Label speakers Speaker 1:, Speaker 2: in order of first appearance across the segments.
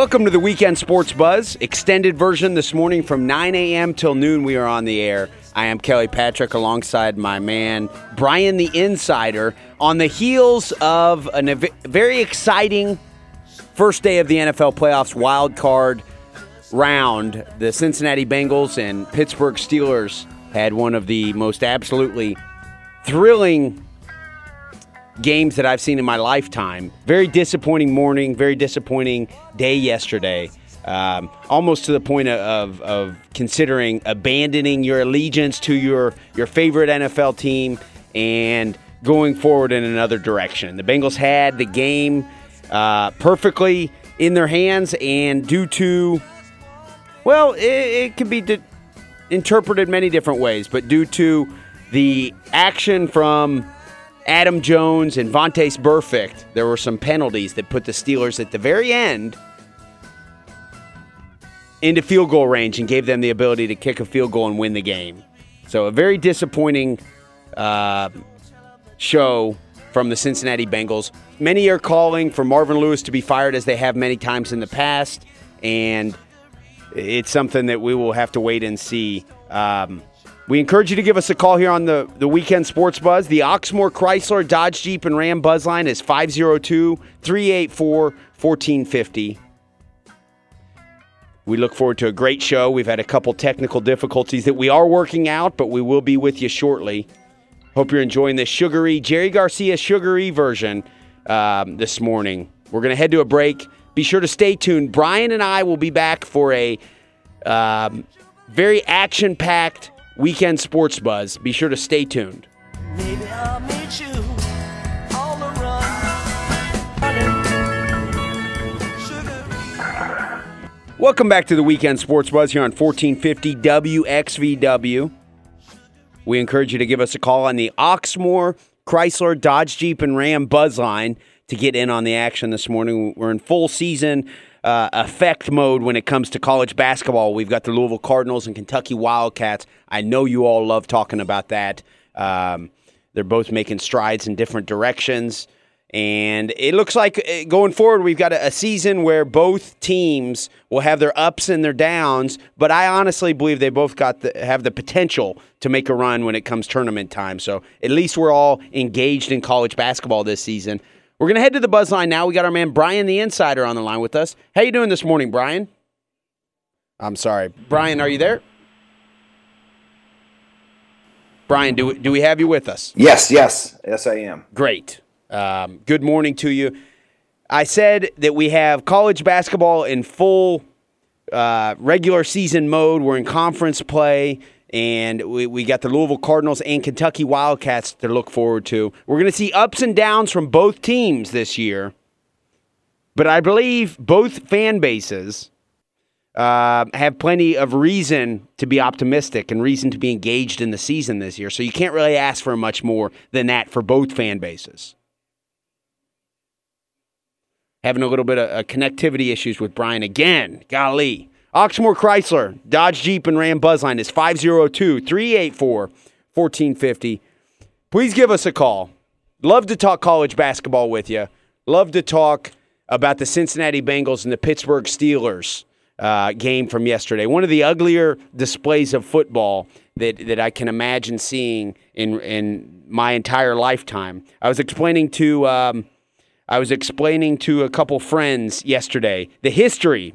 Speaker 1: Welcome to the Weekend Sports Buzz, extended version this morning from 9 a.m. till noon. We are on the air. I am Kelly Patrick alongside my man, Brian the Insider, on the heels of a very exciting first day of the NFL playoffs wild card round. The Cincinnati Bengals and Pittsburgh Steelers had one of the most absolutely thrilling games that I've seen in my lifetime. Very disappointing morning, very disappointing day yesterday. Um, almost to the point of, of considering abandoning your allegiance to your, your favorite NFL team and going forward in another direction. The Bengals had the game uh, perfectly in their hands, and due to, well, it, it can be interpreted many different ways, but due to the action from Adam Jones and Vontaze Burfict, there were some penalties that put the Steelers at the very end into field goal range and gave them the ability to kick a field goal and win the game. So a very disappointing uh, show from the Cincinnati Bengals. Many are calling for Marvin Lewis to be fired, as they have many times in the past, and it's something that we will have to wait and see. Um, we encourage you to give us a call here on the, the Weekend Sports Buzz. The Oxmoor Chrysler Dodge Jeep and Ram Buzz line is 502 384 1450. We look forward to a great show. We've had a couple technical difficulties that we are working out, but we will be with you shortly. Hope you're enjoying this sugary, Jerry Garcia sugary version um, this morning. We're going to head to a break. Be sure to stay tuned. Brian and I will be back for a um, very action packed Weekend Sports Buzz. Be sure to stay tuned. Welcome back to the Weekend Sports Buzz here on 1450 WXVW. We encourage you to give us a call on the Oxmoor Chrysler Dodge Jeep and Ram Buzz line to get in on the action this morning. We're in full season uh, effect mode when it comes to college basketball. We've got the Louisville Cardinals and Kentucky Wildcats. I know you all love talking about that. Um, they're both making strides in different directions. And it looks like uh, going forward, we've got a, a, season where both teams will have their ups and their downs. But I honestly believe they both got the, have the potential to make a run when it comes tournament time. So at least we're all engaged in college basketball this season. We're going to head to the buzz line now. We got our man Brian the Insider on the line with us. How you doing this morning, Brian? I'm sorry. Brian, are you there? Brian, do, do we have you with us?
Speaker 2: Yes, yes. Yes, I am.
Speaker 1: Great. Um, good morning to you. I said that we have college basketball in full uh, regular season mode. We're in conference play and we, we got the Louisville Cardinals and Kentucky Wildcats to look forward to. We're going to see ups and downs from both teams this year, but I believe both fan bases uh, have plenty of reason to be optimistic and reason to be engaged in the season this year. So you can't really ask for much more than that for both fan bases. Having a little bit of uh, connectivity issues with Brian again. Golly. Oxmoor Chrysler, Dodge Jeep, and Ram Buzzline is 502 384 1450. Please give us a call. Love to talk college basketball with you. Love to talk about the Cincinnati Bengals and the Pittsburgh Steelers uh, game from yesterday. One of the uglier displays of football that, that I can imagine seeing in in my entire lifetime. I was explaining to um, I was explaining to a couple friends yesterday the history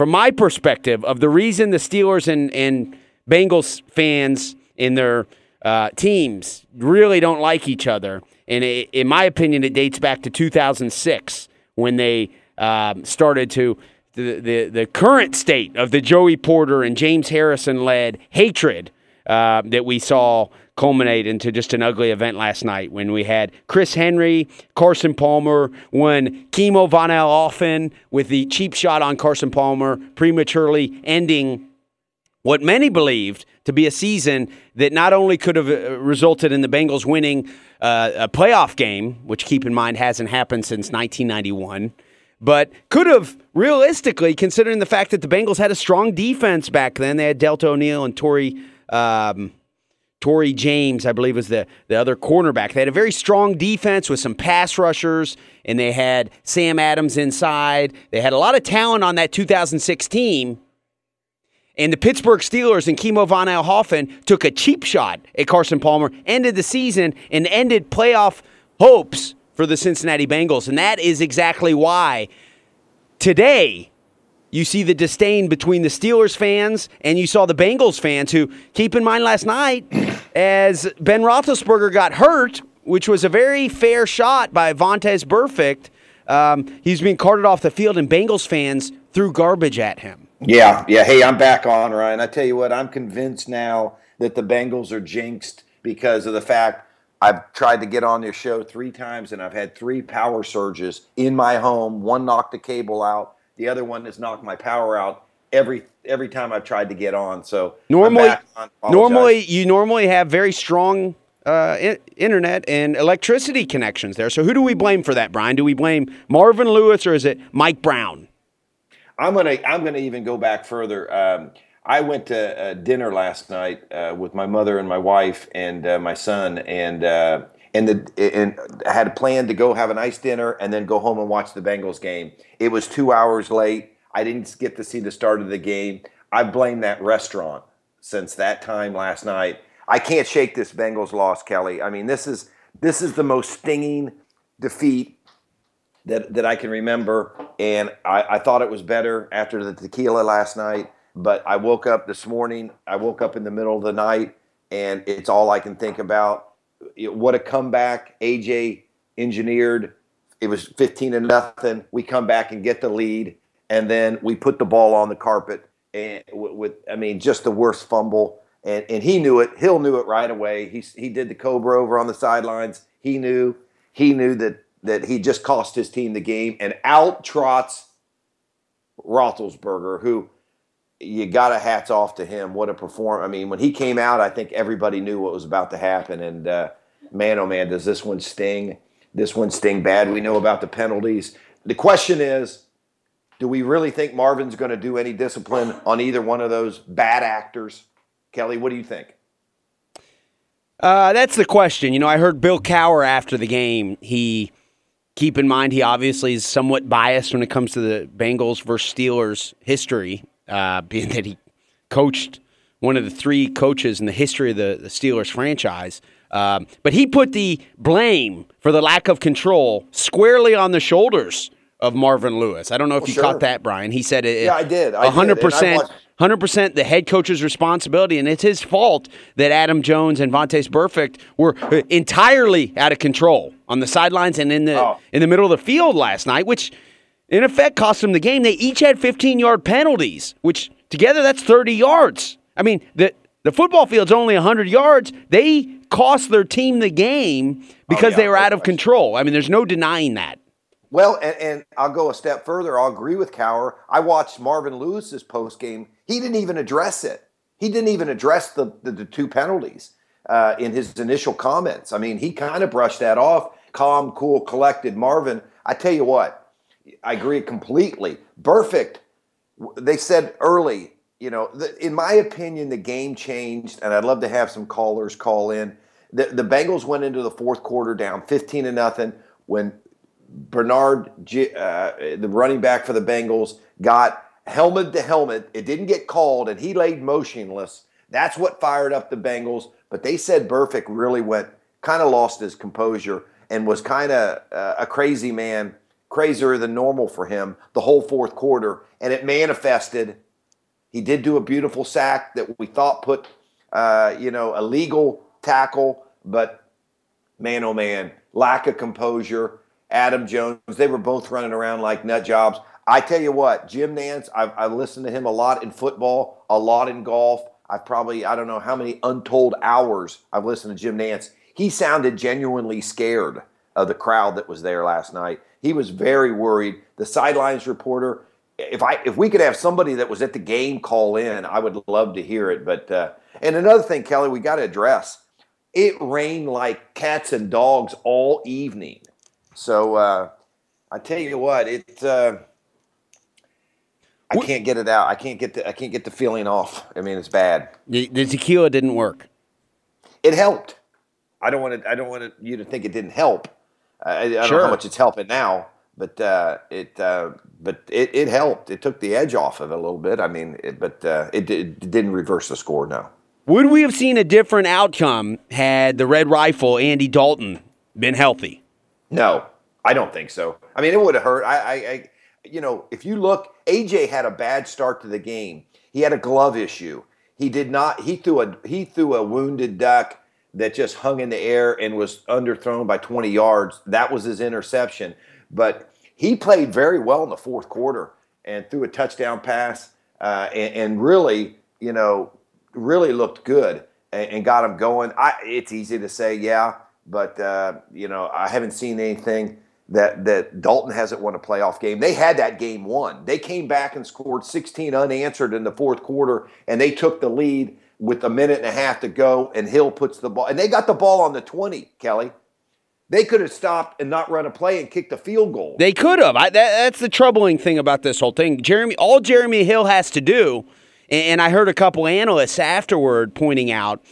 Speaker 1: from my perspective, of the reason the Steelers and, and Bengals fans in their uh, teams really don't like each other. And it, in my opinion, it dates back to 2006 when they um, started to the, the, the current state of the Joey Porter and James Harrison led hatred uh, that we saw culminate into just an ugly event last night when we had Chris Henry, Carson Palmer, one Kimo von Oelhoffen with the cheap shot on Carson Palmer, prematurely ending what many believed to be a season that not only could have uh, resulted in the Bengals winning uh, a playoff game, which keep in mind hasn't happened since 1991, but could have realistically, considering the fact that the Bengals had a strong defense back then, they had Delta O'Neal and Tory. Um, Tory James, I believe, was the, the other cornerback. They had a very strong defense with some pass rushers, and they had Sam Adams inside. They had a lot of talent on that 2006 team. And the Pittsburgh Steelers and Kimo von Oelhoffen took a cheap shot at Carson Palmer, ended the season, and ended playoff hopes for the Cincinnati Bengals. And that is exactly why today you see the disdain between the Steelers fans and you saw the Bengals fans who, keep in mind last night, as Ben Roethlisberger got hurt, which was a very fair shot by Vontaze Burfict, um, he's being carted off the field, and Bengals fans threw garbage at him.
Speaker 2: Yeah, yeah. Hey, I'm back on, Ryan. I tell you what, I'm convinced now that the Bengals are jinxed because of the fact I've tried to get on their show three times and I've had three power surges in my home. One knocked the cable out, the other one has knocked my power out every every time I've tried to get on. So
Speaker 1: normally, normally you normally have very strong uh, I- internet and electricity connections there. So who do we blame for that, Brian? Do we blame Marvin Lewis or is it Mike Brown?
Speaker 2: I'm gonna I'm gonna even go back further. Um, I went to uh, dinner last night uh, with my mother and my wife and uh, my son, and uh, and the and I had planned to go have a nice dinner and then go home and watch the Bengals game. It was two hours late. I didn't get to see the start of the game. I blame that restaurant since that time last night. I can't shake this Bengals loss, Kelly. I mean, this is this is the most stinging defeat that that I can remember, and I, I thought it was better after the tequila last night. But I woke up this morning. I woke up in the middle of the night, and it's all I can think about. What a comeback AJ engineered. It was 15 to nothing. We come back and get the lead, and then we put the ball on the carpet. And with, with I mean, just the worst fumble. And, and he knew it. Hill knew it right away. He, he did the Cobra over on the sidelines. He knew. He knew that that he just cost his team the game and out trots Roethlisberger, who you got a hats off to him. What a perform! I mean, when he came out, I think everybody knew what was about to happen. And uh, man, oh man, does this one sting? This one sting bad. We know about the penalties. The question is, do we really think Marvin's going to do any discipline on either one of those bad actors? Kelly, what do you think?
Speaker 1: Uh, that's the question. You know, I heard Bill Cowher after the game. He keep in mind he obviously is somewhat biased when it comes to the Bengals versus Steelers history, uh, being that he coached one of the three coaches in the history of the, the Steelers franchise. Um, but he put the blame for the lack of control squarely on the shoulders of Marvin Lewis. I don't know if
Speaker 2: Well,
Speaker 1: you
Speaker 2: sure.
Speaker 1: caught that, Brian. He said it.
Speaker 2: Yeah, I did. I did.
Speaker 1: hundred
Speaker 2: And I
Speaker 1: percent.
Speaker 2: watched-
Speaker 1: Hundred percent, the head coach's responsibility, and it's his fault that Adam Jones and Vontaze Burfict were uh, entirely out of control on the sidelines and in the
Speaker 2: Oh.
Speaker 1: in the middle of the field last night, which in effect cost them the game. They each had 15 yard penalties, which together that's 30 yards. I mean, the the football field's only 100 yards. They cost their team the game because
Speaker 2: Oh, yeah,
Speaker 1: they were out of
Speaker 2: question.
Speaker 1: control. I mean, there's no denying that.
Speaker 2: Well, and, and I'll go a step further. I'll agree with Cowher. I watched Marvin Lewis's post game. He didn't even address it. He didn't even address the, the, the two penalties uh, in his initial comments. I mean, he kind of brushed that off. Calm, cool, collected. Marvin, I tell you what, I agree completely. Perfect. They said early, you know, the, in my opinion, the game changed, and I'd love to have some callers call in. The, the Bengals went into the fourth quarter down 15 to nothing when Bernard, uh, the running back for the Bengals, got helmet to helmet. It didn't get called, and he laid motionless. That's what fired up the Bengals. But they said Burfict really went, kind of lost his composure and was kind of uh, a crazy man, crazier than normal for him the whole fourth quarter. And it manifested. He did do a beautiful sack that we thought put, uh, you know, a legal tackle, but man, oh man, lack of composure. Adam Jones, they were both running around like nut jobs. I tell you what, Jim Nantz, I've, I've listened to him a lot in football, a lot in golf. I've probably, I don't know how many untold hours I've listened to Jim Nantz. He sounded genuinely scared of the crowd that was there last night. He was very worried. The sidelines reporter, if I if we could have somebody that was at the game call in, I would love to hear it. But uh, and another thing, Kelly, we got to address. It rained like cats and dogs all evening. So uh, I tell you what, it. Uh, I can't get it out. I can't get the I can't get the feeling off. I mean, it's bad.
Speaker 1: The, the tequila didn't work.
Speaker 2: it helped. I don't want to. I don't want you to think it didn't help. I, I don't know how much it's helping now, but uh, it. Uh, but it, it helped. It took the edge off of it a little bit. I mean, it, but uh, it, did- it didn't reverse the score. No.
Speaker 1: Would we have seen a different outcome had the Red Rifle, Andy Dalton, been healthy?
Speaker 2: No, I don't think so. I mean, it would have hurt. I, I, I, you know, if you look, AJ had a bad start to the game. He had a glove issue. He did not. He threw a he threw a wounded duck that just hung in the air and was underthrown by 20 yards. That was his interception. But he played very well in the fourth quarter and threw a touchdown pass uh, and, and really, you know, really looked good and, and got him going. I, it's easy to say, yeah, but uh, you know, I haven't seen anything that that Dalton hasn't won a playoff game. They had that game won. They came back and scored 16 unanswered in the fourth quarter, and they took the lead with a minute and a half to go. And Hill puts the ball, and they got the ball on the 20. Kelly, they could have stopped and not run a play and kicked a field goal.
Speaker 1: They could have. I, that, that's the troubling thing about this whole thing. Jeremy, all Jeremy Hill has to do, and, I heard a couple analysts afterward pointing out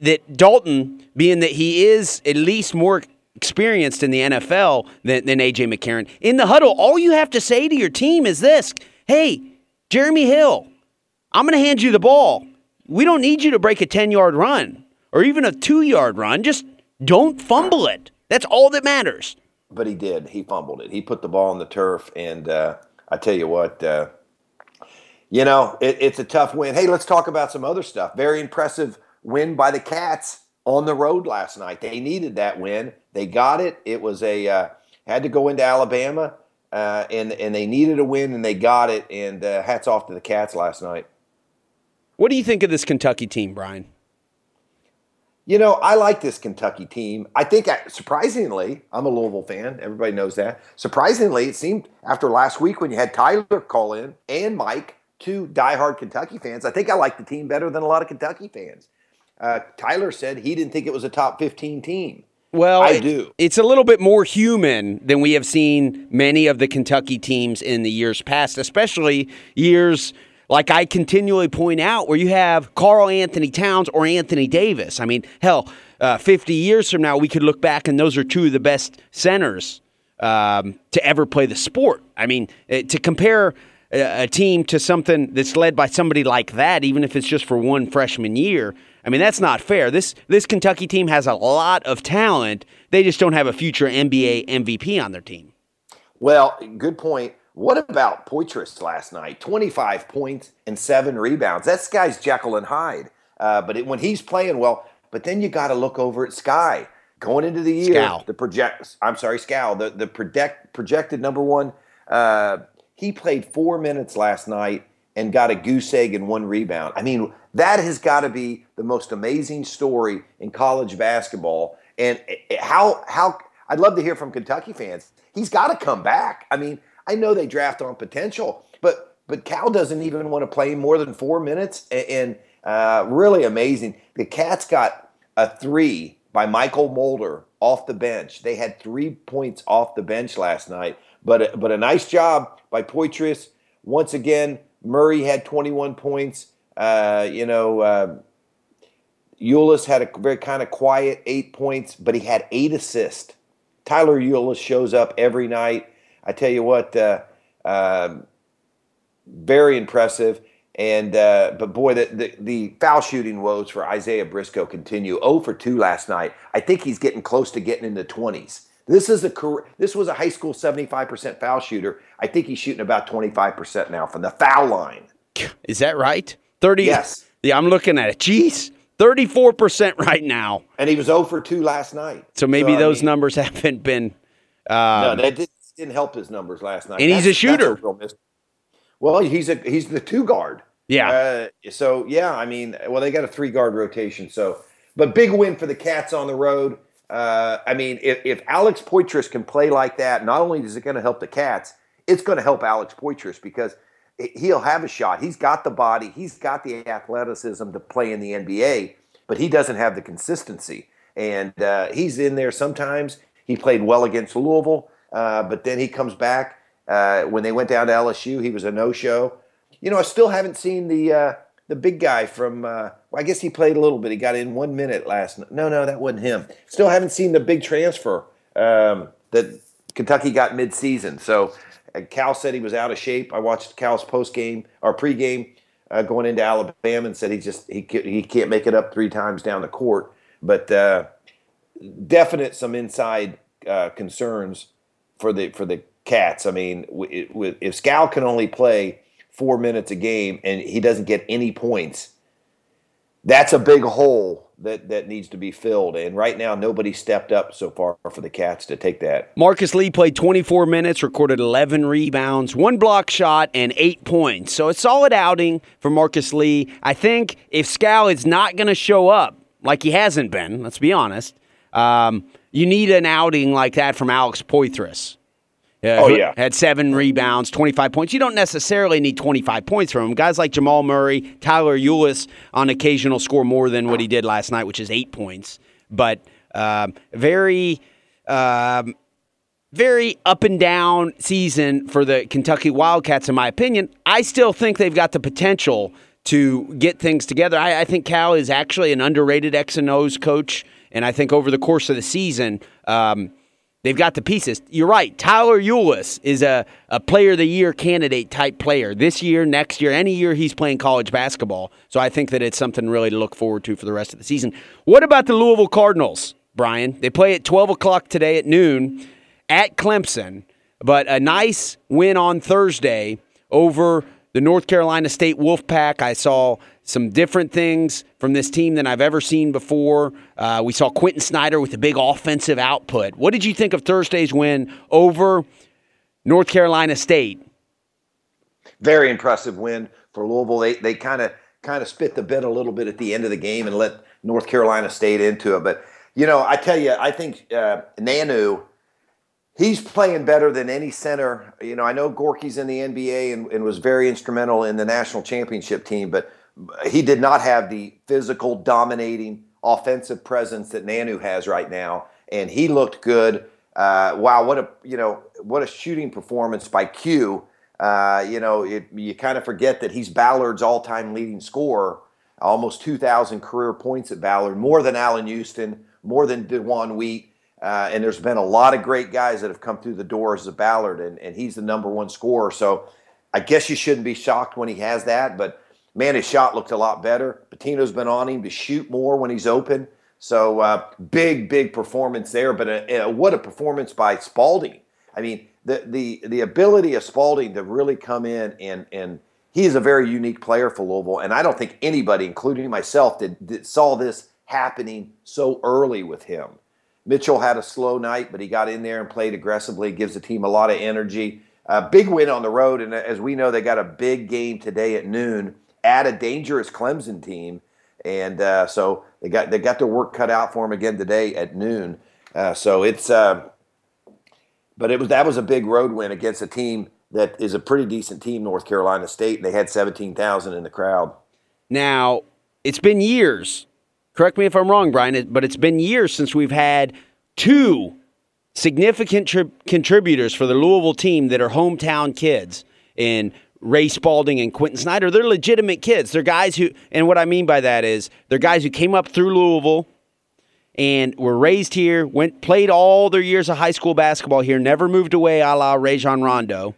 Speaker 1: that Dalton, being that he is at least more experienced in the NFL than, than AJ McCarron, in the huddle, all you have to say to your team is this: Hey, Jeremy Hill, I'm going to hand you the ball. We don't need you to break a 10 yard run or even a two yard run. Just don't fumble it. That's all that matters.
Speaker 2: but he did. He fumbled it. He put the ball on the turf, and uh, I tell you what, uh, you know, it, it's a tough win. Hey, let's talk about some other stuff. Very impressive win by the Cats on the road last night. They needed that win. They got it. It was a uh, had to go into Alabama, uh, and and they needed a win, and they got it. And uh, hats off to the Cats last night.
Speaker 1: What do you think of this Kentucky team, Brian?
Speaker 2: You know, I like this Kentucky team. I think, I, surprisingly, I'm a Louisville fan. Everybody knows that. Surprisingly, it seemed after last week when you had Tyler call in and Mike, two diehard Kentucky fans, I think I like the team better than a lot of Kentucky fans. Uh, Tyler said he didn't think it was a top 15 team.
Speaker 1: Well,
Speaker 2: I
Speaker 1: it-
Speaker 2: do.
Speaker 1: It's a little bit more human than we have seen many of the Kentucky teams in the years past, especially years like I continually point out where you have Karl-Anthony Towns or Anthony Davis. I mean, hell, uh, 50 years from now, we could look back and those are two of the best centers um, to ever play the sport. I mean, to compare a, a team to something that's led by somebody like that, even if it's just for one freshman year, I mean, that's not fair. This this Kentucky team has a lot of talent. They just don't have a future NBA MVP on their team.
Speaker 2: Well, good point. What about Poythress last night? 25 points and seven rebounds. That guy's Jekyll and Hyde. Uh, but it, when he's playing well, but then you got to look over at Sky going into the year. The project, I'm sorry, Skal, the the project, projected number one. Uh, he played four minutes last night and got a goose egg and one rebound. I mean, that has got to be the most amazing story in college basketball. And eh, eh, how how I'd love to hear from Kentucky fans. He's got to come back. I mean, I know they draft on potential, but but Cal doesn't even want to play more than four minutes, and uh, really amazing. The Cats got a three by Mychal Mulder off the bench. They had three points off the bench last night, but but a nice job by Poythress. Once again, Murray had 21 points. Uh, you know, uh, Ulis had a very kind of quiet eight points, but he had eight assists. Tyler Ulis shows up every night. I tell you what, uh, um very impressive. And uh, but boy, the, the the foul shooting woes for Isaiah Briscoe continue. 0 for 2 last night. I think he's getting close to getting in the 20s. This is a career, this was a high school 75% foul shooter. I think he's shooting about 25% now from the foul line.
Speaker 1: Is that right? 30
Speaker 2: Yes.
Speaker 1: Yeah, I'm looking at it. Jeez. 34% right now.
Speaker 2: And he was 0 for 2 last night.
Speaker 1: So maybe
Speaker 2: I
Speaker 1: those
Speaker 2: mean,
Speaker 1: numbers haven't been
Speaker 2: No,
Speaker 1: um,
Speaker 2: that did, didn't help his numbers last night.
Speaker 1: And he's a shooter.
Speaker 2: miss. Well, he's a he's the two guard.
Speaker 1: Yeah.
Speaker 2: Uh, so yeah, I mean, well, they got a three guard rotation. So, but big win for the Cats on the road. Uh, I mean, if, if Alex Poythress can play like that, not only is it going to help the Cats, it's going to help Alex Poythress because he'll have a shot. He's got the body, he's got the athleticism to play in the NBA, but he doesn't have the consistency. And uh, he's in there sometimes. He played well against Louisville, uh, but then he comes back. Uh, when they went down to LSU, he was a no-show. You know, I still haven't seen the uh, the big guy from uh, I guess he played a little bit. He got in one minute last night. No, no, that wasn't him. Still haven't seen the big transfer um, that Kentucky got mid-season. So uh, Cal said he was out of shape. I watched Cal's post game or pregame uh, going into Alabama and said he just he he can't make it up three times down the court. But uh, definite some inside uh, concerns for the for the Cats. I mean, if Skal can only play four minutes a game and he doesn't get any points, that's a big hole that that needs to be filled. And right now, nobody stepped up so far for the Cats to take that.
Speaker 1: Marcus Lee played 24 minutes, recorded 11 rebounds, one block shot, and eight points. So a solid outing for Marcus Lee. I think if Skal is not going to show up like he hasn't been, let's be honest, um, you need an outing like that from Alex Poythress.
Speaker 2: Uh, oh, yeah.
Speaker 1: Had seven rebounds, 25 points. You don't necessarily need 25 points from him. Guys like Jamal Murray, Tyler Ulis on occasional score more than what he did last night, which is eight points. But um, very, um, very up and down season for the Kentucky Wildcats, in my opinion. I still think they've got the potential to get things together. I, I think Cal is actually an underrated X and O's coach. And I think over the course of the season, um, They've got the pieces. You're right. Tyler Ulis is a, a player of the year candidate type player this year, next year, any year he's playing college basketball. So I think that it's something really to look forward to for the rest of the season. What about the Louisville Cardinals, Brian? They play at 12 o'clock today at noon at Clemson, but a nice win on Thursday over the North Carolina State Wolfpack. I saw some different things from this team than I've ever seen before. Uh, we saw Quentin Snider with a big offensive output. What did you think of Thursday's win over North Carolina State?
Speaker 2: Very impressive win for Louisville. They they kind of kind of spit the bit a little bit at the end of the game and let North Carolina State into it. But you know, I tell you, I think uh, Nanu he's playing better than any center. You know, I know Gorgui's in the NBA and, and, was very instrumental in the national championship team, but he did not have the physical, dominating offensive presence that Nanu has right now, and he looked good. Uh, wow, what a you know what a shooting performance by Q. Uh, you know, it, you kind of forget that he's Ballard's all-time leading scorer, almost 2,000 career points at Ballard, more than Allan Houston, more than DeJuan Wheat. Uh, and there's been a lot of great guys that have come through the doors of Ballard, and, and he's the number one scorer. So I guess you shouldn't be shocked when he has that, but man, his shot looked a lot better. Pitino's been on him to shoot more when he's open. So uh, big, big performance there. But uh, uh, what a performance by Spalding. I mean, the, the, the ability of Spalding to really come in and, and he is a very unique player for Louisville. And I don't think anybody, including myself, did, did saw this happening so early with him. Mitchell had a slow night, but he got in there and played aggressively, gives the team a lot of energy. A big win on the road, and as we know, they got a big game today at noon at a dangerous Clemson team, and uh, so they got they got their work cut out for them again today at noon. Uh, so it's, uh, but it was that was a big road win against a team that is a pretty decent team, North Carolina State. And they had seventeen thousand in the crowd.
Speaker 1: Now it's been years. Correct me if I'm wrong, Brian, but it's been years since we've had two significant tri- contributors for the Louisville team that are hometown kids in Ray Spalding and Quentin Snider. they're legitimate kids. They're guys who, and what I mean by that is they're guys who came up through Louisville and were raised here, went played all their years of high school basketball here, never moved away, a la Rajon Rondo,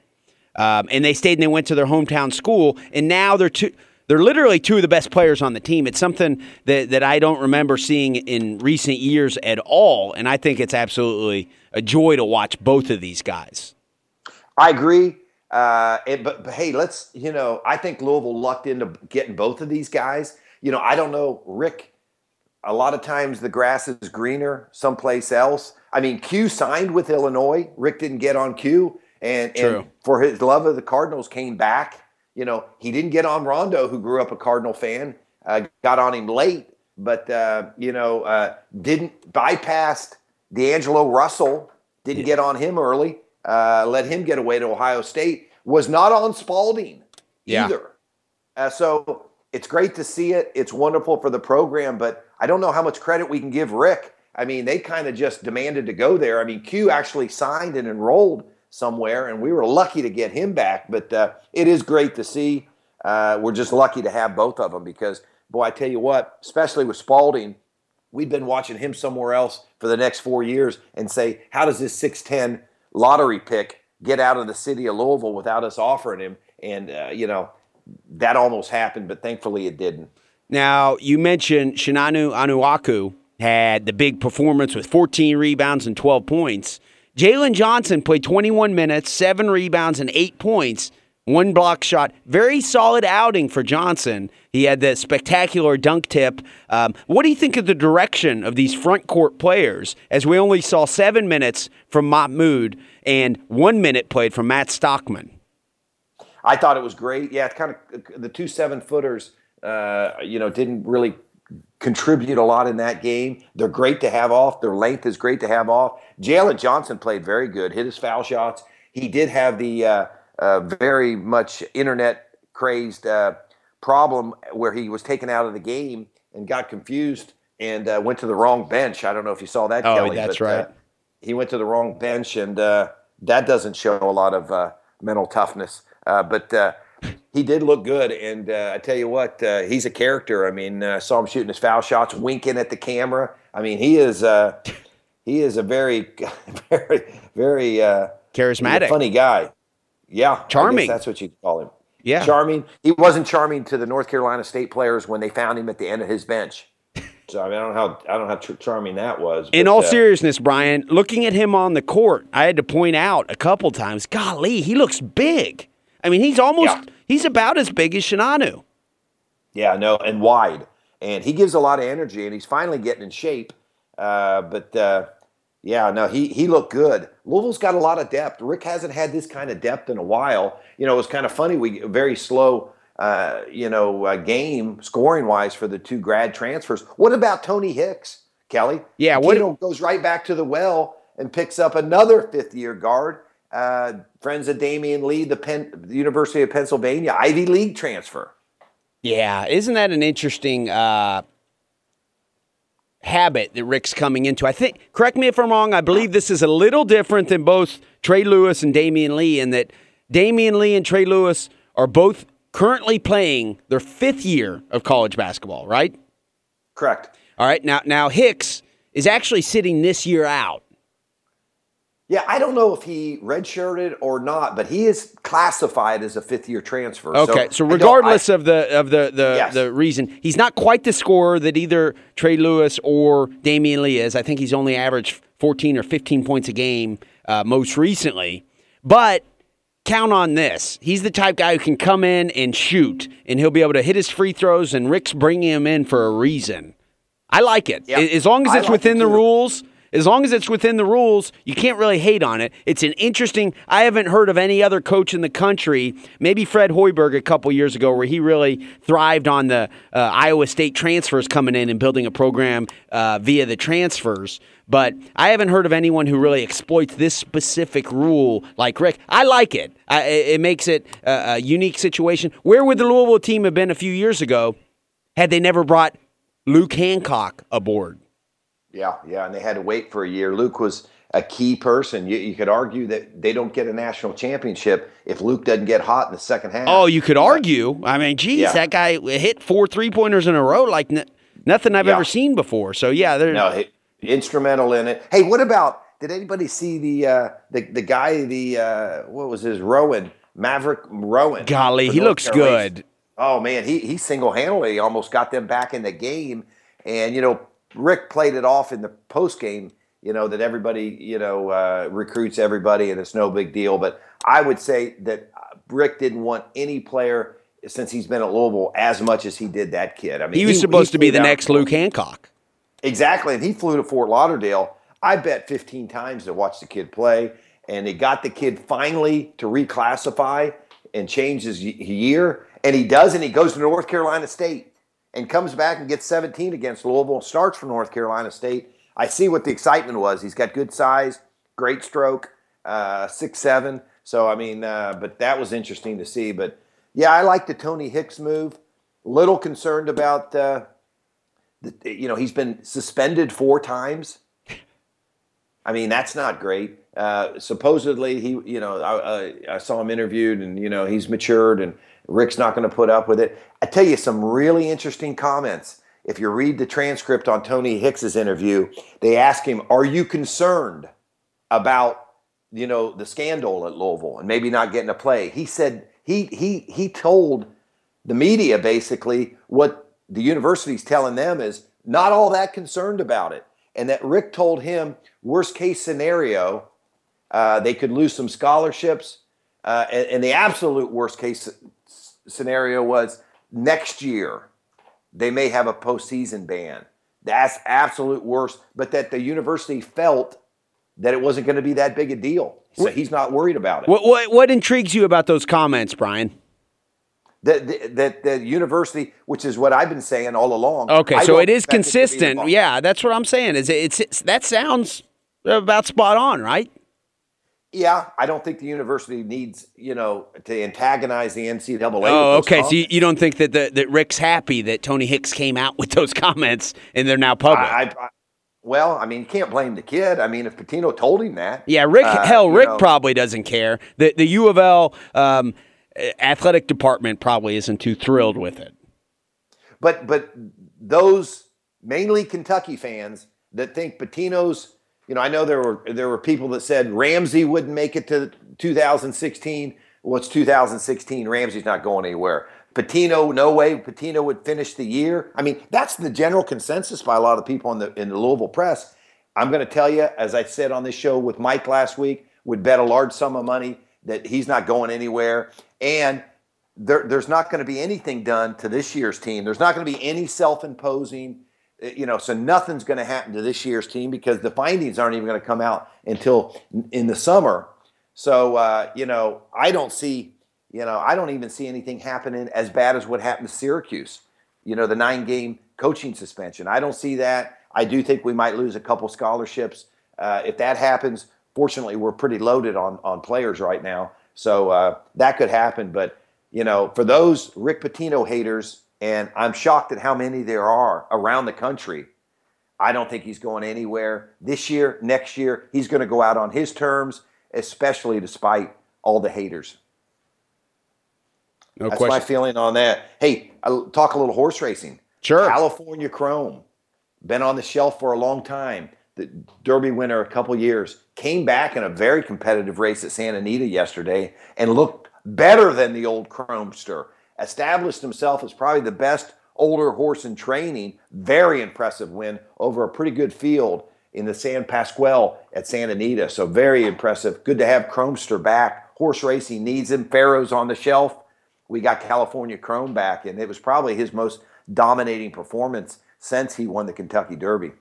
Speaker 1: um, and they stayed and they went to their hometown school, and now they're two. They're literally two of the best players on the team. It's something that, that I don't remember seeing in recent years at all, and I think it's absolutely a joy to watch both of these guys.
Speaker 2: I agree. Uh, and, but, but hey, let's you know, I think Louisville lucked into getting both of these guys. You know, I don't know, Rick. A lot of times the grass is greener someplace else. I mean, Q signed with Illinois. Rick didn't get on Q, and, and for his love of the Cardinals, came back. You know, he didn't get on Rondo, who grew up a Cardinal fan. Uh, got on him late, but uh, you know, uh, didn't bypass D'Angelo Russell. Didn't yeah. get on him early uh, let him get away to Ohio State, was not on Spalding yeah. either. Uh, so it's great to see it. It's wonderful for the program, but I don't know how much credit we can give Rick. I mean, they kind of just demanded to go there. I mean, Q actually signed and enrolled somewhere, and we were lucky to get him back. But uh, it is great to see. Uh, we're just lucky to have both of them because boy, I tell you what, especially with Spalding, we've been watching him somewhere else for the next four years and say, how does this 6'10 lottery pick get out of the city of Louisville without us offering him? And, uh, you know, that almost happened, but thankfully it didn't.
Speaker 1: Now, you mentioned Chinanu Onuaku had the big performance with 14 rebounds and 12 points. Jaylen Johnson played 21 minutes, seven rebounds, and eight points. One block shot. Very solid outing for Johnson. He had that spectacular dunk tip. Um, what do you think of the direction of these front court players as we only saw seven minutes from Mahmoud and one minute played from Matz Stockman?
Speaker 2: I thought it was great. Yeah, it's kind of the two seven footers, uh, you know, didn't really contribute a lot in that game. They're great to have off. Their length is great to have off. Jaylen Johnson played very good, hit his foul shots. He did have the. Uh, uh, very much internet crazed uh, problem where he was taken out of the game and got confused and uh, went to the wrong bench. I don't know if you saw that.
Speaker 1: Oh,
Speaker 2: Kelly,
Speaker 1: that's
Speaker 2: but,
Speaker 1: right.
Speaker 2: he went to the wrong bench, and that doesn't show a lot of mental toughness. but he did look good, and uh, I tell you what, uh, he's a character. I mean, I uh, saw him shooting his foul shots, winking at the camera. I mean, he is he is a very, very, very
Speaker 1: charismatic,
Speaker 2: funny guy. Yeah,
Speaker 1: charming.
Speaker 2: That's what you call him.
Speaker 1: Yeah,
Speaker 2: charming. He wasn't charming to the North Carolina State players when they found him at the end of his bench. So I mean, I don't know how I don't know how charming that was.
Speaker 1: But, In all uh, seriousness, Brian, looking at him on the court, I had to point out a couple times. Golly, he looks big. I mean, he's almost yeah. he's about as big as Chinanu.
Speaker 2: Yeah, no, and wide, and he gives a lot of energy, and he's finally getting in shape. Uh, but uh, yeah, no, he he looked good. Louisville's got a lot of depth. Rick hasn't had this kind of depth in a while. You know, it was kind of funny. We very slow, uh, you know, uh, game scoring wise for the two grad transfers. What about Tony Hicks, Kelly?
Speaker 1: Yeah, what
Speaker 2: goes right back to the well and picks up another fifth year guard. Uh, friends of Damion Lee, the, Penn, the University of Pennsylvania Ivy League transfer.
Speaker 1: Yeah, isn't that an interesting uh, habit that Rick's coming into. I think, correct me if I'm wrong, I believe this is a little different than both Trey Lewis and Damion Lee in that Damion Lee and Trey Lewis are both currently playing their fifth year of college basketball, right?
Speaker 2: Correct.
Speaker 1: All right. Now, now Hicks is actually sitting this year out.
Speaker 2: Yeah, I don't know if he redshirted or not, but he is classified as a fifth year transfer.
Speaker 1: Okay, so, so regardless I, of the of the the, yes. the reason, he's not quite the scorer that either Trey Lewis or Damion Lee is. I think he's only averaged 14 or 15 points a game uh, most recently. But count on this. He's the type guy who can come in and shoot, and he'll be able to hit his free throws, and Rick's bringing him in for a reason. I like it. Yep. As long as it's like within it the rules as long as it's within the rules, you can't really hate on it. It's an interesting. I haven't heard of any other coach in the country. Maybe Fred Hoiberg a couple years ago, where he really thrived on the uh, Iowa State transfers coming in and building a program uh, via the transfers. But I haven't heard of anyone who really exploits this specific rule like Rick. I like it. I, it makes it a, a unique situation. Where would the Louisville team have been a few years ago had they never brought Luke Hancock aboard?
Speaker 2: Yeah, yeah, and they had to wait for a year. Luke was a key person. You, you, could argue that they don't get a national championship if Luke doesn't get hot in the second half.
Speaker 1: Oh, you could argue. I mean, geez, yeah. that guy hit four three pointers in a row like n- nothing I've yeah. ever seen before. So yeah, they're
Speaker 2: no he, instrumental in it. Hey, what about? Did anybody see the uh, the the guy? The uh, what was his Rowan Maverick Rowan?
Speaker 1: Golly, he North looks Carolina. good.
Speaker 2: Oh man, he he single handedly almost got them back in the game. And you know, Rick played it off in the post game, you know, that everybody, you know, uh, recruits everybody and it's no big deal. But I would say that Rick didn't want any player since he's been at Louisville as much as he did that kid. I mean,
Speaker 1: he was he, supposed he to be the next Luke Hancock.
Speaker 2: Exactly, and he flew to Fort Lauderdale. I bet 15 times to watch the kid play, and they got the kid finally to reclassify and change his year, and he does, and he goes to North Carolina State and comes back and gets 17 against Louisville, starts for North Carolina State. I see what the excitement was. He's got good size, great stroke, uh, six seven. So I mean, uh, but that was interesting to see. But yeah, I like the Tony Hicks move. Little concerned about, uh, the, you know, he's been suspended four times. I mean, that's not great. Uh, supposedly, he, you know, I, I, saw him interviewed, and you know, he's matured, and Rick's not going to put up with it. I tell you some really interesting comments. If you read the transcript on Tony Hicks's interview, they ask him, "Are you concerned about, you know, the scandal at Louisville and maybe not getting a play?" He said he he he told the media basically what the university's telling them is not all that concerned about it, and that Rick told him worst case scenario uh, they could lose some scholarships. Uh, and, and, the absolute worst case scenario was next year they may have a postseason ban. That's absolute worst. But that the university felt that it wasn't going to be that big a deal. So he's not worried about it.
Speaker 1: What, what, what intrigues you about those comments, Brian?
Speaker 2: That the, the, the, university, which is what I've been saying all along.
Speaker 1: Okay, so it is consistent. It yeah, that's what I'm saying. Is it, it's, it's that sounds about spot on, right?
Speaker 2: Yeah, I don't think the university needs, you know, to antagonize the NCAA.
Speaker 1: Oh, okay. Comments. So you, you, don't think that the, that Rick's happy that Tony Hicks came out with those comments and they're now public? I, I,
Speaker 2: well, I mean, you can't blame the kid. I mean, if Pitino told him that.
Speaker 1: Yeah, Rick. Uh, hell, Rick know. probably doesn't care. The the U of L um, athletic department probably isn't too thrilled with it.
Speaker 2: But but those mainly Kentucky fans that think Pitino's you know, I know there were there were people that said Ramsey wouldn't make it to 2016. Well, it's 2016. Ramsey's not going anywhere. Pitino, no way. Pitino would finish the year. I mean, that's the general consensus by a lot of people in the in the Louisville press. I'm going to tell you, as I said on this show with Mike last week, would bet a large sum of money that he's not going anywhere, and there, there's not going to be anything done to this year's team. There's not going to be any self-imposing uh, you know, so nothing's going to happen to this year's team because the findings aren't even going to come out until in the summer. So, uh, you know, I don't see, you know, I don't even see anything happening as bad as what happened to Syracuse. You know, the nine game coaching suspension. I don't see that. I do think we might lose a couple scholarships. Uh, if that happens, fortunately, we're pretty loaded on, on players right now. So uh, that could happen. But, you know, for those Rick Pitino haters, and I'm shocked at how many there are around the country. I don't think he's going anywhere this year, next year. He's going to go out on his terms, especially despite all the haters. No That's question. my feeling on that. Hey, I'll talk a little horse racing.
Speaker 1: Sure.
Speaker 2: California Chrome, been on the shelf for a long time. The Derby winner a couple years came back in a very competitive race at Santa Anita yesterday and looked better than the old Chromester established himself as probably the best older horse in training. Very impressive win over a pretty good field in the San Pasqual at Santa Anita. So very impressive. Good to have Chromester back. Horse racing needs him. Pharoah's on the shelf. We got California Chrome back, and it was probably his most dominating performance since he won the Kentucky Derby.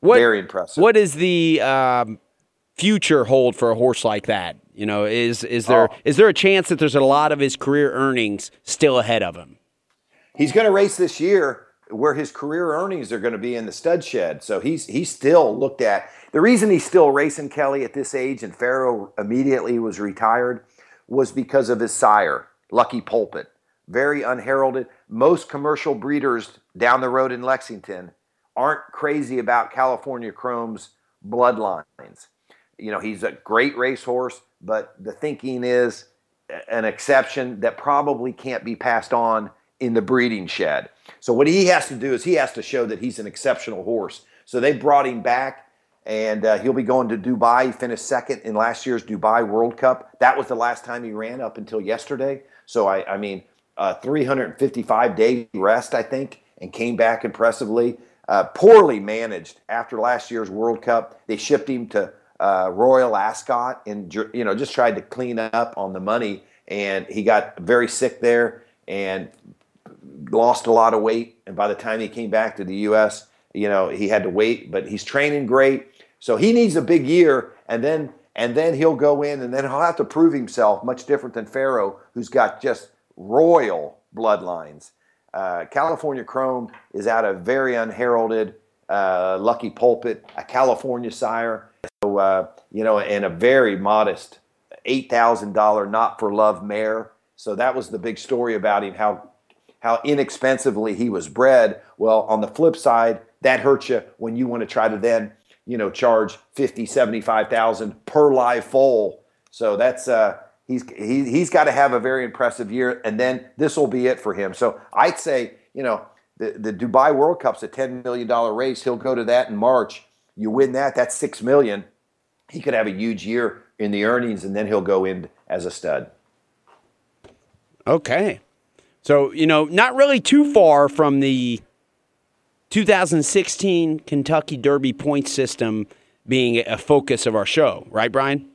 Speaker 2: What, very impressive.
Speaker 1: What is the um, future hold for a horse like that? You know, is is there oh. is there a chance that there's a lot of his career earnings still ahead of him?
Speaker 2: He's going to race this year where his career earnings are going to be in the stud shed. So he's he's still looked at. The reason he's still racing Kelly at this age and Pharoah immediately was retired was because of his sire, Lucky Pulpit. Very unheralded. Most commercial breeders down the road in Lexington aren't crazy about California Chrome's bloodlines. You know, he's a great racehorse but the thinking is an exception that probably can't be passed on in the breeding shed. So what he has to do is he has to show that he's an exceptional horse. So they brought him back, and uh, he'll be going to Dubai. He finished second in last year's Dubai World Cup. That was the last time he ran up until yesterday. So I, I mean, uh, 355 day rest, I think, and came back impressively. Uh, poorly managed after last year's World Cup. They shipped him to uh, Royal Ascot and you know just tried to clean up on the money, and he got very sick there and lost a lot of weight. And by the time he came back to the U.S., you know he had to wait, but he's training great. So he needs a big year, and then and then he'll go in, and then he'll have to prove himself. Much different than Pharoah, who's got just royal bloodlines. Uh, California Chrome is out of very unheralded, uh, lucky pulpit, a California sire. So, uh, you know, and a very modest $8,000 not for love mare. So that was the big story about him, how, how inexpensively he was bred. Well, on the flip side, that hurts you when you want to try to then you know, charge 50, 75,000 per live foal. So that's uh, he's he, he's got to have a very impressive year, and then this will be it for him. So I'd say, you know, the, the Dubai World Cup's a $10 million race. He'll go to that in March. You win that, that's 6 million. He could have a huge year in the earnings, and then he'll go in as a stud.
Speaker 1: Okay. So, you know, not really too far from the 2016 Kentucky Derby point system being a focus of our show, right, Brian?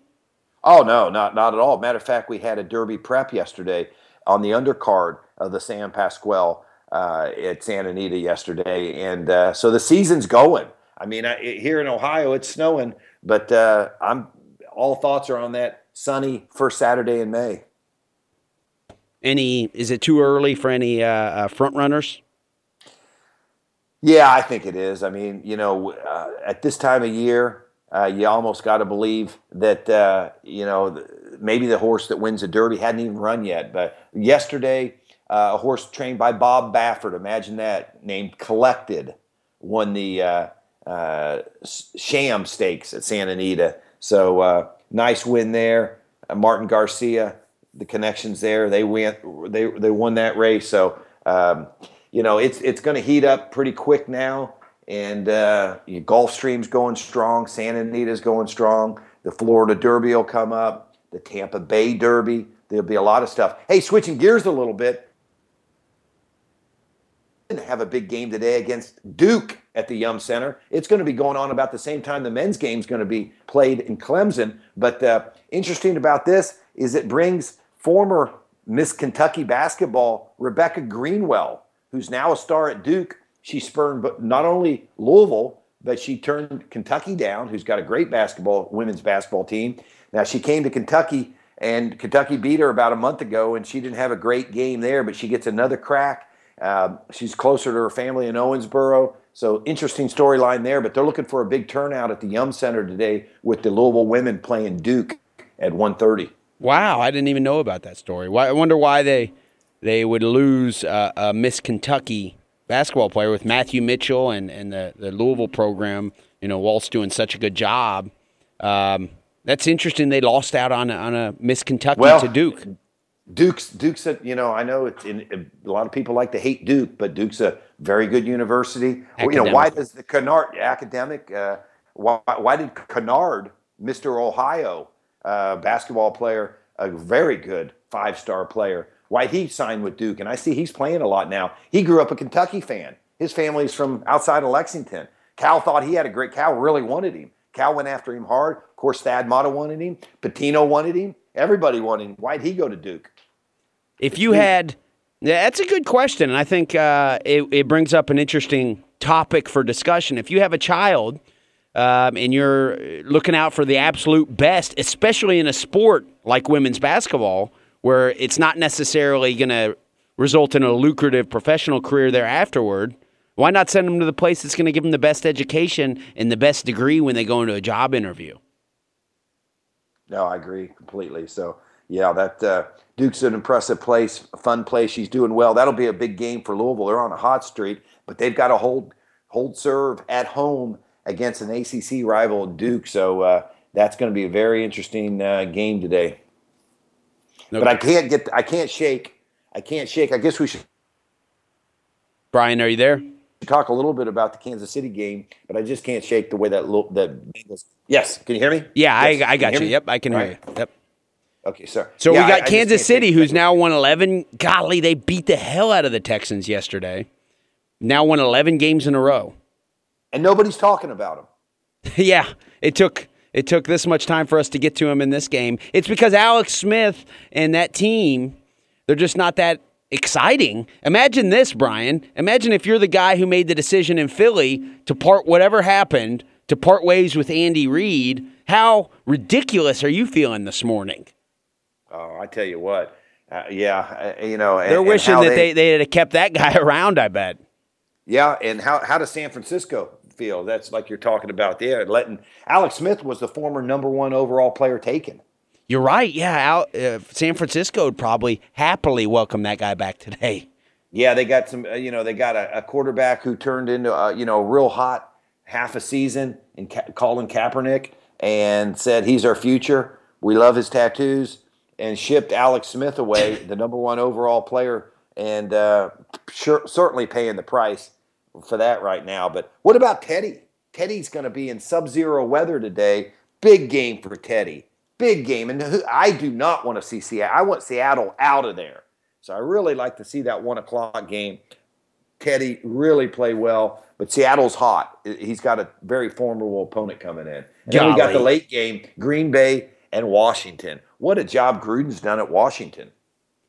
Speaker 2: Oh no, not not at all. Matter of fact, we had a Derby prep yesterday on the undercard of the San Pasqual uh, at Santa Anita yesterday, and uh, so the season's going. I mean, I, here in Ohio, it's snowing, but uh, I'm all thoughts are on that sunny first Saturday in May.
Speaker 1: Any? Is it too early for any uh, uh, front runners?
Speaker 2: Yeah, I think it is. I mean, you know, uh, at this time of year, you almost got to believe that you know maybe the horse that wins the Derby hadn't even run yet. But yesterday, uh, a horse trained by Bob Baffert, imagine that, named Collected, won the uh, Sham Stakes at Santa Anita. So uh, nice win there. Uh, Martin Garcia, the connections there, they went, they they won that race. So um, you know it's it's going to heat up pretty quick now, and uh, Gulfstream's going strong, Santa Anita's going strong. The Florida Derby will come up, the Tampa Bay Derby. There'll be a lot of stuff. Hey, switching gears a little bit didn't have a big game today against Duke at the Yum Center. It's going to be going on about the same time the men's game is going to be played in Clemson. But uh, interesting about this is it brings former Miss Kentucky basketball Rebecca Greenwell, who's now a star at Duke. She spurned but not only Louisville, but she turned Kentucky down, who's got a great basketball women's basketball team. Now she came to Kentucky and Kentucky beat her about a month ago, and she didn't have a great game there, but she gets another crack um, she's closer to her family in Owensboro. So interesting storyline there, but they're looking for a big turnout at the Yum Center today with the Louisville women playing Duke at 1:30.
Speaker 1: Wow, I didn't even know about that story. Why, I wonder why they they would lose uh, a Miss Kentucky basketball player with Matthew Mitchell and, and the, the Louisville program. You know, Walz's doing such a good job. Um, that's interesting. They lost out on a, on a Miss Kentucky well, to Duke.
Speaker 2: Duke's Duke's a, you know I know it's in, a lot of people like to hate Duke, but Duke's a very good university. Academic. You know why does the Kennard academic? Uh, why, why did Kennard, Mister Ohio uh, basketball player, a very good five star player, why he signed with Duke? And I see he's playing a lot now. He grew up a Kentucky fan. His family's from outside of Lexington. Cal thought he had a great. Cal really wanted him. Cal went after him hard. Of course, Thad Matta wanted him. Pitino wanted him. Everybody wanted him. Why'd he go to Duke?
Speaker 1: If you had, that's a good question, and I think uh, it, it brings up an interesting topic for discussion. If you have a child um, and you're looking out for the absolute best, especially in a sport like women's basketball, where it's not necessarily going to result in a lucrative professional career there afterward. Why not send them to the place that's going to give them the best education and the best degree when they go into a job interview?
Speaker 2: No, I agree completely. So, yeah, that uh, Duke's an impressive place, a fun place. She's doing well. That'll be a big game for Louisville. They're on a hot streak, but they've got to hold hold serve at home against an ACC rival, Duke. So uh, that's going to be a very interesting uh, game today. No, but I can't get, I can't shake, I can't shake. I guess we should.
Speaker 1: Brian, are you there?
Speaker 2: Talk a little bit about the Kansas City game, but I just can't shake the way that that. Yes, can you hear me?
Speaker 1: Yeah,
Speaker 2: yes.
Speaker 1: I, I got you. you Yep, I can hear right. you. Yep.
Speaker 2: Okay, sorry.
Speaker 1: So yeah, we got I, Kansas I City, who's now won 11. Golly, they beat the hell out of the Texans yesterday. Now won 11 games in a row.
Speaker 2: And nobody's talking about
Speaker 1: them. yeah, it took it took this much time for us to get to him in this game. It's because Alex Smith and that team, they're just not that exciting. Imagine this, Brian. Imagine if you're the guy who made the decision in Philly to part whatever happened, to part ways with Andy Reid. How ridiculous are you feeling this morning?
Speaker 2: Oh, I tell you what. Uh, yeah, uh, you know,
Speaker 1: they're wishing that they, they had kept that guy around. I bet.
Speaker 2: Yeah, and how how does San Francisco feel? That's like you're talking about there. Letting Alex Smith was the former number one overall player taken.
Speaker 1: You're right. Yeah, Al, uh, San Francisco would probably happily welcome that guy back today.
Speaker 2: Yeah, they got some. Uh, you know, they got a, a, quarterback who turned into a, you know real hot half a season in Ka- Colin Kaepernick and said he's our future. We love his tattoos and shipped Alex Smith away, the number one overall player, and uh, sure, certainly paying the price for that right now. But what about Teddy? Teddy's going to be in sub-zero weather today. Big game for Teddy. Big game, and who, I do not want to see Seattle. I want Seattle out of there. So I really like to see that one o'clock game. Teddy really play well, but Seattle's hot. He's got a very formidable opponent coming in. And then we got the late game, Green Bay and Washington. What a job Gruden's done at Washington.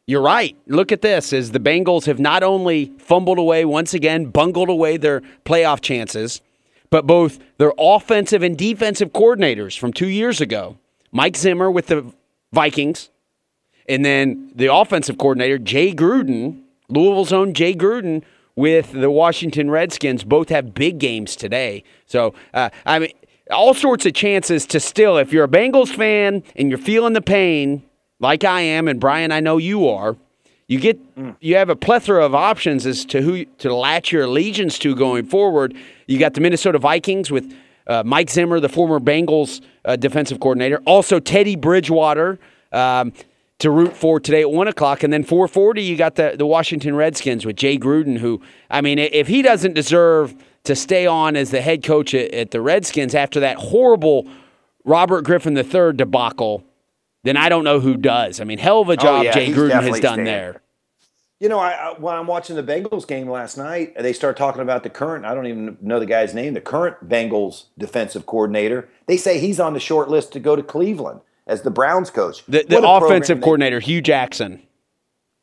Speaker 1: You're right. Look at this as the Bengals have not only fumbled away once again, bungled away their playoff chances, but both their offensive and defensive coordinators from 2 years ago. Mike Zimmer with the Vikings, and then the offensive coordinator Jay Gruden, Louisville's own Jay Gruden with the Washington Redskins both have big games today. So, uh, I mean, all sorts of chances to still, if you're a Bengals fan and you're feeling the pain, like I am, and Brian, I know you are, you get you have a plethora of options as to who to latch your allegiance to going forward. You got the Minnesota Vikings with uh, Mike Zimmer, the former Bengals uh, defensive coordinator, also Teddy Bridgewater. Um, to root for today at one o'clock, and then four forty. You got the the Washington Redskins with Jay Gruden, who I mean, if he doesn't deserve to stay on as the head coach at, at the Redskins after that horrible Robert Griffin III debacle, then I don't know who does. I mean, hell of a job
Speaker 2: oh, yeah,
Speaker 1: Jay Gruden has done there.
Speaker 2: You know, I, I, when I'm watching the Bengals game last night, they start talking about the current. I don't even know the guy's name. The current Bengals defensive coordinator. They say he's on the short list to go to Cleveland as the Browns coach.
Speaker 1: The, the offensive coordinator, Hue Jackson.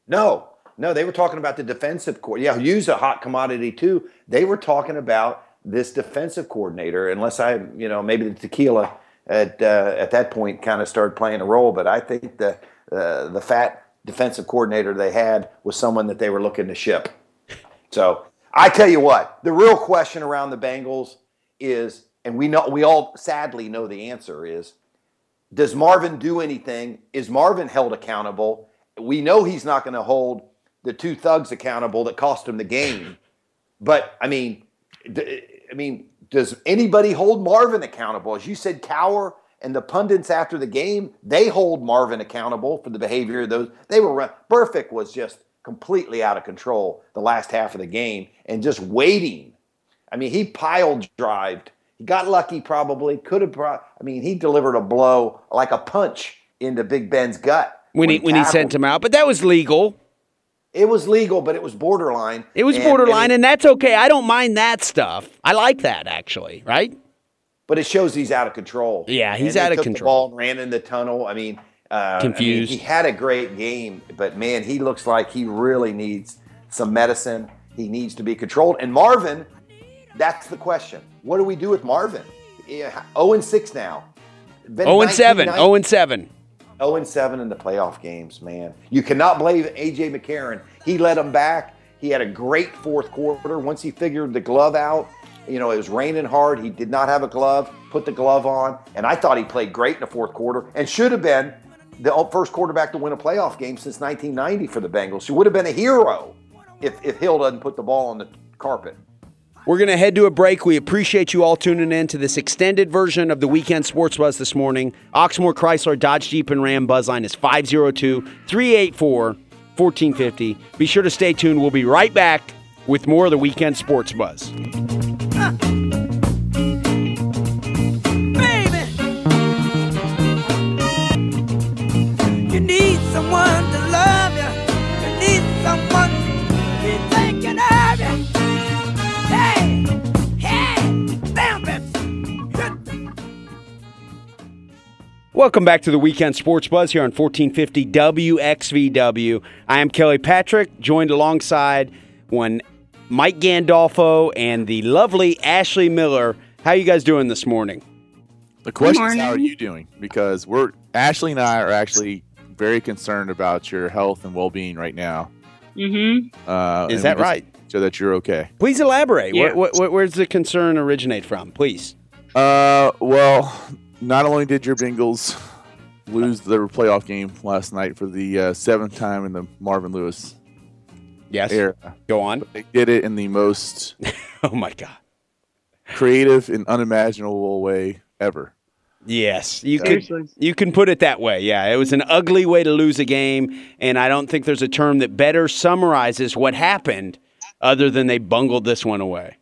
Speaker 2: No, no, they were talking about the defensive coordinator. Yeah, Hue's a hot commodity too. They were talking about this defensive coordinator, unless I, you know, maybe the tequila at uh, at that point kind of started playing a role. But I think the uh, the fat defensive coordinator they had was someone that they were looking to ship. So I tell you what, the real question around the Bengals is, and we know we all sadly know the answer is does Marvin do anything? Is Marvin held accountable? We know he's not going to hold the two thugs accountable that cost him the game. But I mean, I mean, does anybody hold Marvin accountable? As you said, Cowher and the pundits after the game, they hold Marvin accountable for the behavior of those. They were Burfict was just completely out of control the last half of the game and just waiting. I mean, he pile drived he got lucky, probably. Could have brought. I mean, he delivered a blow like a punch into Big Ben's gut
Speaker 1: when, when he, when he sent him out. But that was legal.
Speaker 2: It was legal, but it was borderline.
Speaker 1: It was and, borderline, and, it, and that's okay. I don't mind that stuff. I like that actually, right?
Speaker 2: But it shows he's out of control.
Speaker 1: Yeah, he's out of control.
Speaker 2: ball and ran in the tunnel. I mean, uh,
Speaker 1: confused.
Speaker 2: I mean, he had a great game, but man, he looks like he really needs some medicine. He needs to be controlled. And Marvin, that's the question. What do we do with Marvin? 0 and 6 now.
Speaker 1: 0 and 7. 0 and 7.
Speaker 2: 0 and 7 in the playoff games, man. You cannot blame AJ McCarron. He led them back. He had a great fourth quarter. Once he figured the glove out, you know, it was raining hard. He did not have a glove, put the glove on, and I thought he played great in the fourth quarter and should have been the first quarterback to win a playoff game since 1990 for the Bengals. He would have been a hero if, if Hill doesn't put the ball on the carpet.
Speaker 1: We're going to head to a break. We appreciate you all tuning in to this extended version of the Weekend Sports Buzz this morning. Oxmoor Chrysler Dodge Jeep and Ram Buzzline is 502 384 1450. Be sure to stay tuned. We'll be right back with more of the Weekend Sports Buzz. Welcome back to the Weekend Sports Buzz here on 1450 WXVW. I am Kelly Patrick, joined alongside one Mike Gandolfo and the lovely Ashley Miller. How are you guys doing this morning?
Speaker 3: The question is, how are you doing? Because we're Ashley and I are actually very concerned about your health and well-being right now.
Speaker 4: Mm-hmm.
Speaker 1: Uh, is that right?
Speaker 3: So that you're okay.
Speaker 1: Please elaborate. Yeah. Where, where, where's the concern originate from? Please.
Speaker 3: Uh, well, not only did your Bengals lose their playoff game last night for the uh, seventh time in the Marvin Lewis
Speaker 1: yes.
Speaker 3: era,
Speaker 1: go on.
Speaker 3: they did it in the most
Speaker 1: oh my god
Speaker 3: creative and unimaginable way ever.
Speaker 1: Yes, you could you can put it that way. Yeah, it was an ugly way to lose a game, and I don't think there's a term that better summarizes what happened, other than they bungled this one away.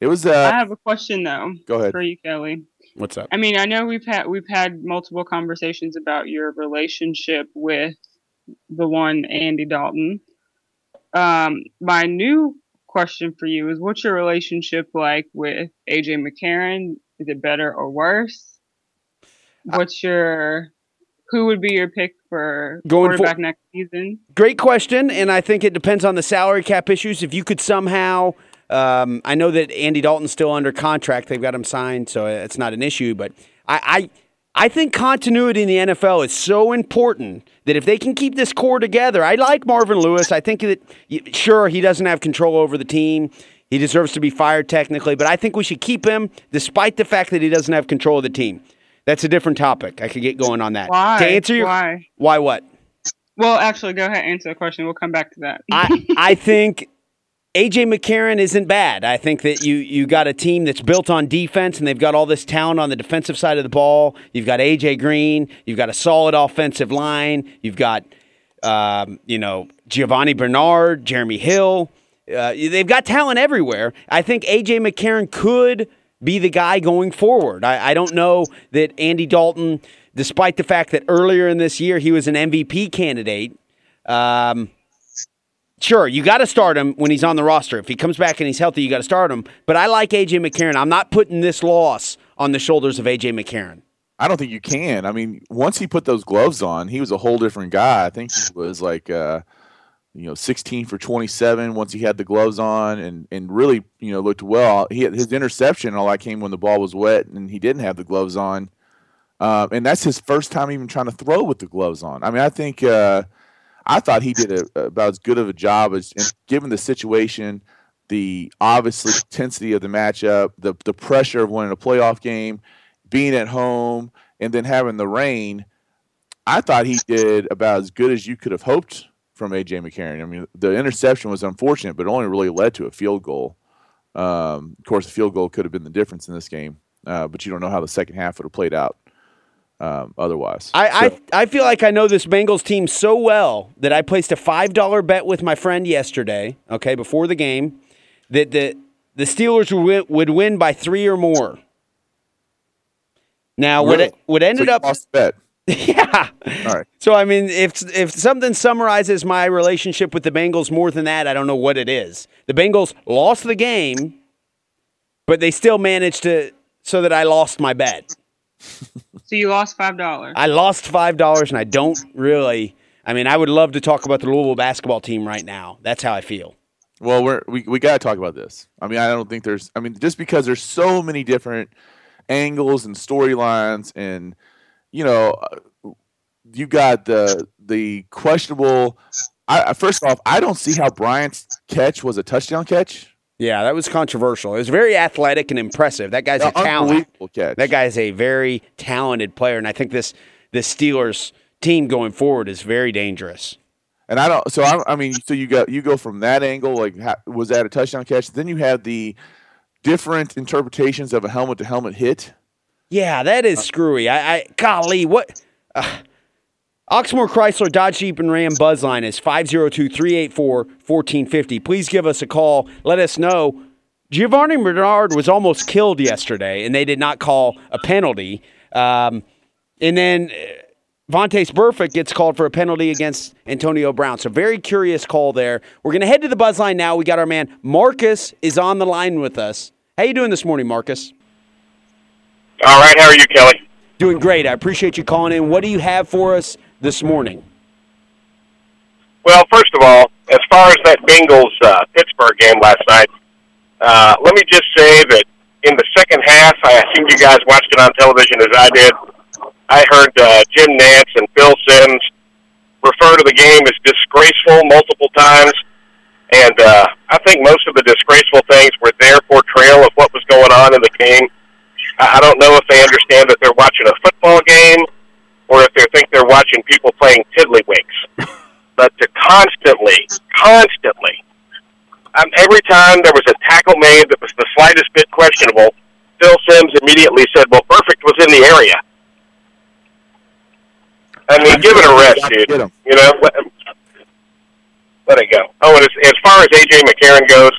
Speaker 3: It was. Uh,
Speaker 4: I have a question though.
Speaker 3: Go ahead
Speaker 4: for you, Kelly.
Speaker 1: What's up?
Speaker 4: I mean, I know we've had we've had multiple conversations about your relationship with the one Andy Dalton. Um, my new question for you is: What's your relationship like with AJ McCarron? Is it better or worse? What's your who would be your pick for
Speaker 1: Going
Speaker 4: quarterback
Speaker 1: for-
Speaker 4: next season?
Speaker 1: Great question, and I think it depends on the salary cap issues. If you could somehow, um, I know that Andy Dalton's still under contract; they've got him signed, so it's not an issue. But I, I, I think continuity in the NFL is so important that if they can keep this core together, I like Marvin Lewis. I think that sure he doesn't have control over the team. He deserves to be fired technically, but I think we should keep him despite the fact that he doesn't have control of the team. That's a different topic. I could get going on that.
Speaker 4: Why?
Speaker 1: To answer your
Speaker 4: Why?
Speaker 1: why what?
Speaker 4: Well, actually, go ahead answer the question. We'll come back to that.
Speaker 1: I, I think AJ McCarron isn't bad. I think that you you got a team that's built on defense and they've got all this talent on the defensive side of the ball. You've got AJ Green. You've got a solid offensive line. You've got um, you know Giovani Bernard, Jeremy Hill. Uh, they've got talent everywhere. I think AJ McCarron could be the guy going forward. I, I don't know that Andy Dalton, despite the fact that earlier in this year he was an MVP candidate. Um, Sure, you got to start him when he's on the roster. If he comes back and he's healthy, you got to start him. But I like AJ McCarron. I'm not putting this loss on the shoulders of AJ McCarron.
Speaker 3: I don't think you can. I mean, once he put those gloves on, he was a whole different guy. I think he was like, uh, you know, 16 for 27 once he had the gloves on, and and really, you know, looked well. He his interception all that came when the ball was wet, and he didn't have the gloves on. Um, and that's his first time even trying to throw with the gloves on. I mean, I think uh, I thought he did a, about as good of a job as, given the situation, the obviously intensity of the matchup, the the pressure of winning a playoff game, being at home, and then having the rain. I thought he did about as good as you could have hoped from AJ McCarron. I mean, the interception was unfortunate, but it only really led to a field goal. Um, of course, the field goal could have been the difference in this game, uh, but you don't know how the second half would have played out um, otherwise.
Speaker 1: I,
Speaker 3: So-
Speaker 1: I I feel like I know this Bengals team so well that I placed a five dollar bet with my friend yesterday. Okay, before the game, that the the Steelers would win, would win by three or more. Now, what
Speaker 3: Really?
Speaker 1: it, what ended
Speaker 3: you
Speaker 1: up
Speaker 3: lost the bet.
Speaker 1: yeah.
Speaker 3: All right.
Speaker 1: So I mean, if if something summarizes my relationship with the Bengals more than that, I don't know what it is. The Bengals lost the game, but they still managed to so that I lost my bet.
Speaker 4: so you lost five dollars.
Speaker 1: I lost five dollars, and I don't really. I mean, I would love to talk about the Louisville basketball team right now. That's how I feel.
Speaker 3: Well, we're, we we got to talk about this. I mean, I don't think there's. I mean, just because there's so many different angles and storylines, and you know, uh, you got the the questionable. I, I- first off, I don't see how Bryant's catch was a touchdown catch.
Speaker 1: Yeah, that was controversial. It was very athletic and impressive. That guy's a talent.
Speaker 3: Catch.
Speaker 1: That guy is a very talented player, and I think this this Steelers team going forward is very dangerous.
Speaker 3: And I don't. So I, I mean, so you go you go from that angle, like ha, was that a touchdown catch? Then you have the different interpretations of a helmet to helmet hit.
Speaker 1: Yeah, that is screwy. I, I golly, what? Uh, Oxmoor Chrysler Dodge Jeep and Ram Buzzline is 502-384-1450. Please give us a call. Let us know. Giovani Bernard was almost killed yesterday, and they did not call a penalty. Um, and then uh, Vontaze Burfict gets called for a penalty against Antonio Brown. So very curious call there. We're going to head to the Buzzline now. We got our man Marcus is on the line with us. How you doing this morning, Marcus?
Speaker 5: All right, how are you, Kelly?
Speaker 1: Doing great. I appreciate you calling in. What do you have for us this morning?
Speaker 5: Well, first of all, as far as that Bengals uh, Pittsburgh game last night, uh, let me just say that in the second half, I assume you guys watched it on television as I did. I heard uh, Jim Nantz and Phil Simms refer to the game as disgraceful multiple times, and uh, I think most of the disgraceful things were their portrayal of what was going on in the game. I don't know if they understand that they're watching a football game or if they think they're watching people playing tiddlywinks. but to constantly, constantly um, every time there was a tackle made that was the slightest bit questionable, Phil Simms immediately said, "Well, Burfict was in the area." I mean, give it a rest, dude. You know, let, let it go. Oh, and as, as far as AJ McCarron goes,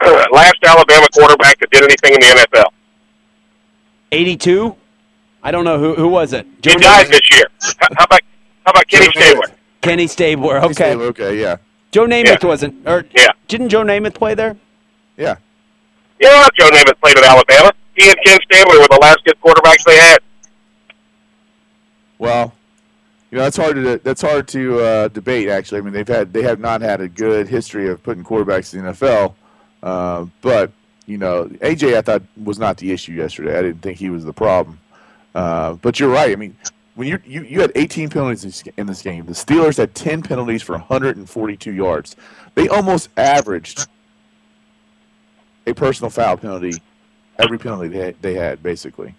Speaker 5: last Alabama quarterback that did anything in the NFL.
Speaker 1: 82? I don't know who who was it.
Speaker 5: He
Speaker 1: Joe
Speaker 5: died
Speaker 1: Namath?
Speaker 5: this year. How how about how about Kenny Stabler?
Speaker 1: Kenny Stabler. Okay.
Speaker 3: still Okay. Yeah.
Speaker 1: Joe Namath
Speaker 5: Yeah.
Speaker 1: wasn't. Or
Speaker 5: Yeah.
Speaker 1: didn't Joe Namath play there?
Speaker 3: Yeah.
Speaker 5: Yeah, Joe Namath played at Alabama. He and Ken Stabler were the last good quarterbacks they had.
Speaker 3: Well, you know that's hard to that's hard to uh, debate. Actually, I mean they've had they have not had a good history of putting quarterbacks in the NFL. Uh, but you know, AJ I thought was not the issue yesterday. I didn't think he was the problem. Uh, but you're right. I mean, when you you you had 18 penalties in this- game, the Steelers had 10 penalties for 142 yards. They almost averaged a personal foul penalty every penalty they had, they had basically.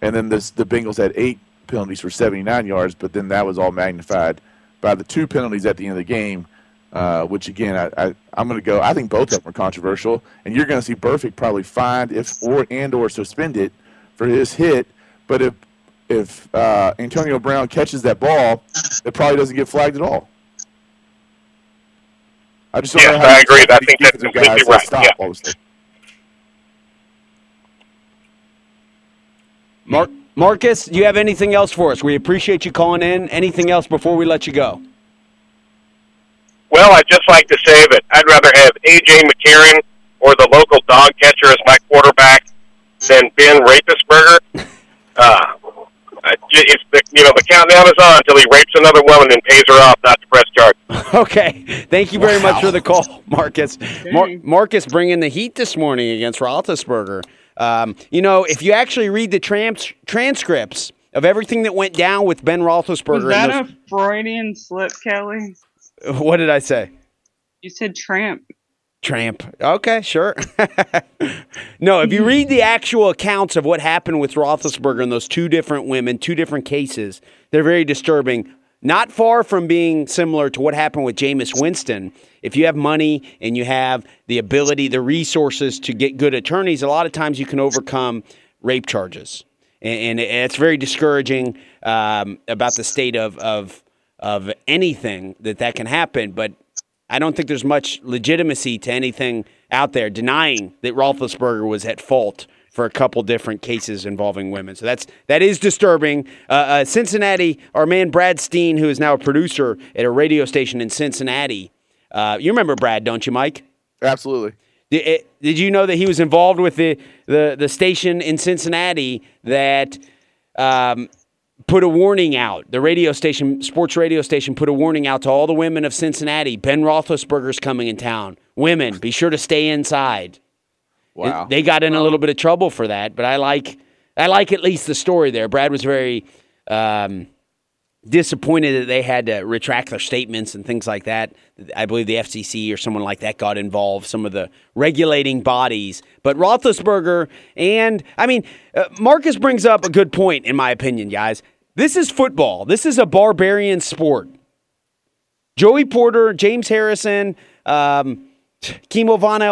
Speaker 3: And then this, the Bengals had eight penalties for 79 yards, but then that was all magnified by the two penalties at the end of the game, uh, which again, I, I, I'm going to go. I think both of them are controversial, and you're going to see Burfict probably fined if or and or suspended for his hit. But if if uh, Antonio Brown catches that ball, it probably doesn't get flagged at all. I just don't
Speaker 5: Yes,
Speaker 3: know how
Speaker 5: I agree. I think that's
Speaker 3: defensive
Speaker 5: completely
Speaker 3: guys to
Speaker 5: right.
Speaker 3: Stop
Speaker 5: Yeah.
Speaker 3: all of a sudden.
Speaker 1: Marcus, do you have anything else for us? We appreciate you calling in. Anything else before we let you go?
Speaker 5: Well, I'd just like to say that I'd rather have AJ McCarron or the local dog catcher as my quarterback than Ben Rapisberger. Uh, I- it's the, you know the countdown is on until he rapes another woman and pays her off not to press charges.
Speaker 1: Okay. Thank you very much for the call, Marcus. Mar-
Speaker 4: Dang.
Speaker 1: Marcus bringing the heat this morning against Roethlisberger. Um, you know, if you actually read the trans- transcripts of everything that went down with Ben
Speaker 4: Was
Speaker 1: Roethlisberger,
Speaker 4: that
Speaker 1: and
Speaker 4: a Freudian slip, Kelly?
Speaker 1: what did I say?
Speaker 4: You said tramp.
Speaker 1: Tramp. Okay, sure. no, if you read the actual accounts of what happened with Roethlisberger and those two different women, two different cases, they're very disturbing. Not far from being similar to what happened with Jameis Winston. If you have money and you have the ability, the resources to get good attorneys, a lot of times you can overcome rape charges. And, and it's very discouraging um, about the state of, of, of anything that that can happen. But I don't think there's much legitimacy to anything out there denying that Roethlisberger was at fault for a couple different cases involving women. So that's that is disturbing. Uh, uh, Cincinnati, our man Brad Steen, who is now a producer at a radio station in Cincinnati. Uh, you remember Brad, don't you, Mike?
Speaker 3: Absolutely.
Speaker 1: Did, it- did you know that he was involved with the the, the station in Cincinnati that um, put a warning out? The radio station, sports radio station, put a warning out to all the women of Cincinnati. Ben Roethlisberger's coming in town. Women, be sure to stay inside.
Speaker 3: Wow.
Speaker 1: They got in a little bit of trouble for that, but I like I like at least the story there. Brad was very um, disappointed that they had to retract their statements and things like that. I believe the FCC or someone like that got involved, some of the regulating bodies. But Roethlisberger and I mean, uh, Marcus brings up a good point in my opinion, guys. This is football. This is a barbarian sport. Joey Porter, James Harrison, um, Kimo von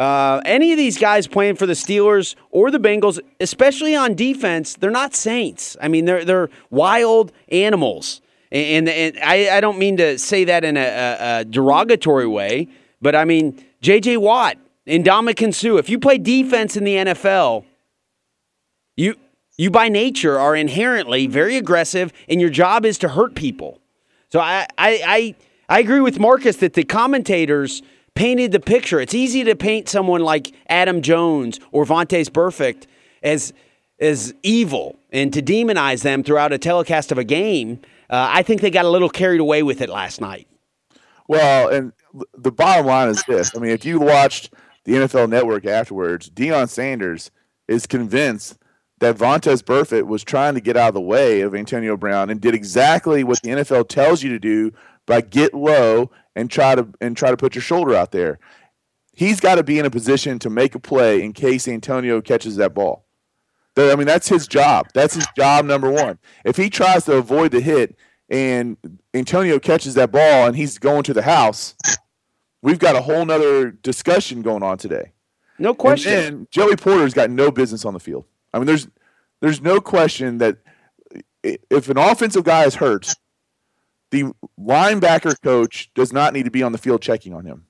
Speaker 1: uh, any of these guys playing for the Steelers or the Bengals, especially on defense, they're not saints. I mean, they're they're wild animals, and, and I, I don't mean to say that in a, a, a derogatory way, but I mean J.J. Watt and Ndamukong Suh. If you play defense in the NFL, you you by nature are inherently very aggressive, and your job is to hurt people. So I, I, I, I agree with Marcus that the commentators painted the picture. It's easy to paint someone like Adam Jones or Vontaze Burfict as as evil and to demonize them throughout a telecast of a game. Uh, I think they got a little carried away with it last night.
Speaker 3: Well, and the bottom line is this. I mean, if you watched the NFL Network afterwards, Deion Sanders is convinced that Vontaze Burfict was trying to get out of the way of Antonio Brown and did exactly what the NFL tells you to do by get low and try to and try to put your shoulder out there. He's got to be in a position to make a play in case Antonio catches that ball. I mean, that's his job. That's his job number one. If he tries to avoid the hit and Antonio catches that ball and he's going to the house, we've got a whole nother discussion going on today.
Speaker 1: No question.
Speaker 3: And then Joey Porter's got no business on the field. I mean, there's there's no question that if an offensive guy is hurt, the linebacker coach does not need to be on the field checking on him.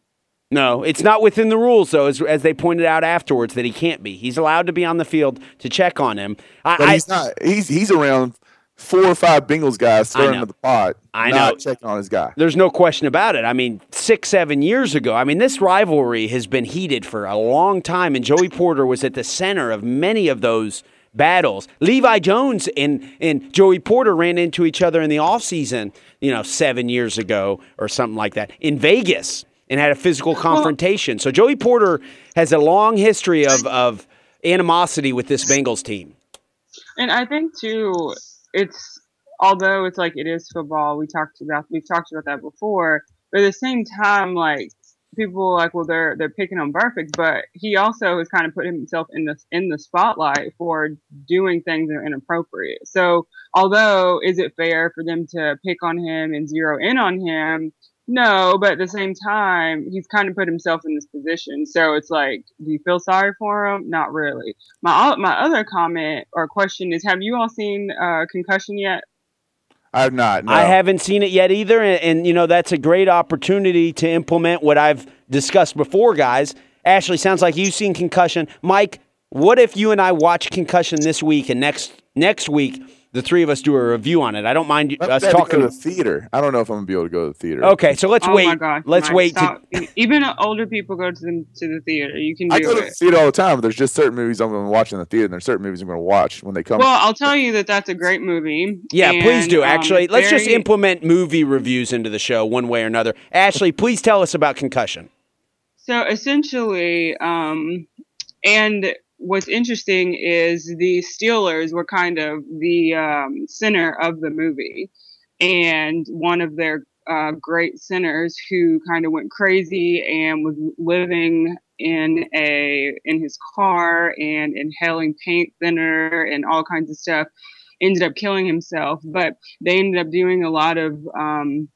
Speaker 1: No, it's not within the rules, though, as, as they pointed out afterwards, that he can't be. He's allowed to be on the field to check on him.
Speaker 3: I, but he's I, not. He's he's around four or five Bengals guys throwing into the pot. I know. checking on his guy.
Speaker 1: There's no question about it. I mean, six, seven years ago, I mean, this rivalry has been heated for a long time, and Joey Porter was at the center of many of those battles. Levi Jones and, and Joey Porter ran into each other in the offseason, you know, seven years ago or something like that in Vegas and had a physical confrontation. So Joey Porter has a long history of, of animosity with this Bengals team.
Speaker 4: And I think too, it's although it's like it is football. We talked about we've talked about that before, but at the same time, like people like, well, they're they're picking on Burfict, but he also has kind of put himself in the in the spotlight for doing things that are inappropriate. So, although is it fair for them to pick on him and zero in on him? No, but at the same time, he's kind of put himself in this position. So it's like, do you feel sorry for him? Not really. My my other comment or question is, have you all seen uh, Concussion yet?
Speaker 3: I have not. No.
Speaker 1: I haven't seen it yet either, and, and you know that's a great opportunity to implement what I've discussed before, guys. Ashley, sounds like you've seen Concussion. Mike, what if you and I watch Concussion this week and next next week? The three of us do a review on it. I don't mind
Speaker 3: I'm
Speaker 1: us talking
Speaker 3: to the theater. I don't know if I'm gonna be able to go to the theater.
Speaker 1: Okay, so let's
Speaker 4: oh
Speaker 1: wait.
Speaker 4: My God,
Speaker 1: let's wait. To...
Speaker 4: Even older people go to the to the theater. You can. I
Speaker 3: go to the theater all the time. But there's just certain movies I'm going to watch in the theater, and there's certain movies I'm going to watch when they come.
Speaker 4: Well, I'll tell you that that's a great movie.
Speaker 1: Yeah,
Speaker 4: and,
Speaker 1: please do. Actually,
Speaker 4: um,
Speaker 1: let's
Speaker 4: very...
Speaker 1: just implement movie reviews into the show one way or another. Ashley, please tell us about Concussion.
Speaker 4: So essentially, um, and what's interesting is the Steelers were kind of the um, center of the movie, and one of their uh, great centers who kind of went crazy and was living in a in his car and inhaling paint thinner and all kinds of stuff ended up killing himself but they ended up doing a lot of um,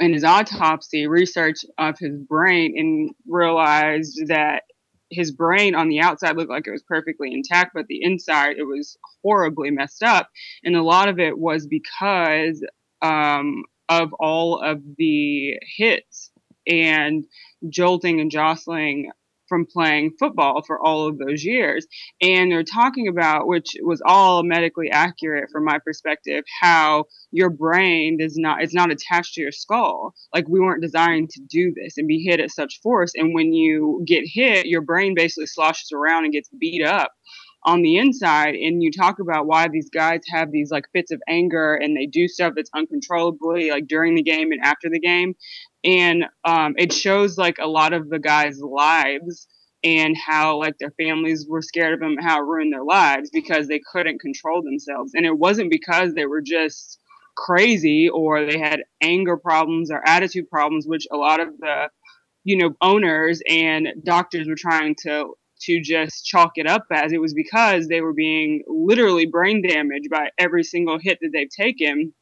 Speaker 4: in his autopsy research of his brain and realized that his brain on the outside looked like it was perfectly intact, but the inside it was horribly messed up. And a lot of it was because um, of all of the hits and jolting and jostling from playing football for all of those years. And they're talking about, which was all medically accurate from my perspective, how your brain does not, it's not attached to your skull. Like we weren't designed to do this and be hit at such force. And when you get hit, your brain basically sloshes around and gets beat up on the inside and you talk about why these guys have these like fits of anger and they do stuff that's uncontrollably like during the game and after the game. And um, it shows like a lot of the guys lives and how like their families were scared of them how it ruined their lives because they couldn't control themselves. And it wasn't because they were just crazy or they had anger problems or attitude problems which a lot of the you know owners and doctors were trying to to just chalk it up as it was because they were being literally brain damaged by every single hit that they've taken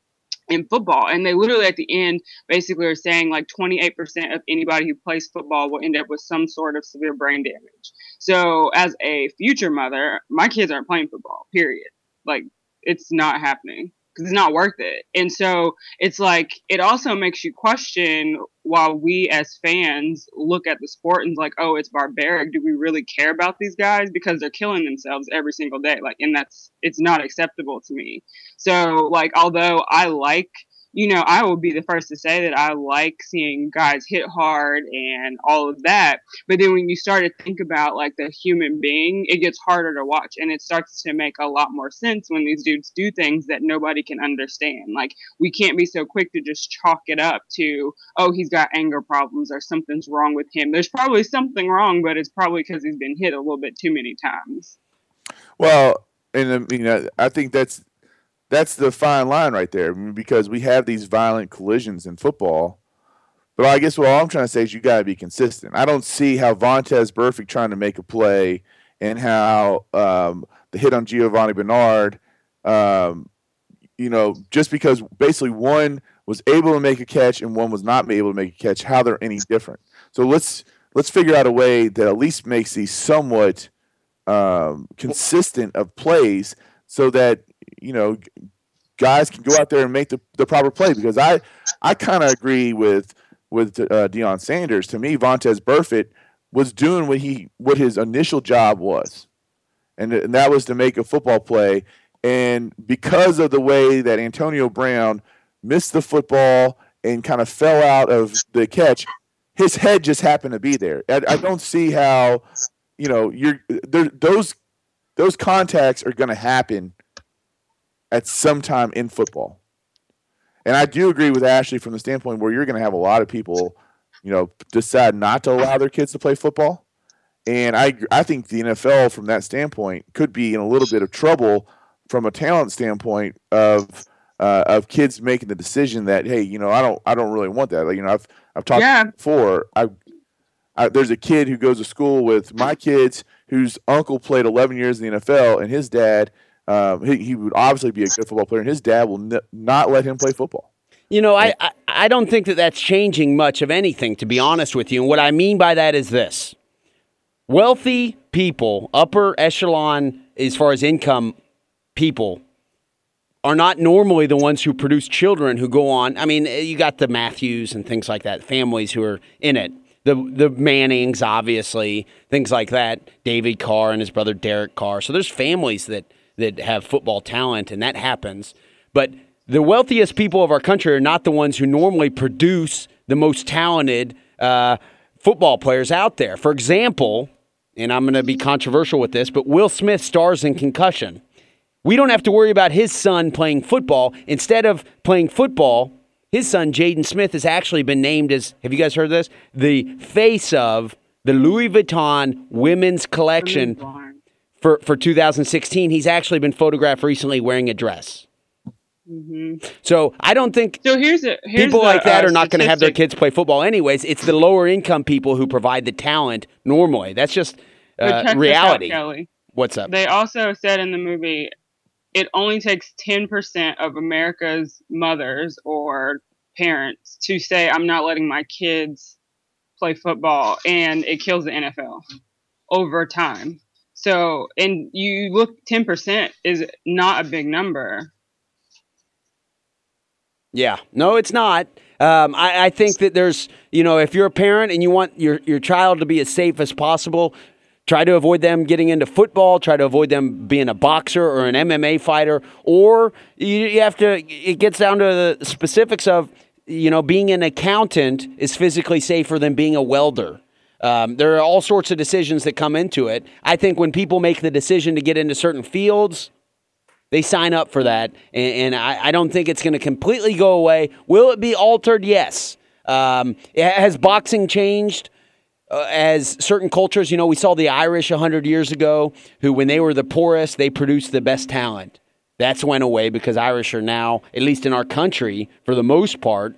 Speaker 4: in football. And they literally at the end basically are saying like 28% of anybody who plays football will end up with some sort of severe brain damage. So as a future mother, my kids aren't playing football, period. Like it's not happening because it's not worth it. And so it's like it also makes you question while we as fans look at the sport and like, oh, it's barbaric. Do we really care about these guys because they're killing themselves every single day? Like, and that's it's not acceptable to me. So like, although I like you know, I will be the first to say that I like seeing guys hit hard and all of that. But then when you start to think about like the human being, it gets harder to watch and it starts to make a lot more sense when these dudes do things that nobody can understand. Like we can't be so quick to just chalk it up to, oh, he's got anger problems or something's wrong with him. There's probably something wrong, but it's probably because he's been hit a little bit too many times.
Speaker 3: Well, and um, I mean, I think that's that's the fine line right there because we have these violent collisions in football. But I guess what I'm trying to say is you got to be consistent. I don't see how Vontaze Burfict trying to make a play and how um, the hit on Giovani Bernard, um, you know, just because basically one was able to make a catch and one was not able to make a catch, how they're any different. So let's let's figure out a way that at least makes these somewhat um, consistent of plays, so that you know guys can go out there and make the, the proper play. Because I I kind of agree with with uh, Deion Sanders. To me, Vontaze Burfict was doing what he what his initial job was, and, and that was to make a football play. And because of the way that Antonio Brown missed the football and kind of fell out of the catch, his head just happened to be there. I, I don't see how, you know, you're there. Those those contacts are going to happen at some time in football. And I do agree with Ashley from the standpoint where you're going to have a lot of people, you know, decide not to allow their kids to play football. And I I think the NFL from that standpoint could be in a little bit of trouble from a talent standpoint of uh, of kids making the decision that hey, you know, I don't I don't really want that. Like, you know, I've I've talked
Speaker 4: Yeah.
Speaker 3: before. I, I there's a kid who goes to school with my kids whose uncle played 11 years in the NFL, and his dad. Um, he, he would obviously be a good football player, and his dad will n- not let him play football.
Speaker 1: You know, I, I I don't think that that's changing much of anything, to be honest with you. And what I mean by that is this: wealthy people, upper echelon as far as income people, are not normally the ones who produce children who go on. I mean, you got the Matthews and things like that, families who are in it. The the Mannings, obviously, things like that. David Carr and his brother Derek Carr. So there's families that that have football talent, and that happens. But the wealthiest people of our country are not the ones who normally produce the most talented uh, football players out there. For example, and I'm going to be controversial with this, but Will Smith stars in Concussion. We don't have to worry about his son playing football. Instead of playing football, his son, Jaden Smith, has actually been named as, have you guys heard this? The face of the Louis Vuitton women's collection for, for 2016. He's actually been photographed recently wearing a dress. So I don't think
Speaker 4: So here's a here's
Speaker 1: people
Speaker 4: the,
Speaker 1: like that
Speaker 4: uh,
Speaker 1: are not going to have their kids play football anyways. It's the lower income people who provide the talent normally. That's just uh,
Speaker 4: out,
Speaker 1: reality.
Speaker 4: Kelly.
Speaker 1: What's up?
Speaker 4: They also said in the movie it only takes 10% of America's mothers or parents to say, I'm not letting my kids play football, and it kills the NFL over time. So, and you look, 10% is not a big number.
Speaker 1: Yeah, no, it's not. Um, I, I think that there's, you know, if you're a parent and you want your, your child to be as safe as possible, try to avoid them getting into football, try to avoid them being a boxer or an MMA fighter, or you, you have to, it gets down to the specifics of, you know, being an accountant is physically safer than being a welder. Um, there are all sorts of decisions that come into it. I think when people make the decision to get into certain fields, they sign up for that, and, and I, I don't think it's going to completely go away. Will it be altered? Yes. Um, has boxing changed? Uh, as certain cultures, you know, we saw the Irish 100 years ago, who, when they were the poorest, they produced the best talent. That's went away because Irish are now, at least in our country, for the most part,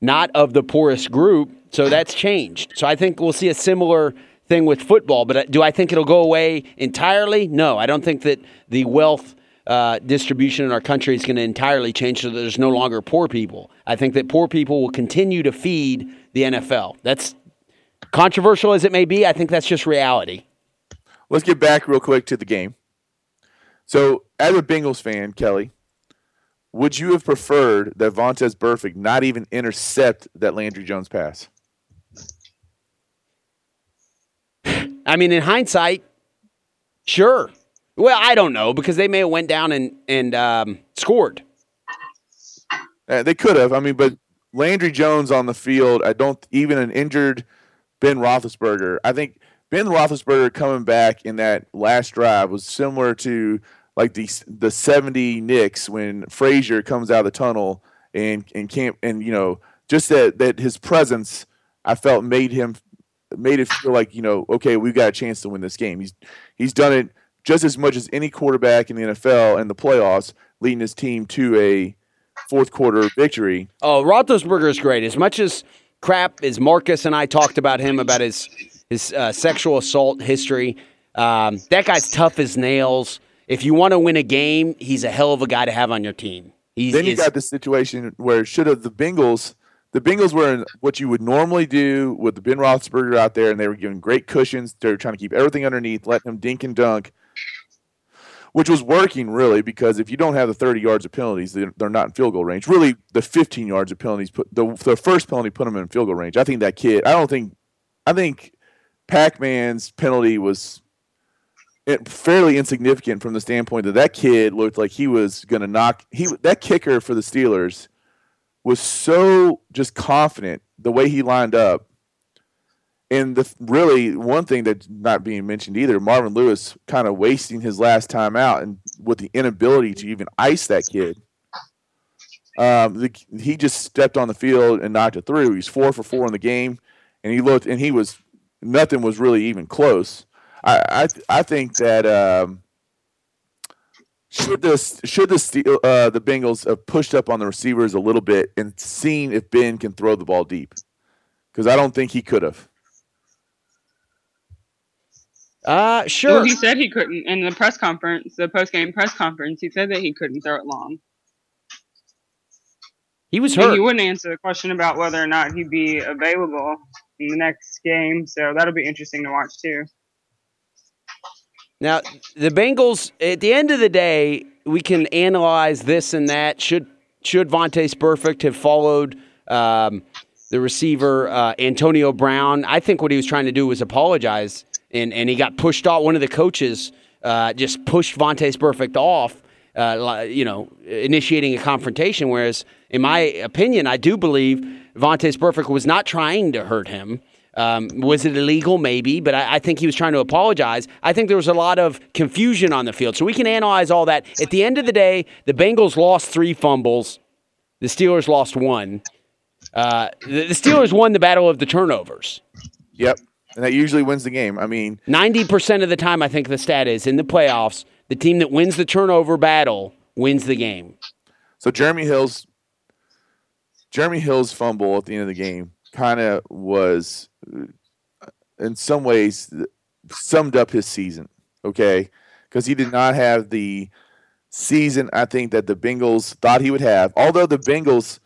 Speaker 1: not of the poorest group. So that's changed. So I think we'll see a similar thing with football. But uh, do I think it'll go away entirely? No, I don't think that the wealth uh, distribution in our country is going to entirely change so there's no longer poor people. I think that poor people will continue to feed the NFL. That's controversial as it may be. I think that's just reality.
Speaker 3: Let's get back real quick to the game. So, as a Bengals fan, Kelly, would you have preferred that Vontaze Burfict not even intercept that Landry Jones pass?
Speaker 1: I mean, in hindsight, sure. Well, I don't know because they may have went down and and um, scored.
Speaker 3: Uh, they could have. I mean, but Landry Jones on the field, I don't even an injured Ben Roethlisberger. I think Ben Roethlisberger coming back in that last drive was similar to like the the seventy Knicks when Frazier comes out of the tunnel and and can't and you know just that that his presence I felt made him made it feel like you know okay we've got a chance to win this game. He's he's done it just as much as any quarterback in the NFL in the playoffs, leading his team to a fourth quarter victory.
Speaker 1: Oh, Roethlisberger is great. As much as crap as Marcus and I talked about him about his his uh, sexual assault history, um, that guy's tough as nails. If you want to win a game, he's a hell of a guy to have on your team. He's,
Speaker 3: then you got the situation where should have the Bengals. The Bengals were in what you would normally do with the Ben Roethlisberger out there, and they were giving great cushions. They were trying to keep everything underneath, letting him dink and dunk, which was working really because if you don't have the 30 yards of penalties, they're, they're not in field goal range. Really, the 15 yards of penalties put the the first penalty put them in field goal range. I think that kid. I don't think. I think Pac-Man's penalty was fairly insignificant from the standpoint that that kid looked like he was going to knock he that kicker for the Steelers was so just confident the way he lined up. And the really one thing that's not being mentioned either, Marvin Lewis kind of wasting his last time out and with the inability to even ice that kid. Um, the, he just stepped on the field and knocked it through. He's four for four in the game, and he looked and he was nothing was really even close. I I, I think that um, should this should the Steel, uh, the Bengals have pushed up on the receivers a little bit and seen if Ben can throw the ball deep because I don't think he could have.
Speaker 1: uh, sure.
Speaker 4: Well, he said he couldn't in the press conference, the post game press conference. He said that he couldn't throw it long.
Speaker 1: he was
Speaker 4: And
Speaker 1: hurt.
Speaker 4: he wouldn't answer the question about whether or not he'd be available in the next game. So that'll be interesting to watch too.
Speaker 1: Now, the Bengals, at the end of the day, we can analyze this and that. Should should Vontaze Burfict have followed um, the receiver uh, Antonio Brown? I think what he was trying to do was apologize, and, and he got pushed off. One of the coaches uh, just pushed Vontaze Burfict off, uh, you know, initiating a confrontation. Whereas, in my opinion, I do believe Vontaze Burfict was not trying to hurt him. Um, was it illegal? Maybe, but I, I think he was trying to apologize. I think there was a lot of confusion on the field. So we can analyze all that. At the end of the day, the Bengals lost three fumbles, the Steelers lost one. Uh, the, the Steelers won the battle of the turnovers.
Speaker 3: Yep, and that usually wins the game. I mean,
Speaker 1: 90% of the time, I think the stat is in the playoffs, the team that wins the turnover battle wins the game.
Speaker 3: So Jeremy Hill's Jeremy Hill's fumble at the end of the game kind of was, uh, in some ways, summed up his season. Okay, because he did not have the season I think that the Bengals thought he would have. Although the Bengals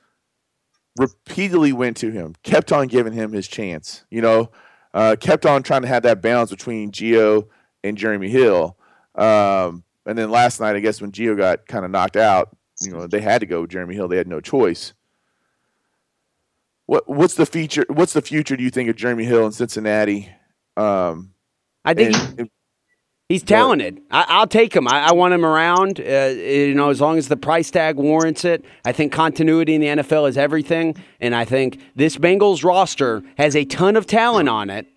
Speaker 3: repeatedly went to him, kept on giving him his chance. You know, uh, kept on trying to have that balance between Gio and Jeremy Hill. Um, and then last night, I guess when Gio got kind of knocked out, you know, they had to go Jeremy Hill. They had no choice. What what's the feature? What's the future? Do you think of Jeremy Hill in Cincinnati? Um,
Speaker 1: I think
Speaker 3: and-
Speaker 1: he- he's talented. I, I'll take him. I, I want him around. Uh, you know, as long as the price tag warrants it. I think continuity in the NFL is everything, and I think this Bengals roster has a ton of talent on it.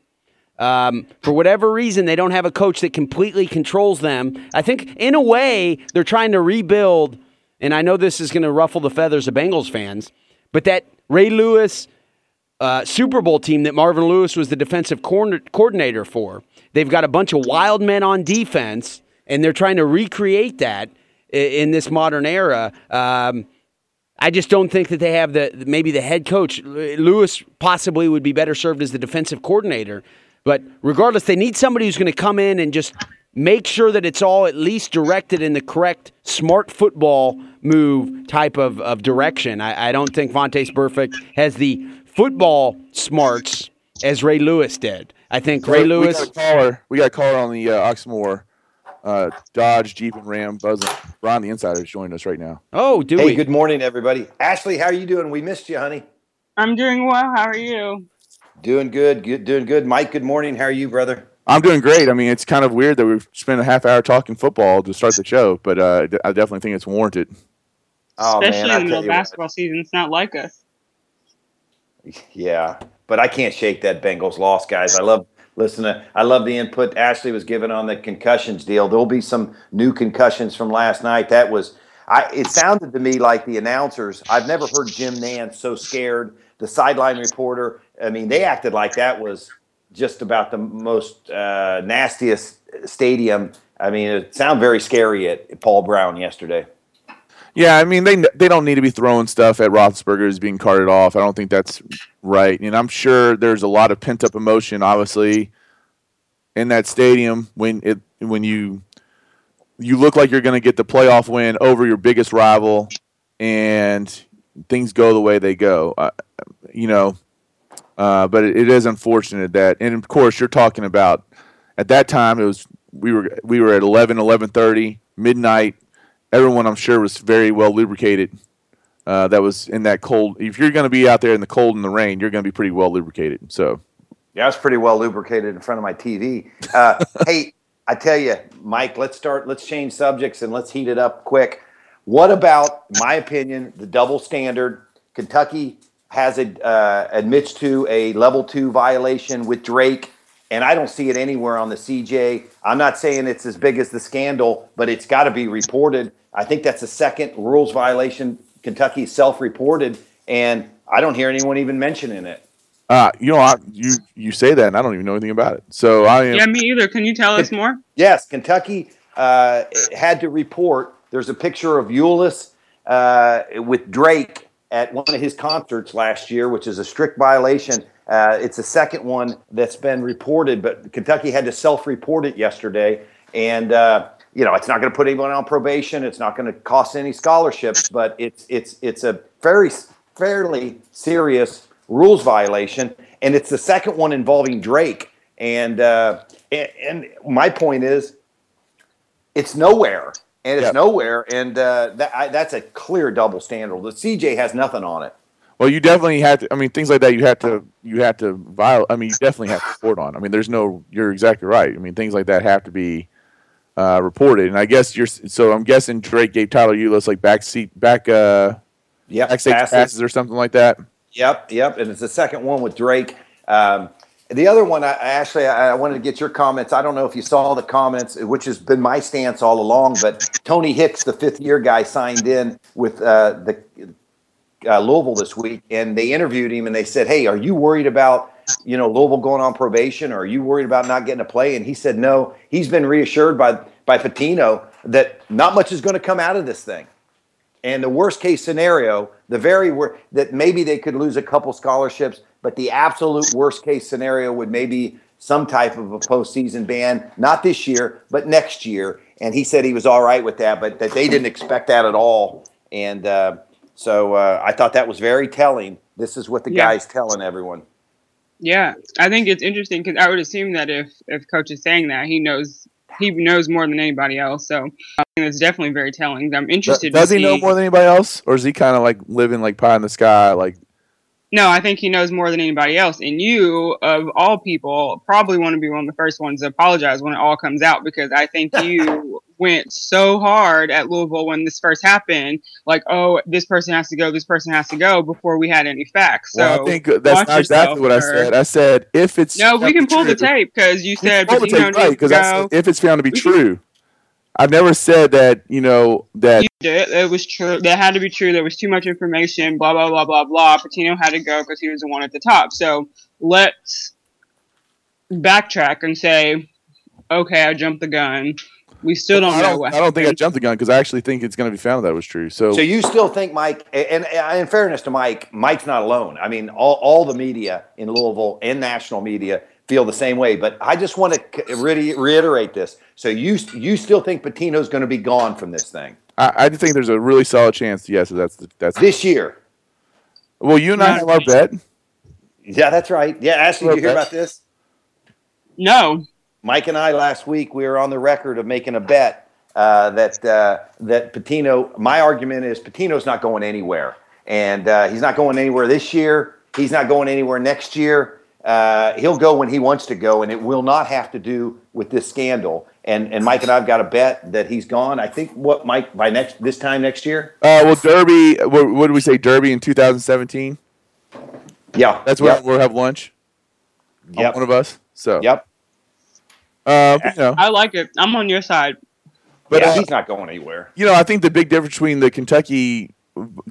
Speaker 1: Um, for whatever reason, they don't have a coach that completely controls them. I think, in a way, they're trying to rebuild. And I know this is going to ruffle the feathers of Bengals fans, but that Ray Lewis uh, Super Bowl team that Marvin Lewis was the defensive coordinator for. They've got a bunch of wild men on defense, and they're trying to recreate that in this modern era. Um, I just don't think that they have the maybe the head coach Lewis possibly would be better served as the defensive coordinator. But regardless, they need somebody who's going to come in and just make sure that it's all at least directed in the correct smart football move type of, of direction. I, I don't think Vontaze Burfict has the football smarts as Ray Lewis did. I think Ray
Speaker 3: we
Speaker 1: Lewis.
Speaker 3: got a caller. We got a caller on the uh, Oxmoor uh, Dodge Jeep and Ram buzzing. Ron, the insider, is joining us right now.
Speaker 1: Oh, do
Speaker 2: Hey,
Speaker 1: we?
Speaker 2: good morning, everybody. Ashley, how are you doing? We missed you, honey.
Speaker 4: I'm doing well. How are you?
Speaker 2: Doing good, good, doing good. Mike, good morning. How are you, brother?
Speaker 3: I'm doing great. I mean, it's kind of weird that we've spent a half hour talking football to start the show, but uh, I definitely think it's warranted.
Speaker 2: Oh
Speaker 4: Especially
Speaker 2: I
Speaker 4: in the of
Speaker 2: what.
Speaker 4: basketball season. It's not like us.
Speaker 2: Yeah, but I can't shake that Bengals loss, guys. I love listen to I love the input Ashley was given on the concussions deal. There'll be some new concussions from last night. That was I it sounded to me like the announcers. I've never heard Jim Nantz so scared. The sideline reporter, I mean, they acted like that was just about the most uh, nastiest stadium. I mean, it sounded very scary at Paul Brown yesterday.
Speaker 3: Yeah, I mean they they don't need to be throwing stuff at Roethlisberger as being carted off. I don't think that's right, and I'm sure there's a lot of pent up emotion, obviously, in that stadium when it when you you look like you're going to get the playoff win over your biggest rival, and things go the way they go. Uh, you know, uh, but it, it is unfortunate that, and of course, you're talking about at that time it was we were we were at 11, 11:30 midnight. Everyone, I'm sure, was very well lubricated. Uh, that was in that cold. If you're going to be out there in the cold and the rain, you're going to be pretty well lubricated. So,
Speaker 2: yeah, I was pretty well lubricated in front of my TV. Uh, hey, I tell you, Mike, let's start. Let's change subjects and let's heat it up quick. What about, my opinion, the double standard? Kentucky has a uh, admits to a level two violation with Drake, and I don't see it anywhere on the CJ. I'm not saying it's as big as the scandal, but it's got to be reported. I think that's the second rules violation Kentucky self-reported, and I don't hear anyone even mentioning it.
Speaker 3: Uh, you know, I, you you say that, and I don't even know anything about it. So I am.
Speaker 4: Yeah, me either. Can you tell us more?
Speaker 2: Yes, Kentucky uh, had to report. There's a picture of Ulis uh, with Drake at one of his concerts last year, which is a strict violation. Uh, it's the second one that's been reported, but Kentucky had to self-report it yesterday, and uh, you know it's not going to put anyone on probation. It's not going to cost any scholarships, but it's it's it's a very fairly serious rules violation, and it's the second one involving Drake. And uh, and, and my point is, it's nowhere, and it's
Speaker 3: Yep.
Speaker 2: nowhere, and uh, that I, that's a clear double standard. The CJ has nothing on it.
Speaker 3: Well, you definitely have to. I mean, things like that you have to you have to violate. I mean, you definitely have to report on. I mean, there's no. You're exactly right. I mean, things like that have to be uh, reported. And I guess you're. So I'm guessing Drake gave Tyler Ulis like back seat back uh
Speaker 2: Yep,
Speaker 3: backstage
Speaker 2: passes.
Speaker 3: passes. or something like that.
Speaker 2: Yep, yep, and it's the second one with Drake. Um, the other one, I, actually, I, I wanted to get your comments. I don't know if you saw the comments, which has been my stance all along. But Tony Hicks, the fifth year guy, signed in with uh, the uh, Louisville this week, and they interviewed him, and they said, "Hey, are you worried about you know Louisville going on probation, or are you worried about not getting a play?" And he said, "No, he's been reassured by by Pitino that not much is going to come out of this thing." And the worst case scenario, the very that maybe they could lose a couple scholarships, but the absolute worst case scenario would maybe some type of a postseason ban, not this year, but next year. And he said he was all right with that, but that they didn't expect that at all. And uh, so uh, I thought that was very telling. This is what the
Speaker 4: Yeah.
Speaker 2: guy's telling everyone.
Speaker 4: Yeah, I think it's interesting because I would assume that if if coach is saying that, he knows he knows more than anybody else. So I think it's definitely very telling. I'm interested.
Speaker 3: Does
Speaker 4: to
Speaker 3: he know more than anybody else, or is he kind of like living like pie in the sky? Like,
Speaker 4: No, I think he knows more than anybody else. And you, of all people, probably want to be one of the first ones to apologize when it all comes out because I think you went so hard at Louisville when this first happened. Like, oh, this person has to go, this person has to go before we had any facts. So
Speaker 3: well, I think that's not exactly what I said. I said if it's
Speaker 4: No, we can pull the tape because you said
Speaker 3: pull the tape, right? Because I
Speaker 4: go.
Speaker 3: said if it's found to be
Speaker 4: can-
Speaker 3: true, I've never said that. You know that
Speaker 4: You did. It was true. That had to be true. There was too much information. Blah blah blah blah blah. Pitino had to go because he was the one at the top. So let's backtrack and say, okay, I jumped the gun. We still don't
Speaker 3: I
Speaker 4: know
Speaker 3: don't,
Speaker 4: what.
Speaker 3: I don't think I jumped the gun because I actually think it's going to be found that was true. So,
Speaker 2: So you still think Mike? And, and in fairness to Mike, Mike's not alone. I mean, all, all the media in Louisville and national media feel the same way. But I just want to re- reiterate this. So you you still think Pitino's going to be gone from this thing
Speaker 3: I, I just think there's a really solid chance. Yes, that's the, that's
Speaker 2: this year?
Speaker 3: well. You and I have our
Speaker 4: me.
Speaker 3: bet.
Speaker 2: Yeah, that's right. Yeah, Ashley, did you hear
Speaker 3: Okay.
Speaker 2: about this?
Speaker 4: No.
Speaker 2: Mike and I last week we were on the record of making a bet uh, that uh, that Pitino. My argument is Pitino's not going anywhere, and uh, he's not going anywhere this year. He's not going anywhere next year. Uh, he'll go when he wants to go, and it will not have to do with this scandal. And and Mike and I've got a bet that he's gone. I think what Mike by next this time next year.
Speaker 3: Uh, well, Derby. What, what did we say? Derby in 2017.
Speaker 2: Yeah,
Speaker 3: That's where
Speaker 2: Yep.
Speaker 3: we'll have lunch.
Speaker 2: Yep.
Speaker 3: One of us. So.
Speaker 2: Yep.
Speaker 3: Uh, you know,
Speaker 4: I like it. I'm on your side.
Speaker 3: but
Speaker 2: yeah,
Speaker 3: uh,
Speaker 2: he's not going anywhere.
Speaker 3: you know, I think the big difference between the Kentucky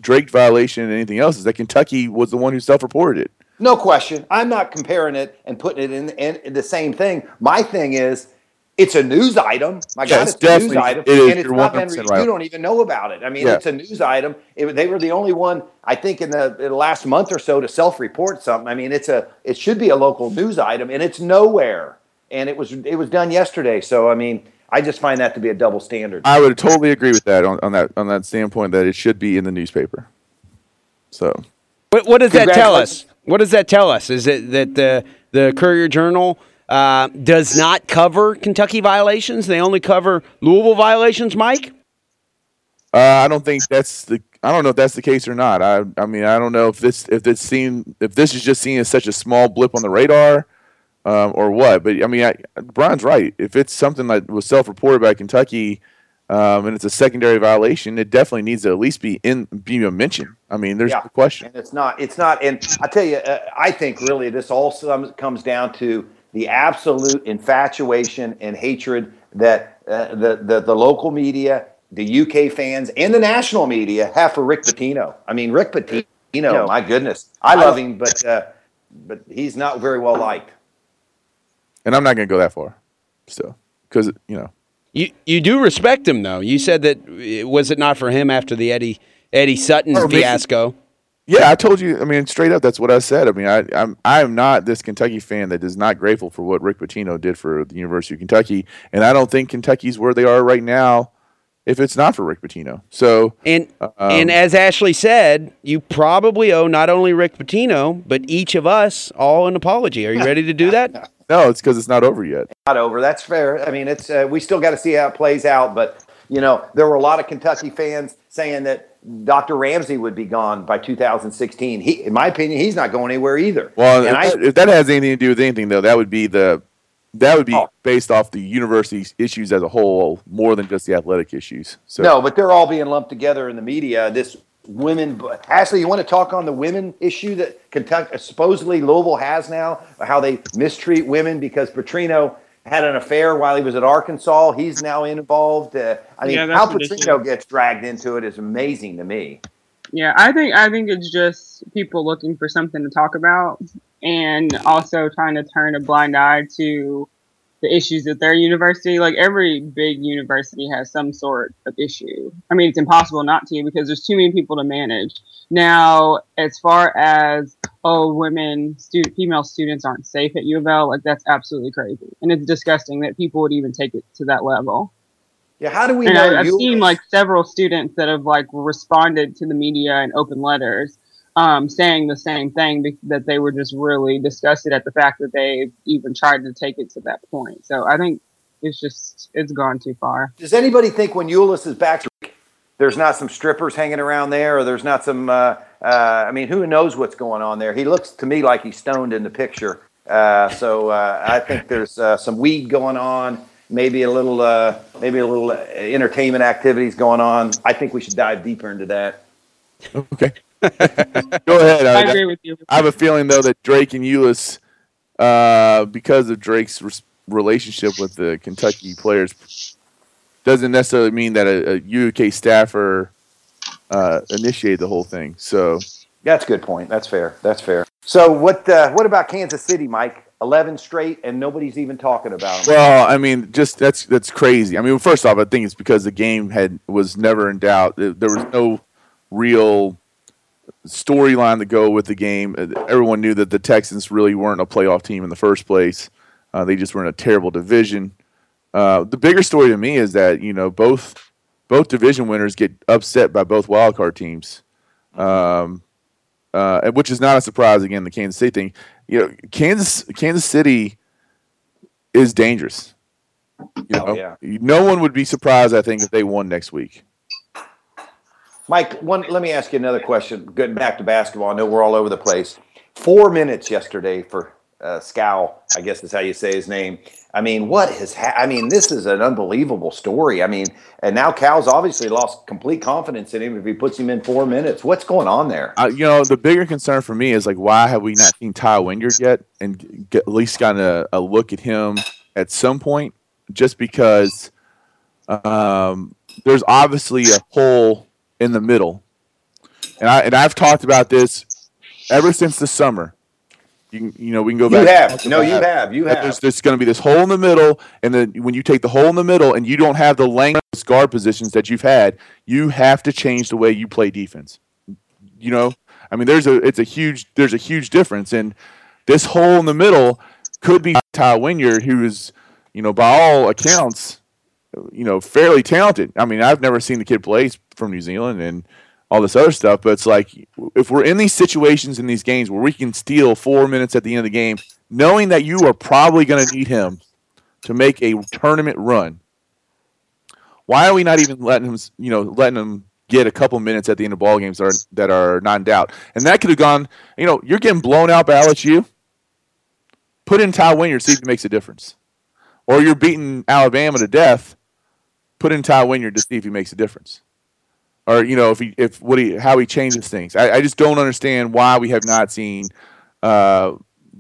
Speaker 3: Drake violation and anything else is that Kentucky was the one who self-reported it.
Speaker 2: No question. I'm not comparing it and putting it in, in, the same thing. My thing is, it's a news item. My God,
Speaker 3: Yes,
Speaker 2: it's a news item,
Speaker 3: It is.
Speaker 2: and it's
Speaker 3: You're
Speaker 2: not been.
Speaker 3: 100%
Speaker 2: You don't even know about it. I mean,
Speaker 3: Yeah.
Speaker 2: it's a news item. It, they were the only one, I think, in the, in the last month or so to self-report something. I mean, it's a. It should be a local news item, and it's nowhere. And it was it was done yesterday. So I mean, I just find that to be a double standard.
Speaker 3: I would totally agree with that on, on that on that standpoint that it should be in the newspaper. So
Speaker 1: What, what does that tell us? What does that tell us? Is it that the the Courier Journal uh, does not cover Kentucky violations? They only cover Louisville violations, Mike.
Speaker 3: uh, I don't think that's the. I don't know if that's the case or not. I I mean I don't know if this if this seen if this is just seen as such a small blip on the radar. Um, or what? But I mean, I, Brian's right. If it's something that was self-reported by Kentucky, um, and it's a secondary violation, it definitely needs to at least be in be a mention. I mean, there's
Speaker 2: Yeah.
Speaker 3: no question.
Speaker 2: And it's not. It's not. And I tell you, uh, I think really this all comes down to the absolute infatuation and hatred that uh, the, the the local media, the UK fans, and the national media have for Rick Pitino. I mean, Rick Pitino. My goodness, I love him, but uh, but he's not very well liked.
Speaker 3: And I'm not going to go that far, still, because you know.
Speaker 1: You you do respect him though. You said that uh, was it not for him after the Eddie Eddie Sutton
Speaker 3: maybe-
Speaker 1: fiasco?
Speaker 3: Yeah, I told you. I mean, straight up, that's what I said. I mean, I, I'm I am not this Kentucky fan that is not grateful for what Rick Pitino did for the University of Kentucky, and I don't think Kentucky's where they are right now if it's not for Rick Pitino. So,
Speaker 1: And
Speaker 3: Um,
Speaker 1: and as Ashley said, you probably owe not only Rick Pitino but each of us all an apology. Are you ready to do that?
Speaker 3: no, it's because it's not over yet.
Speaker 2: Not over. That's fair. I mean, it's uh, we still got to see how it plays out. But you know, there were a lot of Kentucky fans saying that Dr. Ramsey would be gone by 2016. He, in my opinion, he's not going anywhere either.
Speaker 3: Well,
Speaker 2: and
Speaker 3: if,
Speaker 2: I,
Speaker 3: if that has anything to do with anything, though, that would be the that would be
Speaker 2: Oh.
Speaker 3: based off the university's issues as a whole, more than just the athletic issues. So,
Speaker 2: no, but they're all being lumped together in the media. This women, Ashley, you want to talk on the women issue that Kentucky supposedly Louisville has now, how they mistreat women because Petrino had an affair while he was at Arkansas. He's now involved. Uh, I mean,
Speaker 4: Yeah,
Speaker 2: how. Petrino gets dragged into it is amazing to me.
Speaker 4: Yeah, I think I think it's just people looking for something to talk about and also trying to turn a blind eye to the issues at their university. Like every big university has some sort of issue. I mean, it's impossible not to because there's too many people to manage. Now, as far as oh, women, student, female students aren't safe at U of L, like that's absolutely crazy, and it's disgusting that people would even take it to that level.
Speaker 2: Yeah, how do we
Speaker 4: And
Speaker 2: know?
Speaker 4: I, I've
Speaker 2: you-
Speaker 4: seen like several students that have like responded to the media in open letters, um, saying the same thing be- that they were just really disgusted at the fact that they even tried to take it to that point. So I think it's just it's gone too far.
Speaker 2: Does anybody think when Ulis is back, there's not some strippers hanging around there, or there's not some? Uh, uh, I mean, who knows what's going on there? He looks to me like he's stoned in the picture. Uh, so uh, I think there's uh, some weed going on, maybe a little, uh, maybe a little uh, entertainment activities going on. I think we should dive deeper into that.
Speaker 3: okay, go ahead.
Speaker 4: I
Speaker 3: I,
Speaker 4: agree with you.
Speaker 3: I have a feeling though that Drake and Ulis, uh, because of Drake's res- relationship with the Kentucky players, doesn't necessarily mean that a, a UK staffer uh, initiated the whole thing. So
Speaker 2: That's a good point. That's fair. That's fair. So what? Uh, what about Kansas City, Mike? Eleven straight, and nobody's even talking about them.
Speaker 3: Well, I mean, just that's that's crazy. I mean, first off, I think it's because the game had was never in doubt. There there was no real storyline to go with the game. Uh, Everyone knew that the Texans really weren't a playoff team in the first place. Uh, they just were in a terrible division. Uh, the bigger story to me is that you know both both division winners get upset by both wildcard teams, um, uh, which is not a surprise. Again, the Kansas City thing. You know, Kansas Kansas City is dangerous. You know,
Speaker 2: Oh, yeah.
Speaker 3: no one would be surprised. I think if they won next week.
Speaker 2: Mike, one. Let me ask you another question. Getting back to basketball, I know we're all over the place. Four minutes yesterday for uh, Skal, I guess is how you say his name. I mean, what has? Ha- I mean, this is an unbelievable story. I mean, and now Cal's obviously lost complete confidence in him if he puts him in four minutes. What's going on there?
Speaker 3: Uh, you know, the bigger concern for me is like, why have we not seen Tai Wynyard yet, and get, at least gotten a, a look at him at some point? Just because um, there's obviously a hole in the middle, and I and I've talked about this ever since the summer. You can, you know, we can go back.
Speaker 2: You have. No, you have. You have.
Speaker 3: There's, there's going to be this hole in the middle, and then when you take the hole in the middle and you don't have the length of guard positions that you've had, you have to change the way you play defense. You know, I mean, there's a it's a huge there's a huge difference, and this hole in the middle could be Tai Wynyard, who is, you know, by all accounts, you know, fairly talented. I mean, I've never seen the kid play from New Zealand and all this other stuff, but it's like if we're in these situations in these games where we can steal four minutes at the end of the game, knowing that you are probably going to need him to make a tournament run, why are we not even letting him, you know, letting him get a couple minutes at the end of ball games that are, that are not in doubt? And that could have gone, you know, you're getting blown out by LSU. Put in Tai Wynyard, see if he makes a difference. Or you're beating Alabama to death. Put in Tai Wynyard to see if he makes a difference. Or you know if he if what he how he changes things. I, I just don't understand why we have not seen uh,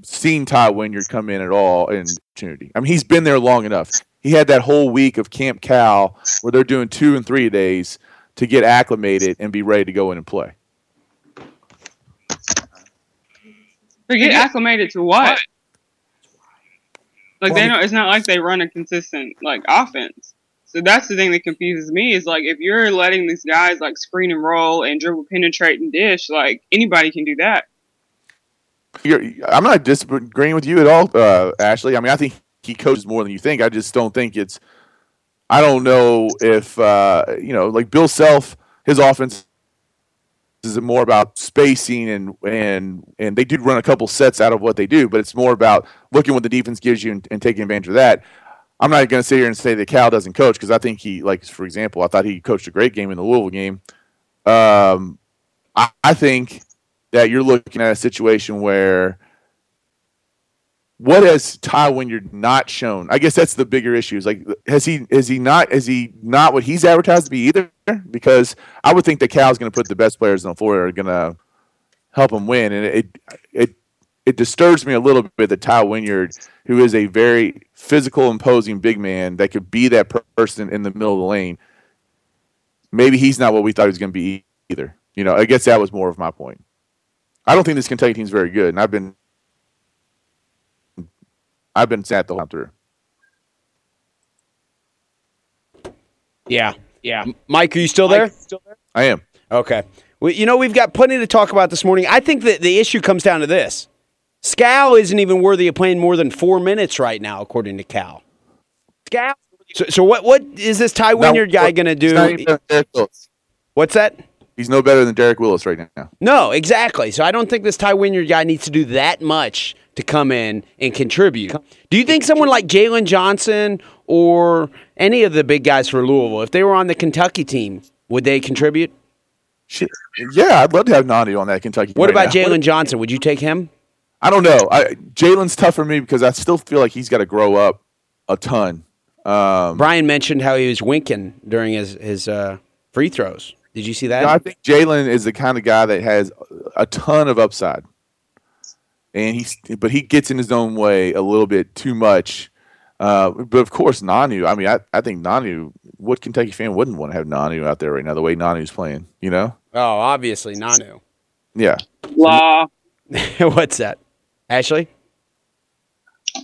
Speaker 3: seen Tai Wynyard come in at all in opportunity. I mean he's been there long enough. He had that whole week of Camp Cal where they're doing two and three days to get acclimated and be ready to go in and play.
Speaker 4: To get acclimated to what? Like they don't. It's not like they run a consistent like offense. So that's the thing that confuses me is like if you're letting these guys like screen and roll and dribble, penetrate and dish, like anybody can do that.
Speaker 3: You're, I'm not disagreeing with you at all, uh, Ashley. I mean, I think he coaches more than you think. I just don't think it's. I don't know if uh, you know, like Bill Self, his offense is more about spacing and and and they do run a couple sets out of what they do, but it's more about looking what the defense gives you and, and taking advantage of that. I'm not going to sit here and say that Cal doesn't coach because I think he, like for example, I thought he coached a great game in the Louisville game. Um, I, I think that you're looking at a situation where what has Tai Wynyard not shown? I guess that's the bigger issue. Is like has he is he not is he not what he's advertised to be either? Because I would think that Cal's going to put the best players on the floor are going to help him win, and it it it disturbs me a little bit that Tai Wynyard, who is a very physical, imposing big man that could be that person in the middle of the lane, maybe he's not what we thought he was going to be either. You know, I guess that was more of my point. I don't think this Kentucky team is very good, and I've been I've been sat the whole time through.
Speaker 1: Yeah, yeah. Mike, are you still there?
Speaker 3: I am.
Speaker 1: Okay. Well, you know, we've got plenty to talk about this morning. I think that the issue comes down to this. Skal isn't even worthy of playing more than four minutes right now, according to Cal. Skal. So, so what? What is this Tai Wynyard guy going to do? What's that?
Speaker 3: He's no better than Derek Willis right now.
Speaker 1: No, exactly. So I don't think this Tai Wynyard guy needs to do that much to come in and contribute. Do you think someone like Jaylen Johnson or any of the big guys for Louisville, if they were on the Kentucky team, would they contribute?
Speaker 3: Yeah, I'd love to have Nanu on that Kentucky.
Speaker 1: What right about Jaylen Johnson? Would you take him?
Speaker 3: I don't know. Jaylen's tough for me because I still feel like he's got to grow up a ton. Um,
Speaker 1: Brian mentioned how he was winking during his his uh, free throws. Did you see that?
Speaker 3: You know, I think Jalen is the kind of guy that has a ton of upside, and he's but he gets in his own way a little bit too much. Uh, but of course, Nanu. I mean, I, I think Nanu. What Kentucky fan wouldn't want to have Nanu out there right now? The way Nanu's playing, you know.
Speaker 1: Oh, obviously Nanu.
Speaker 3: Yeah.
Speaker 4: Law.
Speaker 1: What's that, Ashley?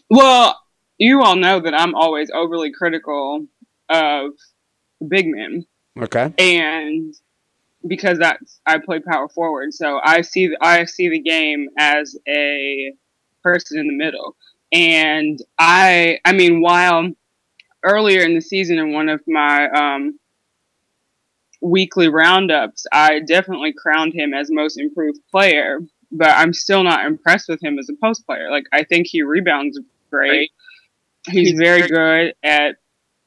Speaker 4: Well, you all know that I'm always overly critical of big men.
Speaker 1: Okay.
Speaker 4: And because that's I play power forward, so I see I see the game as a person in the middle. And I I mean while earlier in the season in one of my um, weekly roundups, I definitely crowned him as most improved player, but I'm still not impressed with him as a post player. Like I think he rebounds great. He's very good at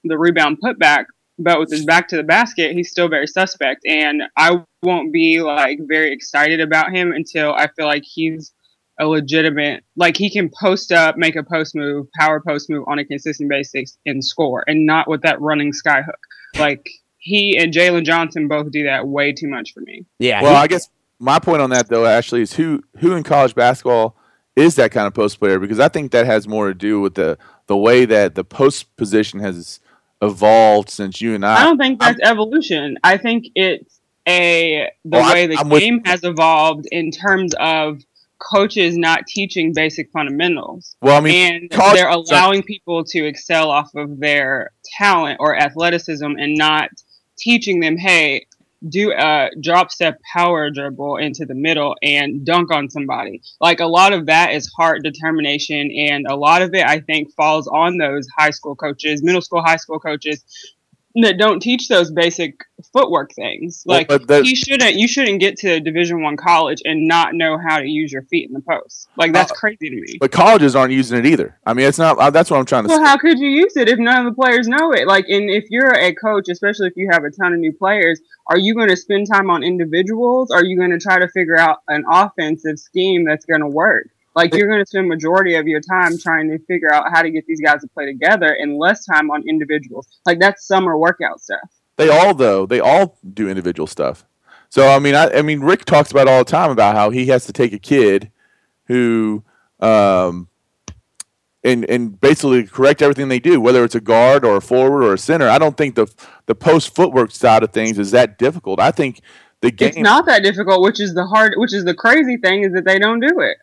Speaker 4: the rebound putback, but with his back to the basket, he's still very suspect. And I won't be like very excited about him until I feel like he's a legitimate, like he can post up, make a post move, power post move on a consistent basis and score, and not with that running skyhook. Like he and Jaylen Johnson both do that way too much for me.
Speaker 1: Yeah.
Speaker 3: Well, he, I guess my point on that though, Ashley, is who who in college basketball is that kind of post player because I think that has more to do with the the way that the post position has evolved since you and I.
Speaker 4: I don't think that's I'm, evolution. I think it's a the oh, well, way the I'm game with, has evolved in terms of coaches not teaching basic fundamentals.
Speaker 3: Well, I mean,
Speaker 4: and college, they're allowing people to excel off of their talent or athleticism and not teaching them, hey, do a drop step power dribble into the middle and dunk on somebody. Like a lot of that is heart determination, and a lot of it I think falls on those high school coaches, middle school, high school coaches that don't teach those basic footwork things. Like
Speaker 3: but that-
Speaker 4: you shouldn't you shouldn't get to Division One college and not know how to use your feet in the post. Like that's
Speaker 3: Uh,
Speaker 4: crazy to me.
Speaker 3: But colleges aren't using it either. I mean, it's not. uh, That's what I'm trying to say.
Speaker 4: Well,
Speaker 3: say.
Speaker 4: how could you use it if none of the players know it? Like, and if you're a coach, especially if you have a ton of new players, are you going to spend time on individuals? Are you going to try to figure out an offensive scheme that's going to work? Like, you're going to spend majority of your time trying to figure out how to get these guys to play together, and less time on individuals. Like, that's summer workout stuff.
Speaker 3: They all though. They all do individual stuff. So I mean, I, I mean, Rick talks about all the time about how he has to take a kid who, um, and and basically correct everything they do, whether it's a guard or a forward or a center. I don't think the the post footwork side of things is that difficult. I think the game,
Speaker 4: It's not that difficult, which is the hard, which is the crazy thing is that they don't do it.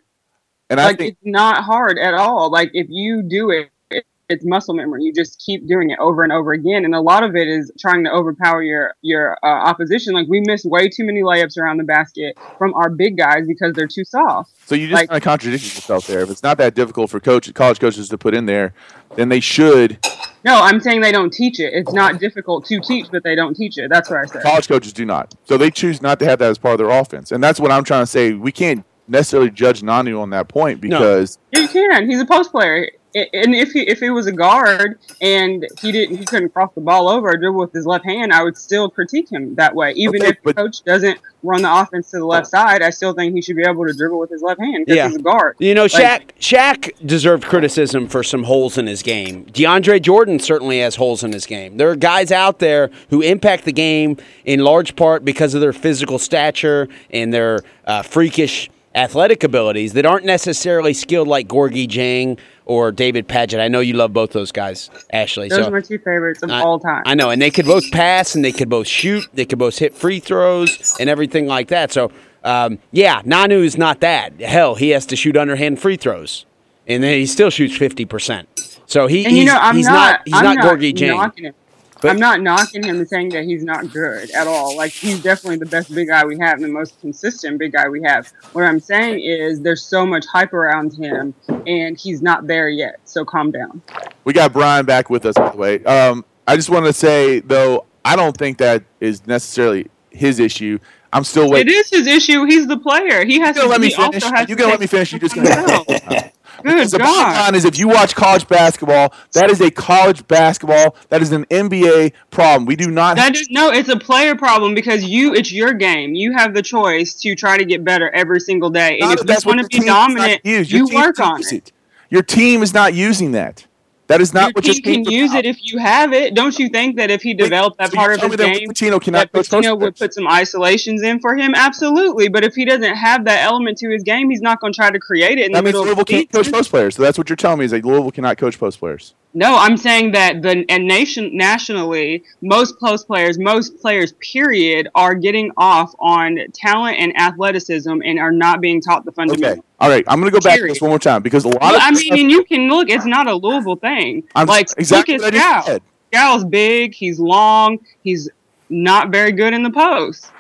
Speaker 3: And I
Speaker 4: like
Speaker 3: think
Speaker 4: it's not hard at all. Like if you do it, it, it's muscle memory. You just keep doing it over and over again, and a lot of it is trying to overpower your your uh, opposition. Like we miss way too many layups around the basket from our big guys because they're too soft.
Speaker 3: so. You just
Speaker 4: like-
Speaker 3: kind of contradicted yourself there. If it's not that difficult for coach college coaches to put in there, then they should.
Speaker 4: No, I'm saying they don't teach it. It's not difficult to teach, but they don't teach it. That's what I said.
Speaker 3: College coaches do not. So they choose not to have that as part of their offense, and that's what I'm trying to say. We can't necessarily judge Nanu on that point because
Speaker 4: You can. He's a post player. And if he if he was a guard and he didn't he couldn't cross the ball over or dribble with his left hand, I would still critique him that way. Even
Speaker 3: Okay,
Speaker 4: if the coach doesn't run the offense to the left side, I still think he should be able to dribble with his left hand because
Speaker 1: Yeah.
Speaker 4: he's a guard.
Speaker 1: You know, Shaq
Speaker 4: Like-
Speaker 1: Shaq deserved criticism for some holes in his game. DeAndre Jordan certainly has holes in his game. There are guys out there who impact the game in large part because of their physical stature and their uh, freakish athletic abilities that aren't necessarily skilled like Gorgui Dieng or David Padgett. I know you love both those guys, Ashley.
Speaker 4: Those
Speaker 1: so
Speaker 4: are my two favorites of
Speaker 1: I-
Speaker 4: all time.
Speaker 1: I know, and they could both pass and they could both shoot. They could both hit free throws and everything like that. So, um, yeah, Nanu is not that. Hell, he has to shoot underhand free throws, and then he still shoots fifty percent. So he,
Speaker 4: and
Speaker 1: he's,
Speaker 4: you know, I'm
Speaker 1: he's
Speaker 4: not,
Speaker 1: he's
Speaker 4: I'm
Speaker 1: not,
Speaker 4: not Gorgui Dieng.
Speaker 1: But-
Speaker 4: I'm not knocking him and saying that he's not good at all. Like he's definitely the best big guy we have, and the most consistent big guy we have. What I'm saying is there's so much hype around him, and he's not there yet. So calm down.
Speaker 3: we got Brian back with us. By the way, um, I just want to say though, I don't think that is necessarily his issue. I'm still waiting.
Speaker 4: is his issue. He's the player. He has
Speaker 3: You
Speaker 4: to.
Speaker 3: let me finish? You
Speaker 4: to
Speaker 3: gonna let me finish? You just gonna.
Speaker 4: Good
Speaker 3: the bottom line is, if you watch college basketball, that is a college basketball. That is an NBA problem. We do not.
Speaker 4: That is no, it's a player problem because you, it's your game. You have the choice to try to get better every single day, and if you want to be
Speaker 3: team does not
Speaker 4: dominant. You work on
Speaker 3: use
Speaker 4: it.
Speaker 3: Your team is not using that. That is not
Speaker 4: Your
Speaker 3: what
Speaker 4: team
Speaker 3: your
Speaker 4: can use it if you have it. Don't you think that if he developed that
Speaker 3: So
Speaker 4: part of his
Speaker 3: that
Speaker 4: game,
Speaker 3: Pitino cannot
Speaker 4: that
Speaker 3: coach
Speaker 4: would put some isolations in for him? Absolutely. But if he doesn't have that element to his game, he's not going to try to create it in
Speaker 3: That
Speaker 4: the
Speaker 3: means
Speaker 4: middle
Speaker 3: Louisville can't coach post players. So that's what you're telling me is that Louisville cannot coach post players.
Speaker 4: No, I'm saying that the and nation nationally, most post players, most players, period, are getting off on talent and athleticism and are not being taught the fundamentals. Okay.
Speaker 3: All right. I'm going to go back to this one more time because a lot
Speaker 4: Well,
Speaker 3: of
Speaker 4: I mean, and you can look. It's not a Louisville thing.
Speaker 3: I'm
Speaker 4: like
Speaker 3: exactly
Speaker 4: look at
Speaker 3: I just
Speaker 4: Gal.
Speaker 3: said.
Speaker 4: Gal's big. He's long. He's not very good in the post.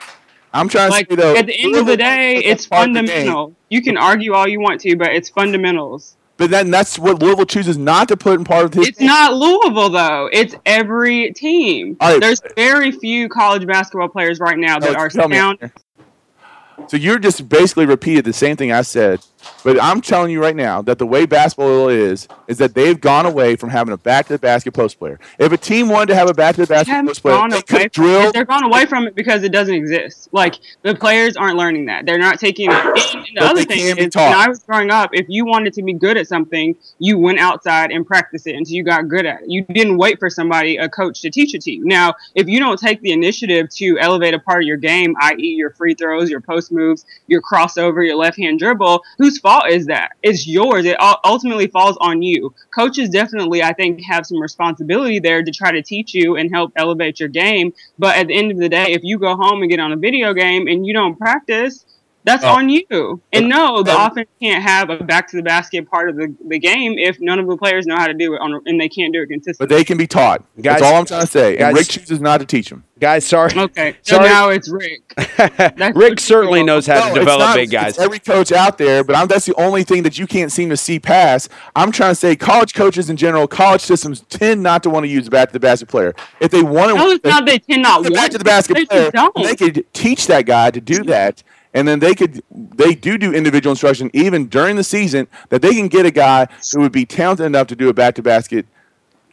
Speaker 3: I'm trying
Speaker 4: Like
Speaker 3: to say though.
Speaker 4: at the end of the day, it's fundamental. You can argue all you want to, but it's fundamentals.
Speaker 3: But then that's what Louisville chooses not to put in part of his.
Speaker 4: It's not Louisville though. It's every team.
Speaker 3: Right.
Speaker 4: There's very few college basketball players right now that
Speaker 3: Alex,
Speaker 4: are sound.
Speaker 3: So you're just basically repeated the same thing I said, but I'm telling you right now that the way basketball is is that they've gone away from having a back to the basket post player. If a team wanted to have a back to the basket post player, they could drill.
Speaker 4: They're gone away from it because it doesn't exist. Like the players aren't learning that. They're not taking it. And the other thing is, when I was growing up, if you wanted to be good at something, you went outside and practiced it until you got good at it. You didn't wait for somebody, a coach, to teach it to you. Now, if you don't take the initiative to elevate a part of your game, i.e., your free throws, your post moves, your crossover, your left hand dribble, whose fault is that? It's yours. It ultimately falls on you. Coaches definitely, I think, have some responsibility there to try to teach you and help elevate your game. But at the end of the day, if you go home and get on a video game and you don't practice, That's
Speaker 3: Oh.
Speaker 4: on you. And no, the
Speaker 3: Um,
Speaker 4: offense can't have a back to the basket part of the, the game if none of the players know how to do it on, and they can't do it consistently.
Speaker 3: But they can be taught.
Speaker 1: Guys-
Speaker 3: That's all I'm trying to say.
Speaker 1: guys-
Speaker 3: and Rick chooses not to teach them.
Speaker 1: Guys, sorry.
Speaker 4: Okay, so
Speaker 1: Sorry.
Speaker 4: now it's Rick.
Speaker 1: Rick certainly knows how
Speaker 3: No,
Speaker 1: to develop
Speaker 3: not-
Speaker 1: big guys.
Speaker 3: it's every coach out there, but I'm, that's the only thing that you can't seem to see past. I'm trying to say college coaches in general, college systems tend not to want to use a back to the basket player. If they want to,
Speaker 4: No, it's not they tend not
Speaker 3: the
Speaker 4: want
Speaker 3: back to the basket
Speaker 4: They
Speaker 3: player,
Speaker 4: just don't.
Speaker 3: they could teach that guy to do that. And then they could, they do do individual instruction even during the season that they can get a guy who would be talented enough to do a back to basket.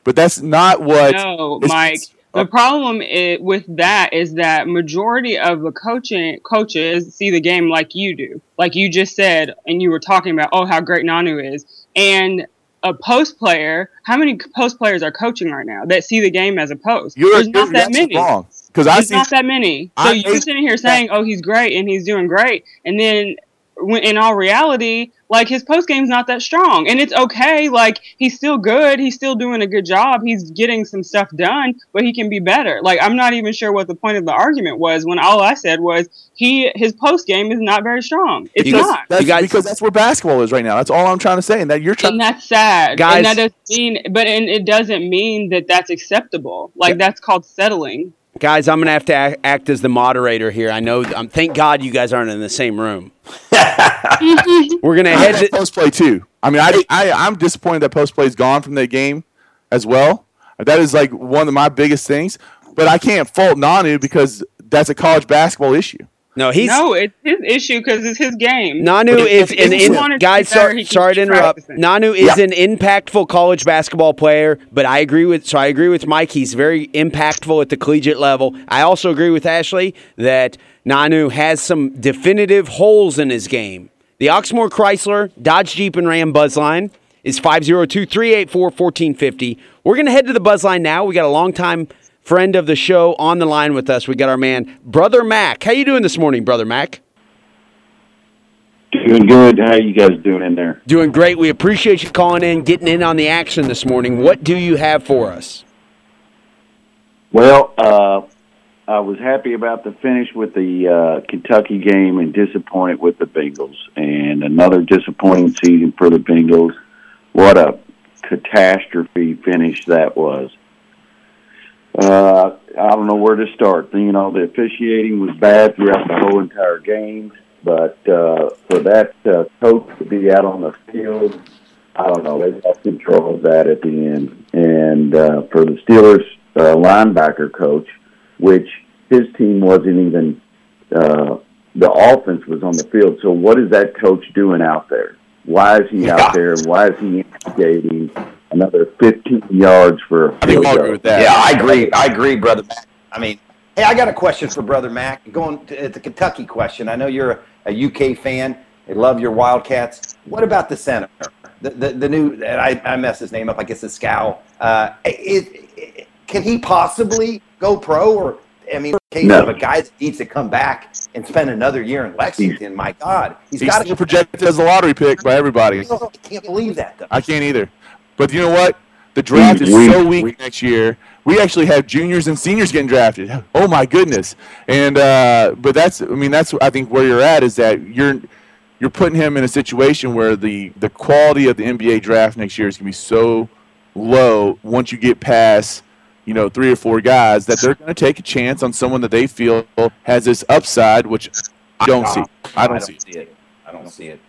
Speaker 3: But that's not what.
Speaker 4: No, Mike. The problem i with that is that majority of the coaching coaches see the game like you do, like you just said, and you were talking about, oh, how great Nanu is, and a post player. How many post players are coaching right now that see the game as a post?
Speaker 3: You're,
Speaker 4: There's not that many.
Speaker 3: wrong because I
Speaker 4: There's
Speaker 3: see
Speaker 4: not that many. So
Speaker 3: I-
Speaker 4: you're sitting here saying, "Oh, he's great and he's doing great," and then when in all reality, like his post game's not that strong, and it's okay. Like he's still good. He's still doing a good job. He's getting some stuff done, but he can be better. Like I'm not even sure what the point of the argument was when all I said was he his post game is not very strong. It's
Speaker 1: You guys-
Speaker 4: not.
Speaker 3: that's
Speaker 1: guys-
Speaker 3: because that's where basketball is right now. That's all I'm trying to say. And that you're trying.
Speaker 4: and that's sad.
Speaker 1: Guys-
Speaker 4: and that doesn't mean, but and it doesn't mean that that's acceptable. Like that's called settling.
Speaker 1: Guys, I'm going to have to act, act as the moderator here. I know. Um, thank God you guys aren't in the same room. We're going to head
Speaker 3: had
Speaker 1: to.
Speaker 3: post play too. I mean, I, I I'm disappointed that post play is gone from the game as well. That is like one of my biggest things. But I can't fault Nanu because that's a college basketball issue.
Speaker 1: No, he's.
Speaker 4: no, it's his issue because it's his game.
Speaker 1: Nanu
Speaker 3: But
Speaker 1: is
Speaker 3: if-
Speaker 1: an
Speaker 3: if
Speaker 1: in,
Speaker 3: he
Speaker 4: wanted to
Speaker 1: guys. Sorry, sorry to
Speaker 4: keep
Speaker 1: interrupt.
Speaker 4: practicing.
Speaker 1: Nanu is an impactful college basketball player, but I agree with. So I agree with Mike. He's very impactful at the collegiate level. I also agree with Ashley that Nanu has some definitive holes in his game. The Oxmoor Chrysler Dodge Jeep and Ram Buzz line is 502-384-1450. We're gonna head to the Buzz line now. We got a longtime friend of the show on the line with us. We got our man Brother Mac. How you doing this morning, Brother Mac?
Speaker 6: Doing good. How you guys doing in there?
Speaker 1: Doing great. We appreciate you calling in, getting in on the action this morning. What do you have for us?
Speaker 6: Well, uh, I was happy about the finish with the uh, Kentucky game and disappointed with the Bengals. And another disappointing season for the Bengals. What a catastrophe finish that was. Uh, I don't know where to start. You know, the officiating was bad throughout the whole entire game. But uh, for that uh, coach to be out on the field, I don't know. They lost control of that at the end. And uh, for the Steelers uh, linebacker coach, which his team wasn't even, uh, the offense was on the field. So what is that coach doing out there? Why is he
Speaker 2: Yeah.
Speaker 6: out there? Why is he instigating another 15 yards for a
Speaker 3: I think
Speaker 6: field
Speaker 3: we all
Speaker 6: goal?
Speaker 3: agree with that.
Speaker 2: Yeah, I agree. I agree, brother Mac. I mean, hey, I got a question for brother Mac. Going to, at the Kentucky question. I know you're a, a UK fan. I love your Wildcats. What about the center? The the, the new. and I, I messed his name up. I guess it's Skal. Uh, it, it, can he possibly go pro? Or I mean, in case
Speaker 6: No.
Speaker 2: of a guy that needs to come back and spend another year in Lexington. My God, he's
Speaker 3: He's
Speaker 2: got
Speaker 3: still
Speaker 2: to.
Speaker 3: projected as a lottery pick by everybody.
Speaker 2: I can't believe that though.
Speaker 3: I can't either. But you know what? The draft is so weak next year. We actually have juniors and seniors getting drafted. Oh my goodness! And uh, but that's I mean that's I think where you're at is that you're you're putting him in a situation where the the quality of the NBA draft next year is going to be so low once you get past you know three or four guys that they're going to take a chance on someone that they feel has this upside, which I don't see. I don't see.
Speaker 2: it. I don't see it.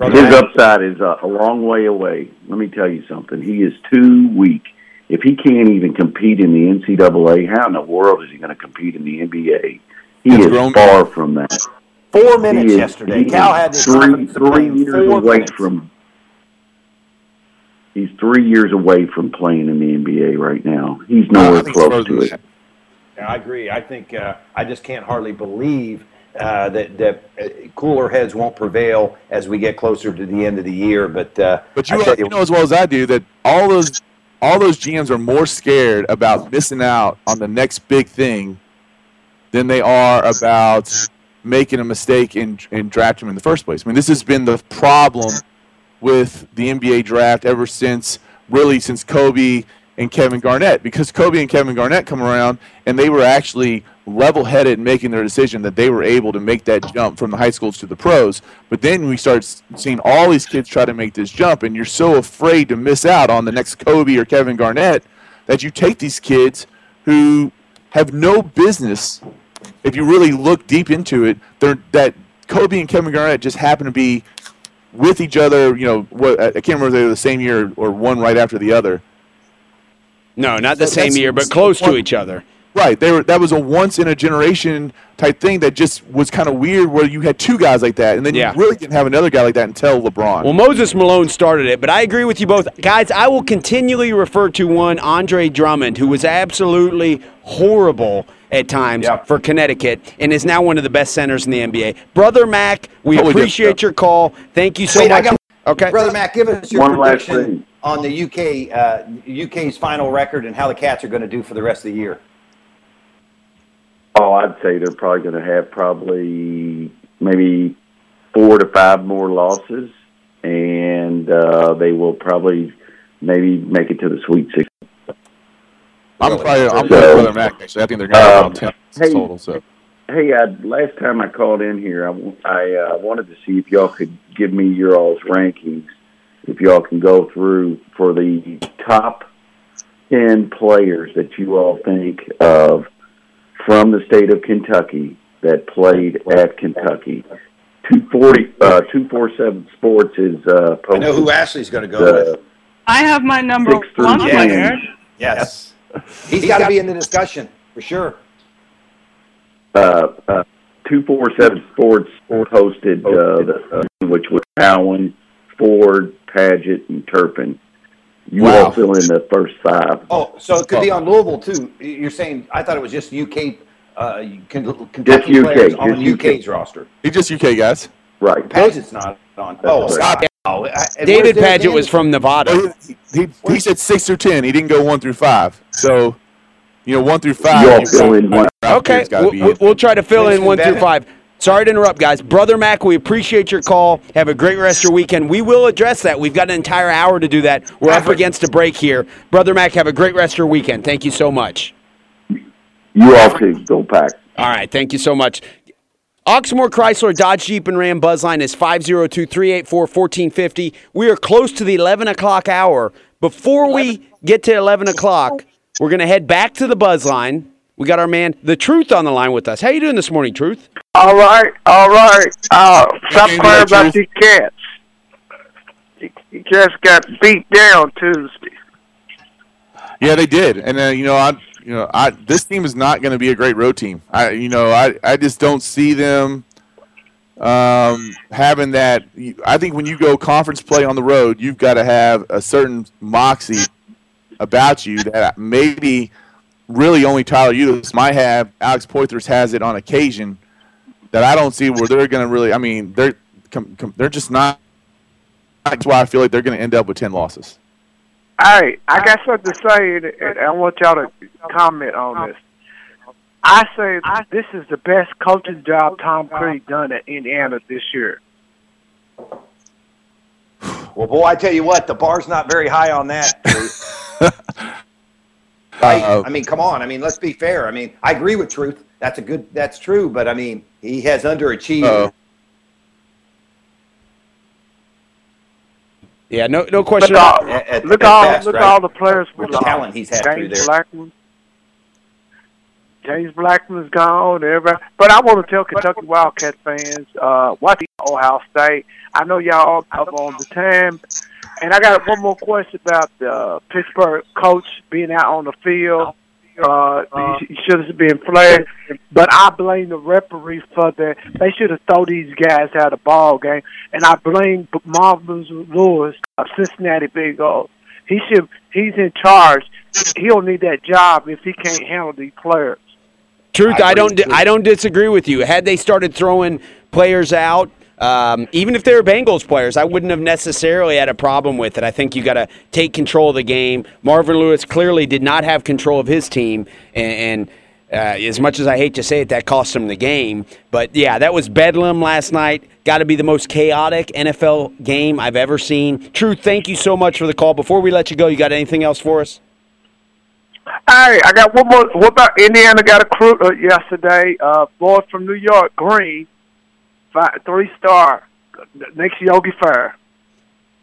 Speaker 2: Brother
Speaker 6: His
Speaker 2: Mac,
Speaker 6: upside is uh, a long way away. Let me tell you something. He is too weak. If he can't even compete in the NCAA, how in the world is he going to compete in the NBA? He
Speaker 3: He's
Speaker 6: is
Speaker 3: grown-
Speaker 6: far from that.
Speaker 2: four
Speaker 6: He
Speaker 2: minutes
Speaker 6: is-
Speaker 2: yesterday.
Speaker 6: he
Speaker 2: Cal had this
Speaker 6: three,
Speaker 2: confidence to play
Speaker 6: three years
Speaker 2: four
Speaker 6: away
Speaker 2: minutes.
Speaker 6: from. He's three years away from playing in the NBA right now. He's nowhere
Speaker 3: think
Speaker 6: close to it.
Speaker 2: Yeah, I agree. I think uh, I just can't hardly believe uh, that that cooler heads won't prevail as we get closer to the end of the year. But uh,
Speaker 3: But you,
Speaker 2: tell
Speaker 3: you know as well as I do that all those all those GMs are more scared about missing out on the next big thing than they are about making a mistake in in drafting in the first place. I mean, this has been the problem with the NBA draft ever since really since Kobe and Kevin Garnett because Kobe and Kevin Garnett come around and they were actually level headed in making their decision that they were able to make that jump from the high schools to the pros. But then we start seeing all these kids try to make this jump, and you're so afraid to miss out on the next Kobe or Kevin Garnett that you take these kids who have no business. If you really look deep into it, they're, that Kobe and Kevin Garnett just happen to be with each other. You know, what, I can't remember if they were the same year or one right after the other.
Speaker 1: No, not the same year, but close to each other.
Speaker 3: Right. They were that was a once in a generation type thing that just was kind of weird where you had two guys like that and then
Speaker 1: Yeah.
Speaker 3: you really didn't have another guy like that until LeBron.
Speaker 1: Well, Moses Malone started it, but I agree with you both. Guys, I will continually refer to one, Andre Drummond, who was absolutely horrible at times
Speaker 2: Yeah.
Speaker 1: for Connecticut and is now one of the best centers in the NBA. Brother Mac, we
Speaker 3: Totally
Speaker 1: appreciate
Speaker 3: stuff.
Speaker 1: your call. Thank you so
Speaker 2: Wait, I
Speaker 1: much.
Speaker 2: got-
Speaker 1: okay.
Speaker 2: Brother Matt, give us your
Speaker 6: One last
Speaker 2: prediction
Speaker 6: thing.
Speaker 2: on the UK uh, UK's final record and how the Cats are going to do for the rest of the year.
Speaker 6: Oh, I'd say they're probably going to have probably maybe four to five more losses, and uh, they will probably maybe make it to the Sweet Six.
Speaker 3: I'm probably I'm
Speaker 6: So-
Speaker 3: probably Brother Mac actually. I think they're going to have
Speaker 6: Um,
Speaker 3: around ten
Speaker 6: hey,
Speaker 3: total. So
Speaker 6: Hey, I, last time I called in here, I uh, wanted to see if y'all could give me your all's rankings. If y'all can go through for the top ten players that you all think of from the state of Kentucky that played at Kentucky. Two forty, uh, two four seven Sports is uh,
Speaker 2: I know who
Speaker 6: posted
Speaker 2: Ashley's going to go with.
Speaker 4: I have my number
Speaker 6: six through
Speaker 4: one
Speaker 2: ten.
Speaker 4: player.
Speaker 2: Yes. He's got to be in the discussion for sure.
Speaker 6: uh, uh, 247 Sports posted uh, the, uh, which was Cowan, Ford, Padgett, and Turpin. You
Speaker 3: Wow.
Speaker 6: all fill in the first five.
Speaker 2: Oh, so it could be on Louisville too. You're saying I thought it was just UK, uh, Ken-
Speaker 6: Just
Speaker 2: Kentucky
Speaker 6: UK,
Speaker 2: players on
Speaker 6: just UK.
Speaker 2: UK's roster.
Speaker 3: he's just UK guys.
Speaker 6: Right.
Speaker 2: Padgett's not on. Oh,
Speaker 6: right.
Speaker 2: Scott. Oh,
Speaker 1: David
Speaker 2: where's
Speaker 1: Padgett was from Nevada.
Speaker 3: Well, He, he, he said six through ten. He didn't go one through five. So you know one through five.
Speaker 6: You all fill in one.
Speaker 1: Okay, we'll, we'll- try to fill in
Speaker 2: Winston
Speaker 1: one through five. Sorry to interrupt, guys. Brother Mac, we appreciate your call. Have a great rest of your weekend. We will address that. We've got an entire hour to do that. We're up against a break here. Brother Mac, have a great rest of your weekend. Thank you so much.
Speaker 6: You all too. Go pack.
Speaker 1: All right, thank you so much. Oxmoor Chrysler Dodge Jeep and Ram Buzzline is 502-384-1450. We are close to the 11 o'clock hour. Before we get to 11 o'clock, we're going to head back to the Buzzline. We got our man, The Truth, on the line with us. How you doing this morning, Truth?
Speaker 7: All right, all right. Uh, stop
Speaker 3: Okay,
Speaker 7: crying about these cats. You- You just got beat down Tuesday.
Speaker 3: Yeah, they did, and uh, you know, I, you know, I this team is not going to be a great road team. I, you know, I, I just don't see them um, having that. I think when you go conference play on the road, you've got to have a certain moxie about you that maybe really only Tyler Ulis might have. Alex Poythress has it on occasion that I don't see where they're going to really. I mean, they're com, com, they're just not. That's why I feel like they're going to end up with ten losses.
Speaker 7: Hey, I got something to say, and- and I want y'all to comment on this. I say this is the best coaching job Tom Crean done at Indiana this year.
Speaker 2: Well, boy, I tell you what, the bar's not very high on that. Right?
Speaker 3: Uh-oh.
Speaker 2: I mean, come on. I mean, let's be fair. I mean, I agree with Truth. That's a good. That's true. But I mean, he has underachieved.
Speaker 3: Uh-oh.
Speaker 1: Yeah, no, no question.
Speaker 7: Look
Speaker 1: about
Speaker 7: all,
Speaker 2: At- at-
Speaker 7: look
Speaker 2: at
Speaker 7: all,
Speaker 2: best,
Speaker 7: look
Speaker 2: right?
Speaker 7: all the players we
Speaker 2: With the
Speaker 7: lost.
Speaker 2: talent he's had through
Speaker 7: James
Speaker 2: there.
Speaker 7: Blackmon. James Blackmon's gone. Everybody, but I want to tell Kentucky Wildcat fans, uh, watch Ohio State. I know y'all up on the time, and I got one more question about the uh, Pittsburgh coach being out on the field. Uh, he, he should have been flagged, but I blame the referee for that. They should have thrown these guys out of the ball game, and I blame Marvin Lewis of Cincinnati Bengals. He should. He's in charge. He don't need that job if he can't handle these players.
Speaker 1: Truth,
Speaker 2: I
Speaker 1: I, don't.
Speaker 2: with you.
Speaker 1: I don't disagree with you. Had they started throwing players out, um, even if they were Bengals players, I wouldn't have necessarily had a problem with it. I think you got to take control of the game. Marvin Lewis clearly did not have control of his team, and, and uh, as much as I hate to say it, that cost him the game. But yeah, that was bedlam last night. Got to be the most chaotic NFL game I've ever seen. True, thank you so much for the call. Before we let you go, you got anything else for us?
Speaker 7: Hey, I got one more. What about Indiana? Got a crew uh, yesterday. Uh, boy from New York, Green, five, three star. Next Yogi Ferrell.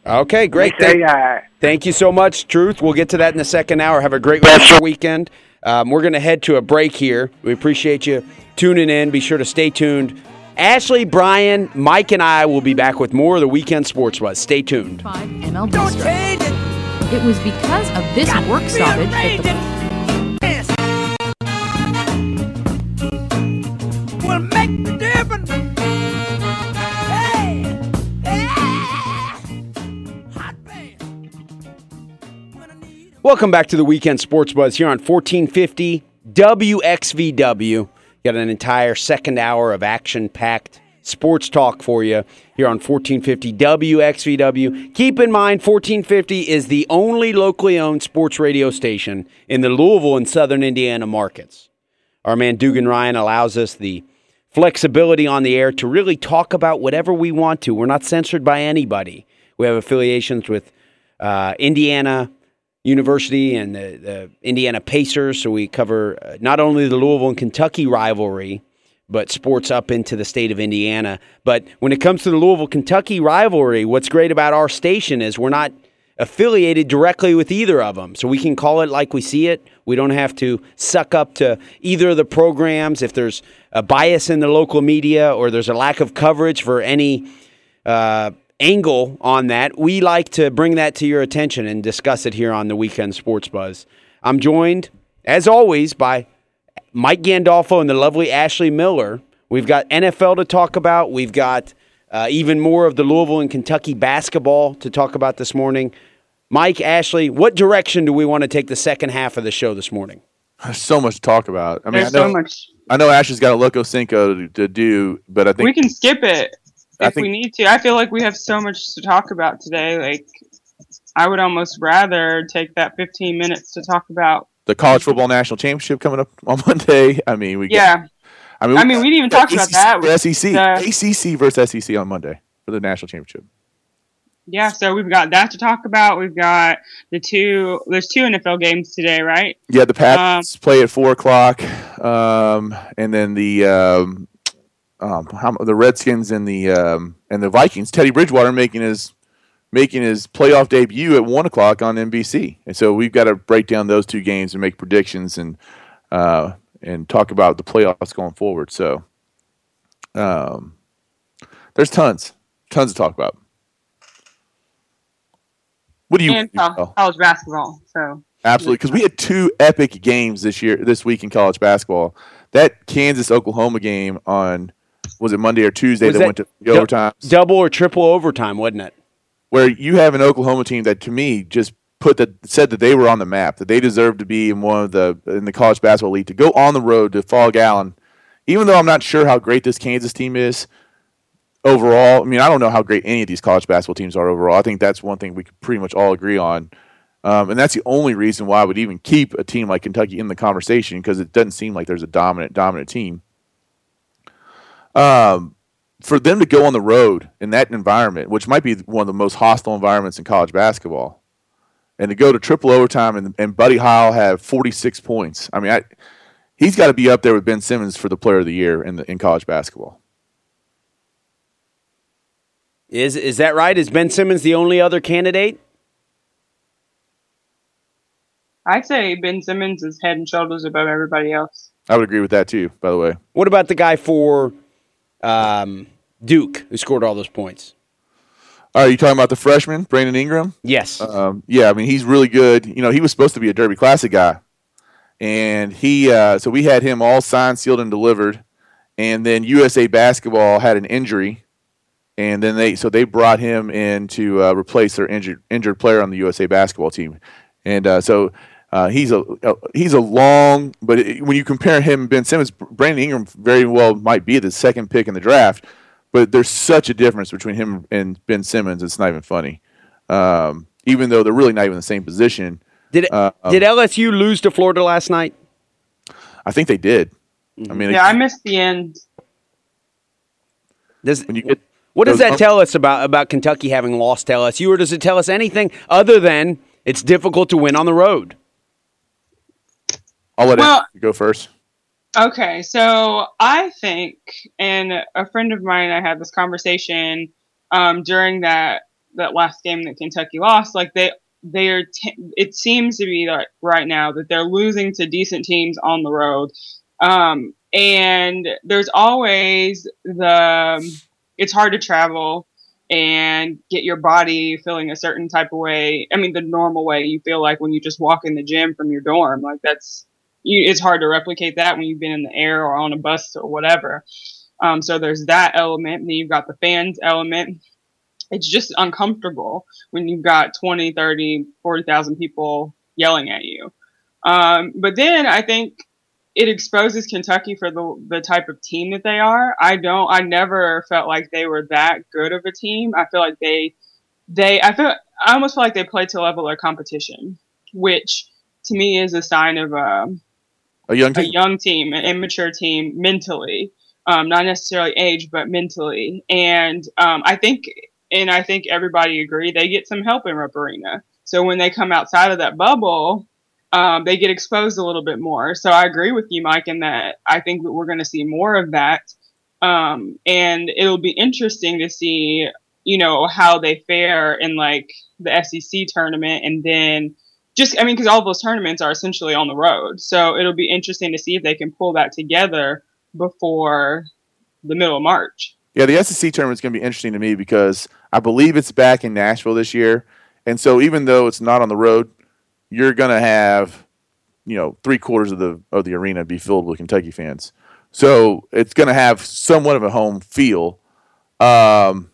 Speaker 1: Okay, great.
Speaker 7: Next
Speaker 1: Thank,
Speaker 7: AI.
Speaker 1: thank you so much, Truth. We'll get to that in the second hour. Have a great rest of your weekend. Um, we're going to head to a break here. We appreciate you tuning in. Be sure to stay tuned. Ashley, Brian, Mike, and I will be back with more of the Weekend Sports Buzz. Stay tuned.
Speaker 8: five MLB strike. It was because of this work stoppage
Speaker 1: Welcome back to the Weekend Sports Buzz here on 1450 WXVW. Got an entire second hour of action packed sports talk for you here on 1450 WXVW. Keep in mind, 1450 is the only locally owned sports radio station in the Louisville and Southern Indiana markets. Our man Dugan Ryan allows us the flexibility on the air to really talk about whatever we want to. We're not censored by anybody. We have affiliations with uh, Indiana University and the, the Indiana Pacers, so we cover uh, not only the Louisville and Kentucky rivalry, but sports up into the state of Indiana. But when it comes to the Louisville Kentucky rivalry, what's great about our station is we're not affiliated directly with either of them. So we can call it like we see it. We don't have to suck up to either of the programs if there's a bias in the local media or there's a lack of coverage for any uh, angle on that. We like to bring that to your attention and discuss it here on the Weekend Sports Buzz. I'm joined, as always, by Mike Gandolfo and the lovely Ashley Miller. We've got NFL to talk about. We've got uh, even more of the Louisville and Kentucky basketball to talk about this morning. Mike, Ashley, what direction do we want to take the second half of the show this morning?
Speaker 3: There's so much to talk about. I mean,
Speaker 4: There's
Speaker 3: I know,
Speaker 4: so much.
Speaker 3: I know Ashley's got a Loco Cinco to, to do, but I think
Speaker 4: We can skip it If we need to. I feel like we have so much to talk about today. Like, I would almost rather take that 15 minutes to talk about.
Speaker 3: the college football national championship coming up on Monday. I mean, we got-
Speaker 4: Yeah,
Speaker 3: I mean,
Speaker 4: I mean, we didn't even talk about that.
Speaker 3: The SEC,
Speaker 4: The-
Speaker 3: ACC versus SEC on Monday for the national championship.
Speaker 4: yeah. So we've got that to talk about. We've got the two. There's two NFL games today, right?
Speaker 3: Yeah, the
Speaker 4: Um,
Speaker 3: Pats play at four o'clock, um, and then the um, um, how, the Redskins and the um, and the Vikings. Teddy Bridgewater making his making his playoff debut at one o'clock on NBC, and so we've got to break down those two games and make predictions and uh, and talk about the playoffs going forward. So, um, there's tons, tons to talk about. What do you
Speaker 4: and
Speaker 3: Mel?
Speaker 4: college basketball. So
Speaker 3: Absolutely, because we had two epic games this year, this week in college basketball. That Kansas Oklahoma game on was it Monday or Tuesday
Speaker 1: Was
Speaker 3: that,
Speaker 1: that
Speaker 3: went to the
Speaker 1: dou-
Speaker 3: overtime,
Speaker 1: Double or triple overtime, wasn't it?
Speaker 3: where you have an Oklahoma team that to me just put that said that they were on the map, that they deserved to be in one of the in the college basketball league to go on the road to Phog Allen. Even though I'm not sure how great this Kansas team is overall, I mean I don't know how great any of these college basketball teams are overall. I think that's one thing we could pretty much all agree on. Um, and that's the only reason why I would even keep a team like Kentucky in the conversation because it doesn't seem like there's a dominant, dominant team. Um, for them to go on the road in that environment, which might be one of the most hostile environments in college basketball, and to go to triple overtime and, and Buddy Hield have 46 points. I mean, I, he's got to be up there with Ben Simmons for the Player of the Year in the, in college basketball.
Speaker 1: Is is that right? Is Ben Simmons the only other candidate?
Speaker 4: I'd say Ben Simmons is head and shoulders above everybody else.
Speaker 3: I would agree with that too. By the way,
Speaker 1: What about the guy for um, Duke who scored all those points?
Speaker 3: are you talking about the freshman Brandon Ingram?
Speaker 1: Yes.
Speaker 3: Um, yeah, I mean he's really good. You know, he was supposed to be a Derby Classic guy, and he uh, so we had him all signed, sealed, and delivered, and then USA Basketball had an injury, and then they so they brought him in to uh, replace their injured injured player on the USA Basketball team, and uh, so. Uh, he's a uh, he's a long, but it, when you compare him and Ben Simmons, Brandon Ingram very well might be the second pick in the draft, but there's such a difference between him and Ben Simmons. It's not even funny. Um, even though they're really not even in the same position.
Speaker 1: did
Speaker 3: uh, um,
Speaker 1: did LSU lose to Florida last night?
Speaker 3: I think they did. I mean,
Speaker 4: Yeah, I missed the end.
Speaker 1: Does
Speaker 3: when you get
Speaker 1: what does
Speaker 3: those-
Speaker 1: that tell us about about Kentucky having lost to LSU, or does it tell us anything other than it's difficult to win on the road?
Speaker 3: I'll let
Speaker 4: Well-
Speaker 3: it go first.
Speaker 4: Okay, so I think, and a friend of mine, I had this conversation um, during that that last game that Kentucky lost. Like they they are, t- it seems to be like right now that they're losing to decent teams on the road, um, and there's always the it's hard to travel and get your body feeling a certain type of way. I mean, the normal way you feel like when you just walk in the gym from your dorm, like that's you, it's hard to replicate that when you've been in the air or on a bus or whatever. Um, so there's that element. Then you've got the fans element. It's just uncomfortable when you've got 20, 30, 40,000 people yelling at you. Um, but then I think it exposes Kentucky for the, the type of team that they are. I don't, I never felt like they were that good of a team. I feel like they, they, I feel, I almost feel like they play to level of competition, which to me is a sign of, um,
Speaker 3: A young
Speaker 4: a
Speaker 3: team.
Speaker 4: young team, an immature team mentally, um, not necessarily age, but mentally. And um, I think, and I think everybody agree, they get some help in Rupp Arena. So when they come outside of that bubble, um, they get exposed a little bit more. So I agree with you, Mike, in that I think that we're going to see more of that. Um, and it'll be interesting to see, you know, how they fare in like the SEC tournament and then just I mean, because all those tournaments are essentially on the road, so it'll be interesting to see if they can pull that together before the middle of March.
Speaker 3: Yeah, the SEC tournament is going to be interesting to me because I believe it's back in Nashville this year, and so even though it's not on the road, you're going to have, you know, three quarters of the of the arena be filled with Kentucky fans. So it's going to have somewhat of a home feel. Um,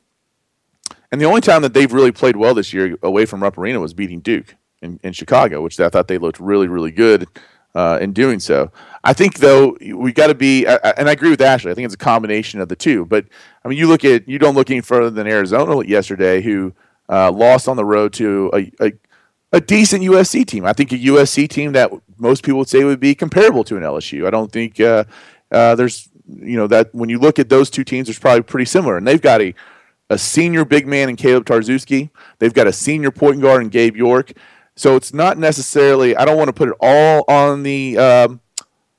Speaker 3: and the only time that they've really played well this year away from Rupp Arena was beating Duke in, in Chicago, which I thought they looked really, really good uh, in doing so. I think though we got to be, and I agree with Ashley. I think it's a combination of the two. But I mean, you look at you don't look any further than Arizona yesterday, who uh, lost on the road to a, a a decent USC team. I think a USC team that most people would say would be comparable to an LSU. I don't think uh, uh, there's you know that when you look at those two teams, it's probably pretty similar, and they've got a a senior big man in Kaleb Tarczewski. They've got a senior point guard in Gabe York. So it's not necessarily. I don't want to put it all on the um,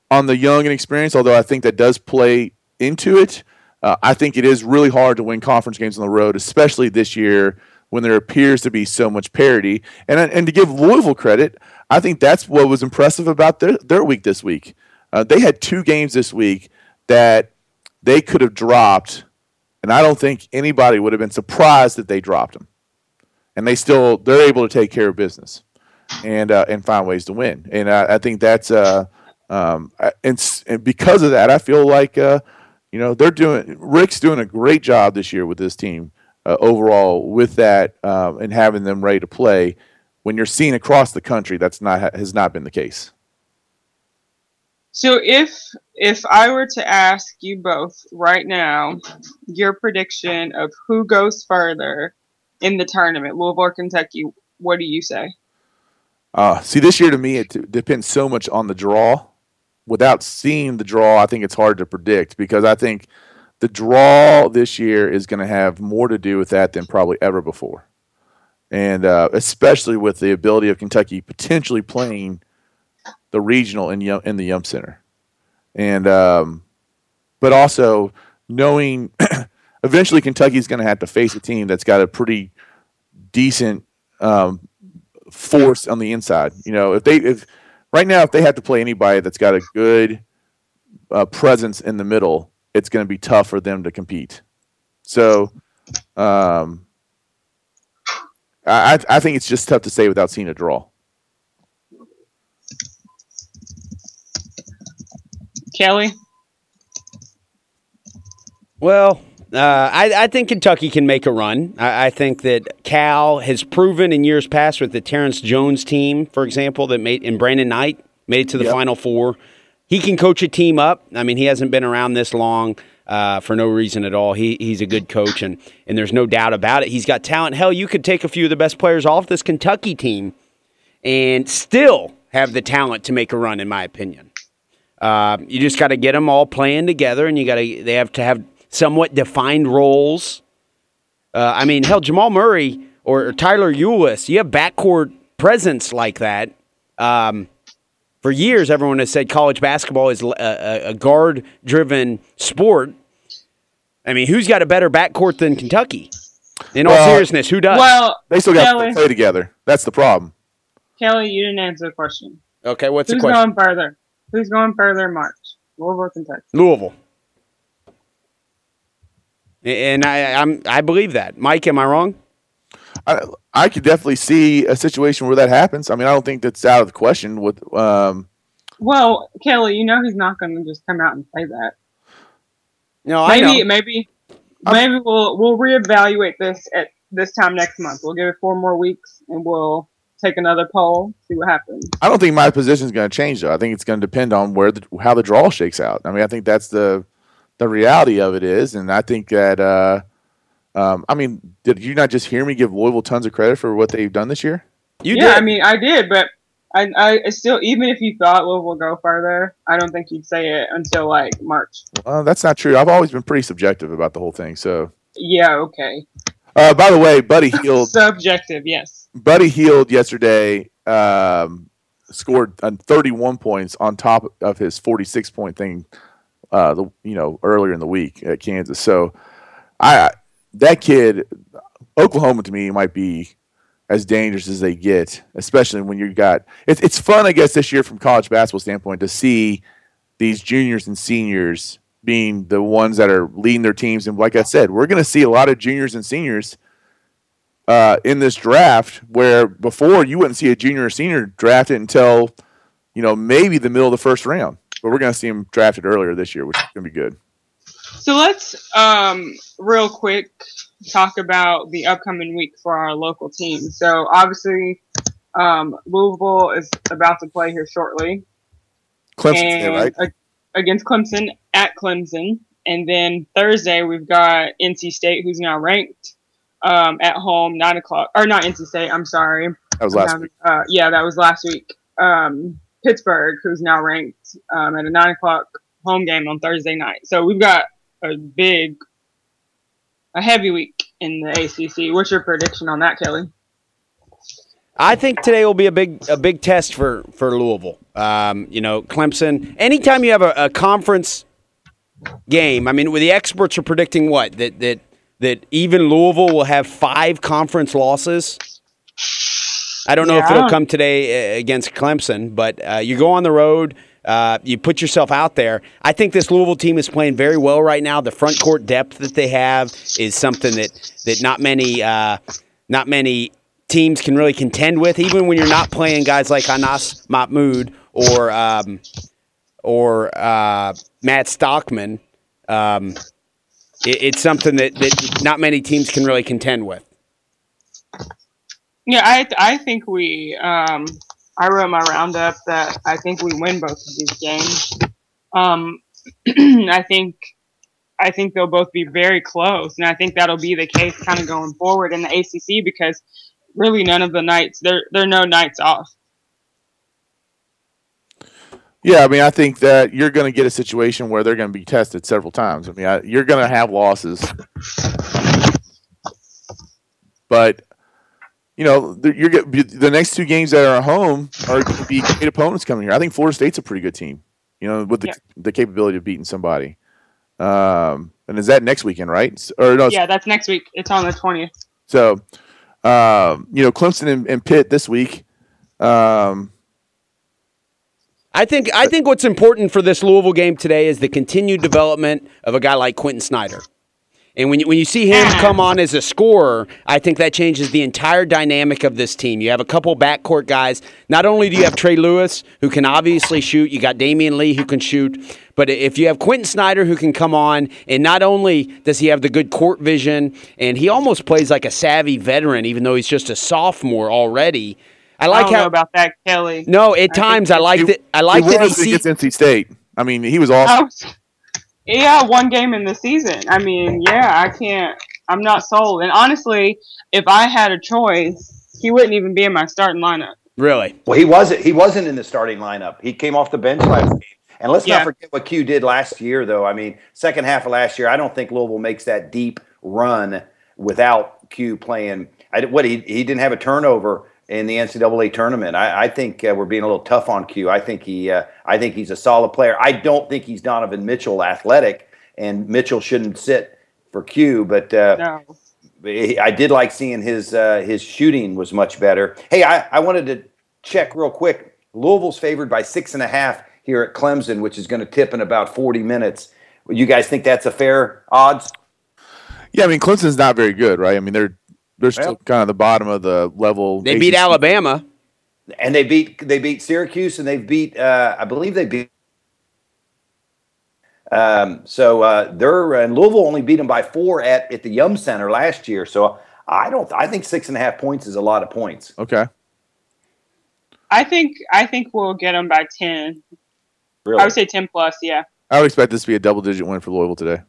Speaker 3: on the young and experienced, although I think that does play into it. Uh, I think it is really hard to win conference games on the road, especially this year when there appears to be so much parity. And and to give Louisville credit, I think that's what was impressive about their their week this week. Uh, they had two games this week that they could have dropped, and I don't think anybody would have been surprised that they dropped them. And they still they're able to take care of business and uh, and find ways to win. And I, I think that's uh, um, and, and because of that, I feel like uh, you know they're doing Rick's doing a great job this year with this team uh, overall with that um, and having them ready to play. When you're seeing across the country, that's not has not been the case.
Speaker 4: So if if I were to ask you both right now your prediction of who goes further in the tournament, Louisville Kentucky, what do you say?
Speaker 3: Uh, see, this year to me, it depends so much on the draw. Without seeing the draw, I think it's hard to predict because I think the draw this year is going to have more to do with that than probably ever before. And uh, especially with the ability of Kentucky potentially playing the regional in, in the Yum Center. And, um, but also knowing eventually Kentucky's going to have to face a team that's got a pretty decent um, force on the inside. You know, if they if right now if they have to play anybody that's got a good uh, presence in the middle, it's going to be tough for them to compete. So, um, I I think it's just tough to say without seeing a draw.
Speaker 4: Kelly?
Speaker 1: Well, uh, I, I think Kentucky can make a run. I, I think that Cal has proven in years past with the Terrence Jones team, for example, that made and Brandon Knight made it to the
Speaker 3: Yep.
Speaker 1: Final Four. He can coach a team up. I mean, he hasn't been around this long uh, for no reason at all. He he's a good coach, and and there's no doubt about it. He's got talent. Hell, you could take a few of the best players off this Kentucky team, and still have the talent to make a run, in my opinion. Uh, you just got to get them all playing together, and you got to they have to have somewhat defined roles. Uh, I mean, hell, Jamal Murray or, or Tyler Ulis, you have backcourt presence like that. Um, for years, everyone has said college basketball is a, a, a guard-driven sport. I mean, who's got a better backcourt than Kentucky? In all
Speaker 3: Well-
Speaker 1: seriousness, who does?
Speaker 4: Well,
Speaker 3: They still got
Speaker 4: Kelly,
Speaker 3: to play together. That's the problem.
Speaker 4: Kelly, you didn't answer the question.
Speaker 1: okay, what's
Speaker 4: Who's
Speaker 1: the question?
Speaker 4: Who's going further? Who's going further in March? Louisville, Kentucky.
Speaker 1: Louisville. And I, I'm I believe that. Mike, am I wrong?
Speaker 3: I I could definitely see a situation where that happens. I mean, I don't think that's out of the question. With um,
Speaker 4: Well, Kelly, you know he's not going to just come out and say that.
Speaker 1: No, I
Speaker 4: maybe,
Speaker 1: know.
Speaker 4: maybe, maybe we'll we'll reevaluate this at this time next month. We'll give it four more weeks, and we'll take another poll, see what happens.
Speaker 3: I don't think my position is going to change though. I think it's going to depend on where the how the draw shakes out. I mean, I think that's the the reality of it is, and I think that. Uh, um, I mean, did you not just hear me give Louisville tons of credit for what they've done this year?
Speaker 1: You
Speaker 4: yeah,
Speaker 1: did.
Speaker 4: I mean, I did, but I, I I still, even if you thought Louisville will go further, I don't think you'd say it until like March.
Speaker 3: Well, that's not true. I've always been pretty subjective about the whole thing. So,
Speaker 4: Yeah, okay.
Speaker 3: uh, by the way, Buddy Hield,
Speaker 4: Subjective, yes.
Speaker 3: Buddy Hield yesterday um, scored uh, 31 points on top of his 46 point thing. Uh, the you know earlier in the week at Kansas. So, I that kid, Oklahoma to me might be as dangerous as they get, especially when you've got it's it's fun I guess this year from college basketball standpoint to see these juniors and seniors being the ones that are leading their teams. And like I said, we're going to see a lot of juniors and seniors uh, in this draft where before you wouldn't see a junior or senior drafted until you know maybe the middle of the first round. But we're going to see them drafted earlier this year, which is going to be good.
Speaker 4: So let's um real quick talk about the upcoming week for our local team. So obviously, um, Louisville is about to play here shortly.
Speaker 3: Clemson's there, right?
Speaker 4: a- against Clemson at Clemson, and then Thursday we've got NC State, who's now ranked um, at home, nine o'clock, or not NC State. I'm sorry.
Speaker 3: That was last
Speaker 4: Um,
Speaker 3: week.
Speaker 4: Uh, yeah, that was last week. Um, Pittsburgh, who's now ranked um, at a nine o'clock home game on Thursday night. So we've got a big, a heavy week in the ACC. What's your prediction on that, Kelly?
Speaker 1: I think today will be a big a big test for for Louisville. Um, you know, Clemson. Anytime you have a, a conference game, I mean, the experts are predicting what that that that even Louisville will have five conference losses. I don't know if
Speaker 4: Yeah, I
Speaker 1: it'll come today uh, against Clemson, but uh, you go on the road. Uh, you put yourself out there. I think this Louisville team is playing very well right now. The front court depth that they have is something that that not many uh, not many teams can really contend with, even when you're not playing guys like Anas Mahmoud or um, or uh, Matz Stockman. Um, it, it's something that, that not many teams can really contend with.
Speaker 4: Yeah, I I think we um I wrote my roundup that I think we win both of these games. Um I think I think they'll both be very close and I think that'll be the case kind of going forward in the ACC because really none of the nights there there are no nights off.
Speaker 3: Yeah, I mean, I think that you're going to get a situation where they're going to be tested several times. I mean, I, you're going to have losses, but you know, the, you're get, the next two games that are at home are going to be great opponents coming here. I think Florida State's a pretty good team. You know, with the,
Speaker 4: Yeah.
Speaker 3: the capability of beating somebody. Um, and is that next weekend, right? Or no?
Speaker 4: Yeah, that's next week. It's on the 20th.
Speaker 3: So, um, you know, Clemson and, and Pitt this week. Um,
Speaker 1: I think I think what's important for this Louisville game today is the continued development of a guy like Quentin Snider. And when you, when you see him come on as a scorer, I think that changes the entire dynamic of this team. You have a couple backcourt guys. Not only do you have Trey Lewis, who can obviously shoot, you got Damion Lee, who can shoot. But if you have Quentin Snider, who can come on, and not only does he have the good court vision, and he almost plays like a savvy veteran, even though he's just a sophomore already. I
Speaker 4: I
Speaker 1: like
Speaker 4: don't
Speaker 1: how
Speaker 4: know about that, Kelly.
Speaker 1: no, at times I like that. I like
Speaker 3: he
Speaker 1: that he
Speaker 3: was
Speaker 1: sees.
Speaker 3: against NC State. I mean, he was awesome.
Speaker 4: Yeah, one game in the season. I mean, yeah, I can't. I'm not sold. And honestly, if I had a choice, he wouldn't even be in my starting lineup.
Speaker 1: Really?
Speaker 2: Well, he wasn't. He wasn't in the starting lineup. He came off the bench last game. And let's
Speaker 4: Yeah.
Speaker 2: not forget what Q did last year, though. I mean, second half of last year, I don't think Louisville makes that deep run without Q playing. I, what he he didn't have a turnover in the NCAA tournament. I, I think uh, we're being a little tough on Q. I think he, uh, I think he's a solid player. I don't think he's Donovan Mitchell athletic, and Mitchell shouldn't sit for Q. But uh,
Speaker 4: No.
Speaker 2: I did like seeing his uh, his shooting was much better. Hey, I, I wanted to check real quick. Louisville's favored by six and a half here at Clemson, which is going to tip in about forty minutes. You guys think that's a fair odds?
Speaker 3: Yeah, I mean Clemson's not very good, right? I mean they're they're still
Speaker 2: Well-
Speaker 3: kind of the bottom of the level.
Speaker 1: They beat Alabama.
Speaker 2: And they beat they beat Syracuse, and they beat uh, I believe they beat. Um, so uh, they're and Louisville only beat them by four at at the Yum Center last year. So I don't. I think six and a half points is a lot of points.
Speaker 3: Okay.
Speaker 4: I think I think we'll get them by ten.
Speaker 2: Really,
Speaker 4: I would say ten plus. Yeah.
Speaker 3: I would expect this to be a double digit win for Louisville today.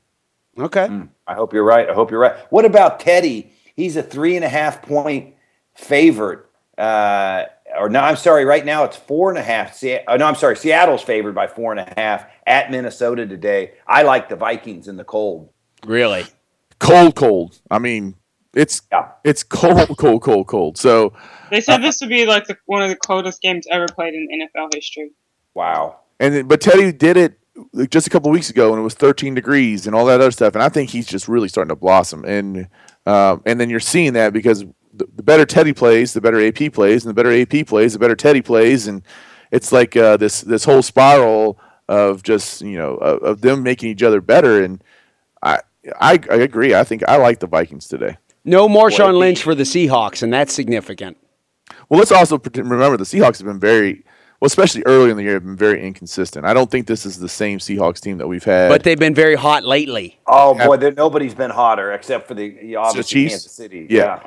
Speaker 1: Okay.
Speaker 2: I hope you're right. I hope you're right. What about Teddy? He's a three and a half point favorite. Uh, or no, I'm sorry. Right now it's four and a half. Se- oh, no, I'm sorry. Seattle's favored by four and a half at Minnesota today. I like the Vikings in the cold.
Speaker 1: Really?
Speaker 3: Cold, cold. I mean, it's
Speaker 2: Yeah.
Speaker 3: it's cold, cold, cold, cold. So
Speaker 4: They said this would be like the, one of the coldest games ever played in NFL history.
Speaker 2: Wow.
Speaker 3: and but Teddy did it just a couple weeks ago and it was 13 degrees and all that other stuff, and I think he's just really starting to blossom. And um, and then you're seeing that because the, the better Teddy plays, the better AP plays, and the better AP plays, the better Teddy plays, and it's like uh, this this whole spiral of just you know of, of them making each other better. And I, I I agree. I think I like the Vikings today.
Speaker 1: No Marshawn Lynch for the Seahawks, and that's significant.
Speaker 3: Well, let's also remember the Seahawks have been very, well, especially early in the year, have been very inconsistent. I don't think this is the same Seahawks team that we've had.
Speaker 1: But they've been very hot lately.
Speaker 2: Oh boy, there, nobody's been hotter except for the obviously
Speaker 3: Chiefs?
Speaker 2: Kansas City.
Speaker 3: Yeah.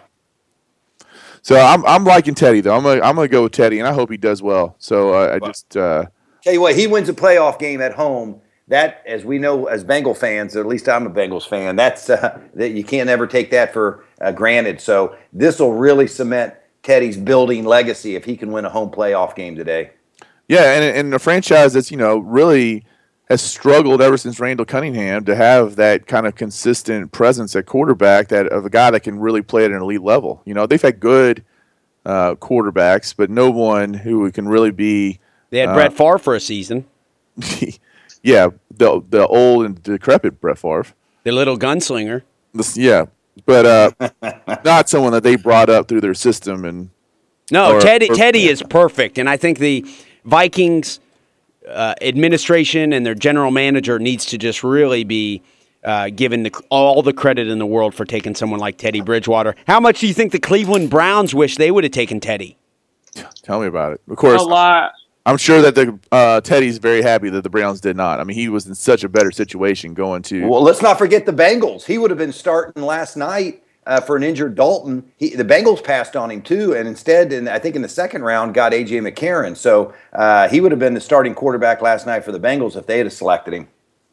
Speaker 3: so I'm I'm liking Teddy though. I'm gonna I'm gonna go with Teddy, and I hope he does well. So uh, I just uh,
Speaker 2: Tell you what, he wins a playoff game at home. That, as we know, as Bengal fans, or at least I'm a Bengals fan, that's uh, that you can't ever take that for uh, granted. So this will really cement Teddy's building legacy if he can win a home playoff game today.
Speaker 3: Yeah, and and a franchise that's you know really has struggled ever since Randall Cunningham to have that kind of consistent presence at quarterback that of a guy that can really play at an elite level. You know, they've had good uh, quarterbacks, but no one who can really be
Speaker 1: They had
Speaker 3: Uh,
Speaker 1: Brett Favre for a season,
Speaker 3: yeah, the the old and decrepit Brett Favre.
Speaker 1: the little gunslinger.
Speaker 3: This, yeah, but uh, not someone that they brought up through their system. And
Speaker 1: No,
Speaker 3: Or-
Speaker 1: Teddy
Speaker 3: or-
Speaker 1: Teddy is perfect, and I think the Vikings uh, administration and their general manager needs to just really be uh, given the, all the credit in the world for taking someone like Teddy Bridgewater. How much do you think the Cleveland Browns wish they would have taken Teddy?
Speaker 3: tell me about it. Of course,
Speaker 4: A lot.
Speaker 3: I'm sure that the uh, Teddy's very happy that the Browns did not. I mean, he was in such a better situation going to.
Speaker 2: Well, let's not forget the Bengals. He would have been starting last night uh, for an injured Dalton. He, the Bengals passed on him too, and instead, in, I think in the second round, got AJ McCarron. So uh, he would have been the starting quarterback last night for the Bengals if they had selected him.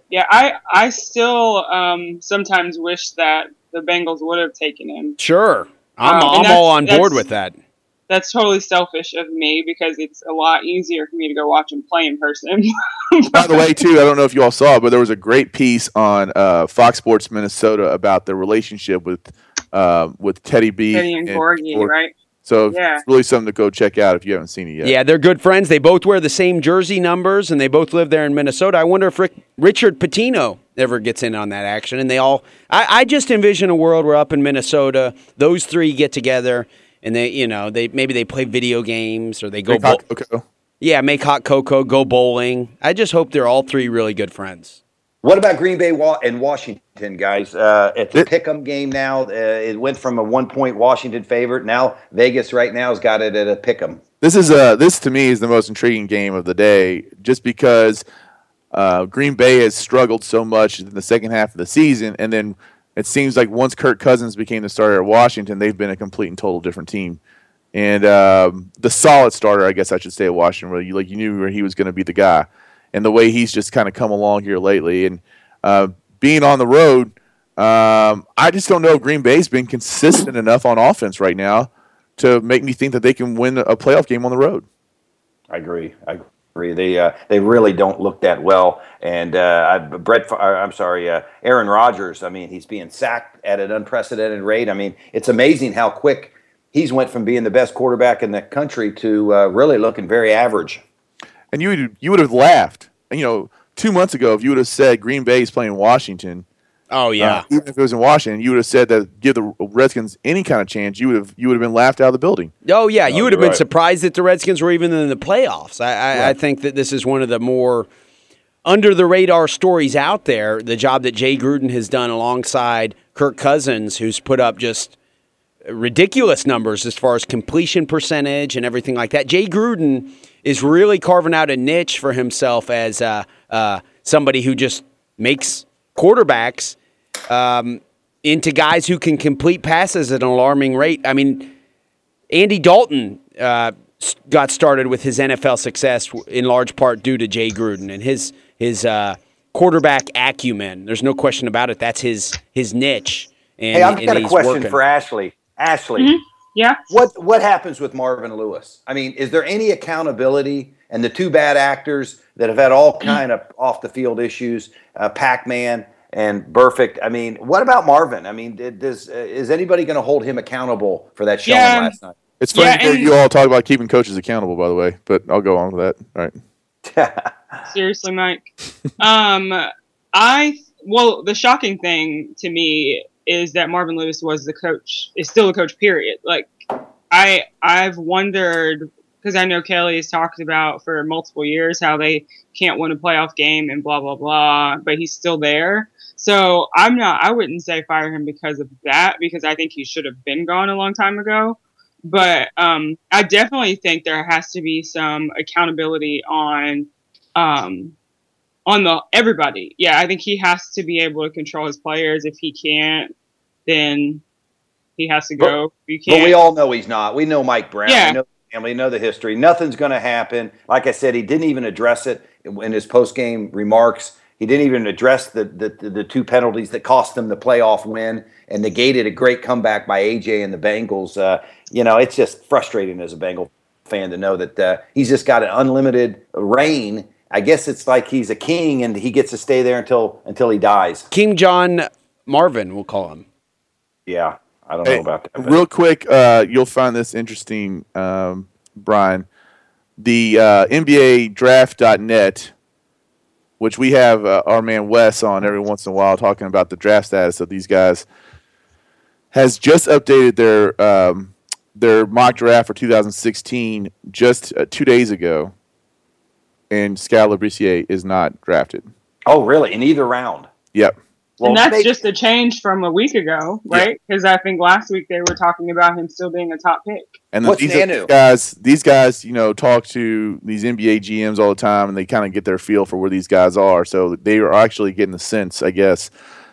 Speaker 4: Yeah, I I still um, sometimes wish that the Bengals would have taken him.
Speaker 1: Sure, I'm,
Speaker 4: Um,
Speaker 1: I'm all on board with that.
Speaker 4: That's totally selfish of me because it's a lot easier for me to go watch him play in person.
Speaker 3: By the way, too, I don't know if you all saw, but there was a great piece on uh, Fox Sports Minnesota about the relationship with uh, with Teddy B
Speaker 4: Teddy and Gorgui,
Speaker 3: Gor-
Speaker 4: right?
Speaker 3: So
Speaker 4: Yeah.
Speaker 3: it's really something to go check out if you haven't seen it yet.
Speaker 1: Yeah, they're good friends. They both wear the same jersey numbers, and they both live there in Minnesota. I wonder if Rick, Richard Pitino ever gets in on that action. And they all, I, I just envision a world where up in Minnesota, those three get together, and they, you know, they maybe they play video games or they go,
Speaker 3: Big
Speaker 1: bowl-
Speaker 3: hot cocoa.
Speaker 1: yeah, make hot cocoa, go bowling. I just hope they're all three really good friends.
Speaker 2: What about Green Bay and Washington, guys? Uh, it's a pick'em game now. Uh, it went from a one-point Washington favorite. Now Vegas right now has got it at a pick'em.
Speaker 3: This is uh this to me is the most intriguing game of the day, just because uh, Green Bay has struggled so much in the second half of the season, and then it seems like once Kirk Cousins became the starter at Washington, they've been a complete and total different team. And um, the solid starter, I guess I should say, at Washington, where you like you knew where he was going to be the guy, and the way he's just kind of come along here lately, and uh, being on the road, um, I just don't know if Green Bay's been consistent enough on offense right now to make me think that they can win a playoff game on the road.
Speaker 2: I agree. I agree. They uh, they really don't look that well. And uh, Brett, uh, I'm sorry, uh, Aaron Rodgers. I mean, he's being sacked at an unprecedented rate. I mean, it's amazing how quick he's went from being the best quarterback in the country to uh, really looking very average.
Speaker 3: And you would you would have laughed. You know, two months ago, if you would have said Green Bay is playing Washington,
Speaker 1: Oh yeah.
Speaker 3: uh, even if it was in Washington, you would have said that give the Redskins any kind of chance. You would have you would have been laughed out of the building.
Speaker 1: Oh yeah, you would have been
Speaker 2: right.
Speaker 1: surprised that the Redskins were even in the playoffs. I, I, I think that this is one of the more under the radar stories out there. The job that Jay Gruden has done alongside Kirk Cousins, who's put up just ridiculous numbers as far as completion percentage and everything like that. Jay Gruden is really carving out a niche for himself as uh, uh, somebody who just makes quarterbacks um, into guys who can complete passes at an alarming rate. I mean, Andy Dalton uh, got started with his NFL success in large part due to Jay Gruden and his his uh, quarterback acumen. There's no question about it. That's his his niche. And,
Speaker 2: Hey, I've
Speaker 1: and
Speaker 2: got a question
Speaker 1: working.
Speaker 2: for Ashley. Ashley,
Speaker 4: Mhm. Yeah.
Speaker 2: what what happens with Marvin Lewis? I mean, is there any accountability? And the two bad actors that have had all kind of off the field issues, uh, Pac Man and Burfict. I mean, what about Marvin? I mean, did, does uh, is anybody going to hold him accountable for that showing
Speaker 4: Yeah.
Speaker 2: last night?
Speaker 3: It's funny
Speaker 4: Yeah,
Speaker 3: to hear
Speaker 4: and-
Speaker 3: you all talk about keeping coaches accountable, by the way. But I'll go on with that. All right.
Speaker 4: Seriously, Mike. um, I well, the shocking thing to me is that Marvin Lewis was the coach. Is still the coach. Period. Like, I I've wondered because I know Kelly has talked about for multiple years how they can't win a playoff game and blah blah blah, but he's still there. So I'm not. I wouldn't say fire him because of that because I think he should have been gone a long time ago. But um, I definitely think there has to be some accountability on um, on the everybody. Yeah, I think he has to be able to control his players. If he can't, then he has to
Speaker 2: But-
Speaker 4: go.
Speaker 2: But
Speaker 4: can't.
Speaker 2: we all know he's not. We know Mike Brown.
Speaker 4: Yeah.
Speaker 2: We know the family. Know the history. Nothing's going to happen. Like I said, he didn't even address it in his post game remarks. He didn't even address the, the the the two penalties that cost them the playoff win and negated a great comeback by AJ and the Bengals. Uh, you know, it's just frustrating as a Bengal fan to know that uh, he's just got an unlimited reign. I guess it's like he's a king and he gets to stay there until until he dies.
Speaker 1: King John Marvin, we'll call him.
Speaker 2: Yeah, I don't
Speaker 3: Hey,
Speaker 2: know about that. but-
Speaker 3: Real quick, uh, you'll find this interesting, um, Brian. The uh, NBA draft.net, which we have uh, our man Wes on every once in a while talking about the draft status of these guys, has just updated their um, their mock draft for 2016 just uh, two days ago. And Skal Labissiere is not drafted.
Speaker 2: oh, really? In either round?
Speaker 3: Yep.
Speaker 2: Well,
Speaker 4: and that's
Speaker 2: they-
Speaker 4: just a change from a week ago, right? Because I think last week they were talking about him still being a top pick.
Speaker 3: And then
Speaker 2: What's
Speaker 3: these, are-
Speaker 2: Nanu?
Speaker 3: these guys, these guys, you know, talk to these NBA GMs all the time, and they kind of get their feel for where these guys are. So they are actually getting the sense, I guess,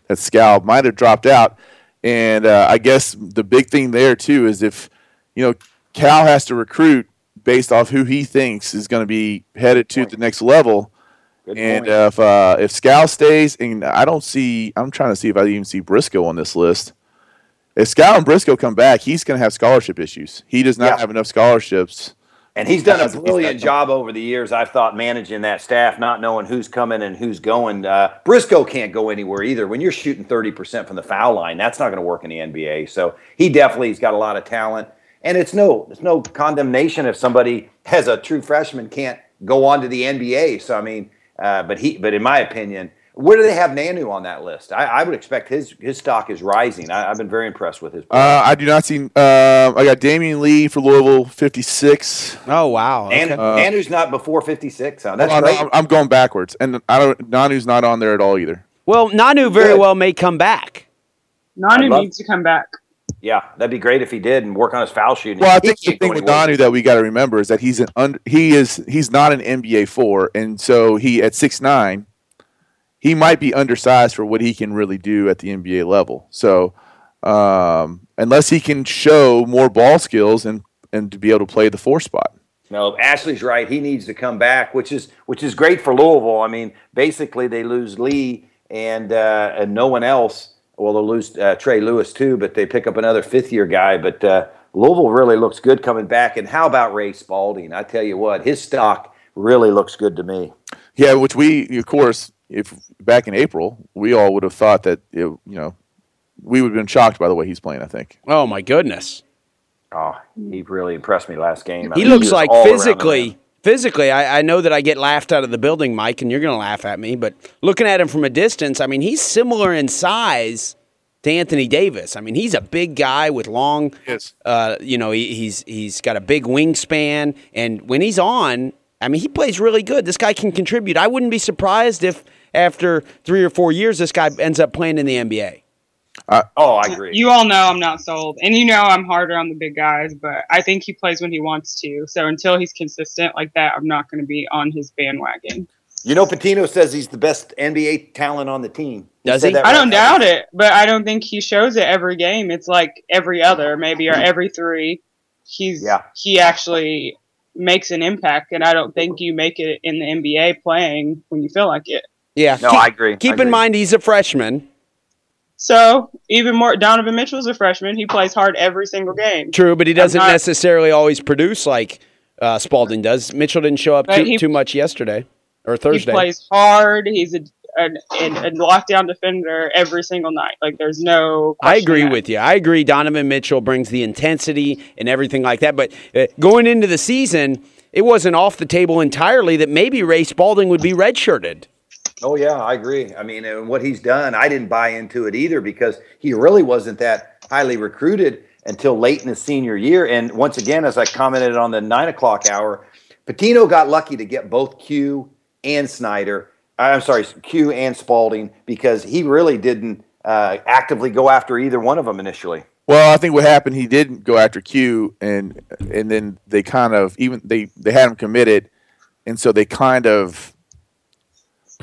Speaker 3: that Skal might have dropped out. And uh, I guess the big thing there too is if you know Cal has to recruit based off who he thinks is going to be headed to the next level.
Speaker 2: Good
Speaker 3: and if uh, if Skal stays, and I don't see, I'm trying to see if I even see Briscoe on this list. If Skal and Briscoe come back, he's going to have scholarship issues. He does not
Speaker 2: Yeah.
Speaker 3: have enough scholarships.
Speaker 2: And he's done a brilliant job over the years. I've thought managing that staff, not knowing who's coming and who's going. Uh, Briscoe can't go anywhere either. When you're shooting 30% from the foul line, that's not going to work in the NBA. So he definitely has got a lot of talent. And it's no, it's no condemnation if somebody as a true freshman can't go on to the NBA. So I mean, uh, but he, but in my opinion, where do they have Nanu on that list? I, I would expect his his stock is rising. I, I've been very impressed with his.
Speaker 3: Uh, I do not see. Um, I got Damion Lee for Louisville, 56.
Speaker 1: Oh wow.
Speaker 2: and
Speaker 1: Okay.
Speaker 3: uh,
Speaker 2: Nanu's not before 56. Huh? That's
Speaker 3: Hold on. I'm, I'm going backwards, and I don't. Nanu's not on there at all either.
Speaker 1: well, Nanu very
Speaker 2: Good.
Speaker 1: well may come back.
Speaker 4: Nanu
Speaker 2: love-
Speaker 4: needs to come back.
Speaker 2: Yeah, that'd be great if he did and work on his foul shooting.
Speaker 3: Well, I think the thing with. Nanu that we got to remember is that he's an under, he is he's not an NBA four, and so he at six nine, he might be undersized for what he can really do at the NBA level. So um, unless he can show more ball skills and and to be able to play the four spot.
Speaker 2: No, Ashley's right. He needs to come back, which is which is great for Louisville. I mean, basically they lose Lee and uh, and no one else. Well, they'll lose uh, Trey Lewis too, but they pick up another fifth year guy. But uh, Louisville really looks good coming back. And how about Ray Spalding? I tell you what, his stock really looks good to me.
Speaker 3: Yeah, which we of course, if back in April, we all would have thought that it, you know we would have been shocked by the way he's playing. I think.
Speaker 1: Oh my goodness.
Speaker 2: Oh, he really impressed me last game. I
Speaker 1: He
Speaker 2: mean,
Speaker 1: looks
Speaker 2: was
Speaker 1: like
Speaker 2: all around
Speaker 1: physically,
Speaker 2: rim.
Speaker 1: Physically. I, I know that I get laughed out of the building, Mike, and you're going to laugh at me. But looking at him from a distance, I mean, he's similar in size to Anthony Davis. I mean, he's a big guy with long.
Speaker 3: Yes.
Speaker 1: Uh, you know, he, he's he's got a big wingspan, and when he's on, I mean, he plays really good. This guy can contribute. I wouldn't be surprised if after three or four years, this guy ends up playing in the NBA.
Speaker 2: Oh, I agree.
Speaker 4: You all know I'm not sold, and you know I'm harder on the big guys, but I think he plays when he wants to. So until he's consistent like that, I'm not going to be on his bandwagon.
Speaker 2: You know, Pitino says he's the best NBA talent on the team.
Speaker 1: Does
Speaker 2: said
Speaker 1: he?
Speaker 2: that
Speaker 4: I
Speaker 2: right
Speaker 4: don't
Speaker 2: now.
Speaker 4: doubt it, but I don't think he shows it every game. It's like every other, maybe, or every three. He's
Speaker 2: Yeah.
Speaker 4: he actually makes an impact, and I don't think you make it in the NBA playing when you feel like it.
Speaker 1: Yeah.
Speaker 2: No,
Speaker 1: keep,
Speaker 2: I agree.
Speaker 1: Keep
Speaker 2: I
Speaker 1: in mind he's a freshman.
Speaker 4: So even more, Donovan Mitchell's a freshman. He plays hard every single game.
Speaker 1: True, but he doesn't
Speaker 4: not-
Speaker 1: necessarily always produce like uh, Spalding does. Mitchell didn't show up too,
Speaker 4: he-
Speaker 1: too much yesterday or Thursday.
Speaker 4: He plays hard. He's a, a, a, a lockdown defender every single night. Like there's no.
Speaker 1: I agree with you. I agree. Donovan Mitchell brings the intensity and everything like that. But uh, going into the season, it wasn't off the table entirely that maybe Ray Spalding would be redshirted.
Speaker 2: Oh yeah, I agree. I mean, and what he's done, I didn't buy into it either because he really wasn't that highly recruited until late in his senior year. And once again, as I commented on the nine o'clock hour, Pitino got lucky to get both Q and Snider. uh, I'm sorry, Q and Spalding because he really didn't uh, actively go after either one of them initially.
Speaker 3: Well, I think what happened, he didn't go after Q, and and then they kind of even they they had him committed, and so they kind of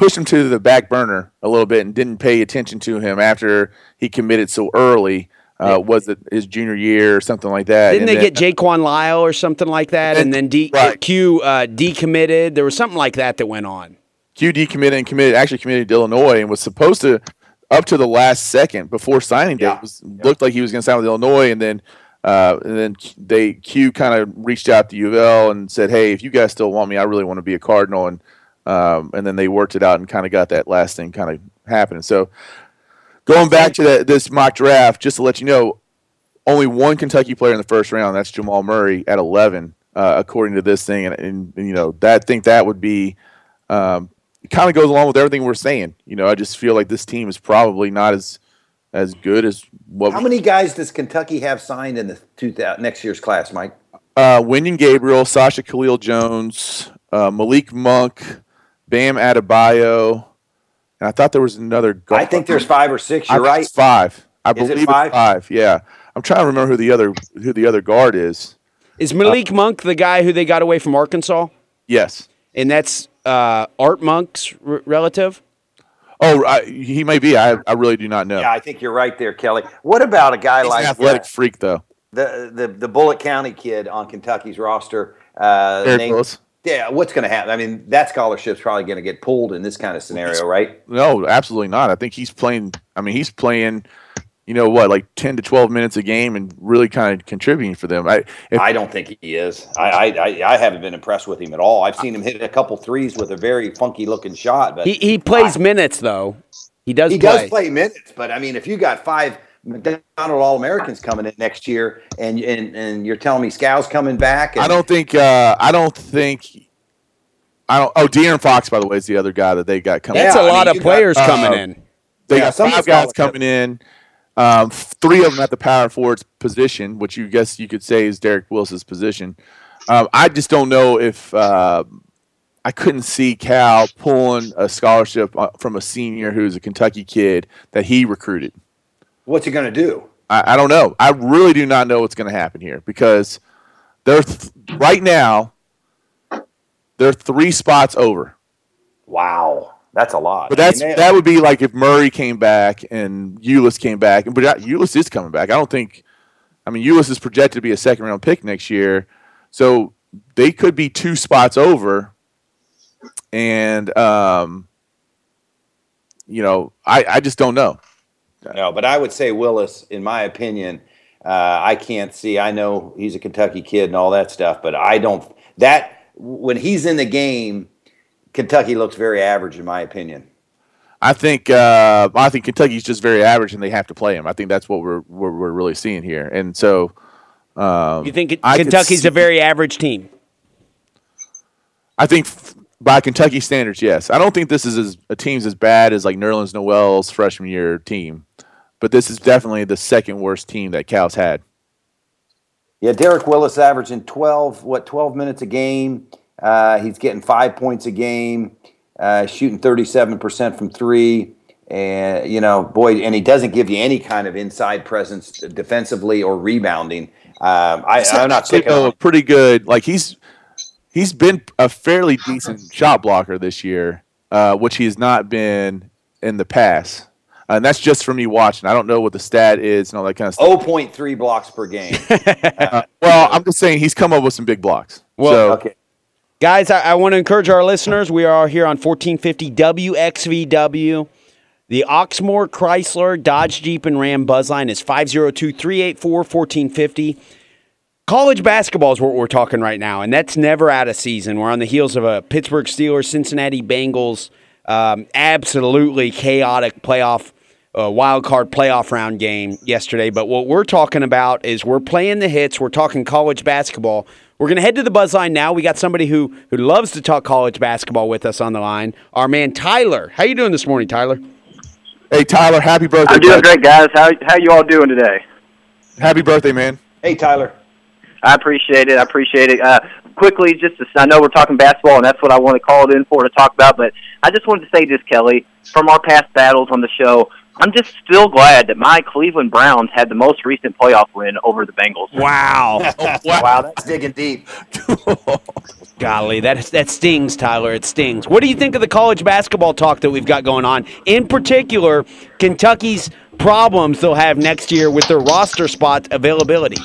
Speaker 3: pushed him to the back burner a little bit and didn't pay attention to him after he committed so early. Uh, was it his junior year or something like that?
Speaker 1: Didn't
Speaker 3: And
Speaker 1: they
Speaker 3: then-
Speaker 1: get Jaquan Lyle or something like that? And,
Speaker 3: And-
Speaker 1: then D-
Speaker 3: right.
Speaker 1: Q uh, decommitted. There was something like that that went on.
Speaker 3: QD committed and committed actually committed to Illinois and was supposed to up to the last second before signing day
Speaker 2: Yeah.
Speaker 3: was looked like he was going to sign with Illinois and then uh, and then they Q kind of reached out to U of L and said, "Hey, if you guys still want me, I really want to be a Cardinal." And um, and then they worked it out and kind of got that last thing kind of happening. So going back to that this mock draft, just to let you know, only one Kentucky player in the first round. That's Jamal Murray at 11, uh, according to this thing. And, and, and, you know, that think that would be um, kind of goes along with everything we're saying. You know, I just feel like this team is probably not as as good as what
Speaker 2: How
Speaker 3: we,
Speaker 2: many guys does Kentucky have signed in the 2000, next year's class, Mike?
Speaker 3: uh, Wenyen Gabriel, Sacha Killeya-Jones, uh, Malik Monk, Bam Adebayo, and I thought there was another. guard.
Speaker 2: I think there's five or six.
Speaker 3: I
Speaker 2: You're
Speaker 3: think
Speaker 2: right.
Speaker 3: it's five. I
Speaker 2: Is it
Speaker 3: believe it's
Speaker 2: five?
Speaker 3: five. Yeah, I'm trying to remember who the other who the other guard is.
Speaker 1: Is Malik Monk the guy who they got away from Arkansas?
Speaker 3: Yes.
Speaker 1: And that's uh, Art Monk's r- relative?
Speaker 3: Oh, I, he may be. I, I really do not know.
Speaker 2: Yeah, I think you're right there, Kelly. What about a guy
Speaker 3: He's
Speaker 2: like
Speaker 3: an athletic
Speaker 2: uh,
Speaker 3: freak, though.
Speaker 2: the, the the Bullitt County kid on Kentucky's roster? Uh,
Speaker 3: Eric
Speaker 2: named-
Speaker 3: Willis.
Speaker 2: Yeah, what's going to happen? I mean, that scholarship's probably going to get pulled in this kind of scenario, right?
Speaker 3: No, absolutely not. I think he's playing. I mean, he's playing. You know what, like ten to twelve minutes a game, and really kind of contributing for them. I, if,
Speaker 2: I don't think he is. I, I I I haven't been impressed with him at all. I've seen him hit a couple threes with a very funky looking shot, but
Speaker 1: He, he plays minutes, though. He does
Speaker 2: he
Speaker 1: play.
Speaker 2: does play minutes. But I mean, if you got five McDonald All Americans coming in next year, and and and you're telling me Skal's coming back, and
Speaker 3: I don't think. Uh, I don't think. I don't. Oh, De'Aaron Fox, by the way, is the other guy that they got coming.
Speaker 1: That's
Speaker 2: Yeah,
Speaker 1: a
Speaker 2: I
Speaker 1: lot
Speaker 2: mean,
Speaker 1: of
Speaker 2: you got,
Speaker 1: players
Speaker 3: uh,
Speaker 1: coming in.
Speaker 3: They
Speaker 2: Yeah,
Speaker 3: got
Speaker 2: some
Speaker 3: five guys coming in. Um, three of them at the power forward's position, which you guess you could say is Derek Willis's position. Um, I just don't know if uh, I couldn't see Cal pulling a scholarship uh, from a senior who's a Kentucky kid that he recruited.
Speaker 2: What's he going to do?
Speaker 3: I, I don't know. I really do not know what's going to happen here because they're th- right now they're three spots over.
Speaker 2: Wow, that's a lot.
Speaker 3: But
Speaker 2: I mean,
Speaker 3: that's that would be like if Murray came back and Ulis came back, but that- Ulis is coming back. I don't think. I mean, Ulis is projected to be a second round pick next year, so they could be two spots over. And um, you know, I I just don't know.
Speaker 2: No, but I would say Willis, in my opinion, uh, I can't see. I know he's a Kentucky kid and all that stuff, but I don't. That when he's in the game, Kentucky looks very average, in my opinion.
Speaker 3: I think uh, I think Kentucky's just very average, and they have to play him. I think that's what we're we're, we're really seeing here. And so, Um,
Speaker 1: You think
Speaker 3: I
Speaker 1: Kentucky's
Speaker 3: see-
Speaker 1: a very average team?
Speaker 3: I think f- by Kentucky standards, yes. I don't think this is as, a team's as bad as like Nerlens Noel's freshman year team, but this is definitely the second worst team that Cal's had.
Speaker 2: Yeah, Derek Willis averaging 12, what, 12 minutes a game. Uh, he's getting five points a game, uh, shooting 37% from three. And, you know, boy, and he doesn't give you any kind of inside presence defensively or rebounding. Um, I, I'm not picking
Speaker 3: a pretty good. Like he's he's been a fairly decent shot blocker this year, uh, which he has not been in the past. And that's just from me watching. I don't know what the stat is and all that kind of stuff.
Speaker 2: 0.3 blocks per game.
Speaker 3: Uh, well, I'm just saying he's come up with some big blocks.
Speaker 1: Well,
Speaker 3: so,
Speaker 2: okay.
Speaker 1: Guys, I, I want to encourage our listeners. We are here on 1450 WXVW. The Oxmoor Chrysler Dodge Jeep and Ram Buzzline is 502 384 1450. College basketball is what we're talking right now, and that's never out of season. We're on the heels of a Pittsburgh Steelers, Cincinnati Bengals, um, absolutely chaotic playoff, uh, wild card playoff round game yesterday. But what we're talking about is we're playing the hits. We're talking college basketball. We're going to head to the Buzzline now. We got somebody who who loves to talk college basketball with us on the line. Our man Tyler. How you doing this morning, Tyler?
Speaker 3: hey Tyler, happy birthday!
Speaker 9: I'm doing
Speaker 3: bud.
Speaker 9: great, guys. How how you all doing today?
Speaker 3: Happy birthday, man.
Speaker 2: Hey, Tyler.
Speaker 9: I appreciate it. I appreciate it. Uh, quickly, just to, I know we're talking basketball, and that's what I want to call it in for to talk about. But I just wanted to say this, Kelly, from our past battles on the show. I'm just still glad that my Cleveland Browns had the most recent playoff win over the Bengals.
Speaker 1: Wow.
Speaker 2: Wow, that's digging deep.
Speaker 1: Golly, that that stings, Tyler. It stings. What do you think of the college basketball talk that we've got going on? In particular, Kentucky's problems they'll have next year with their roster spot availability.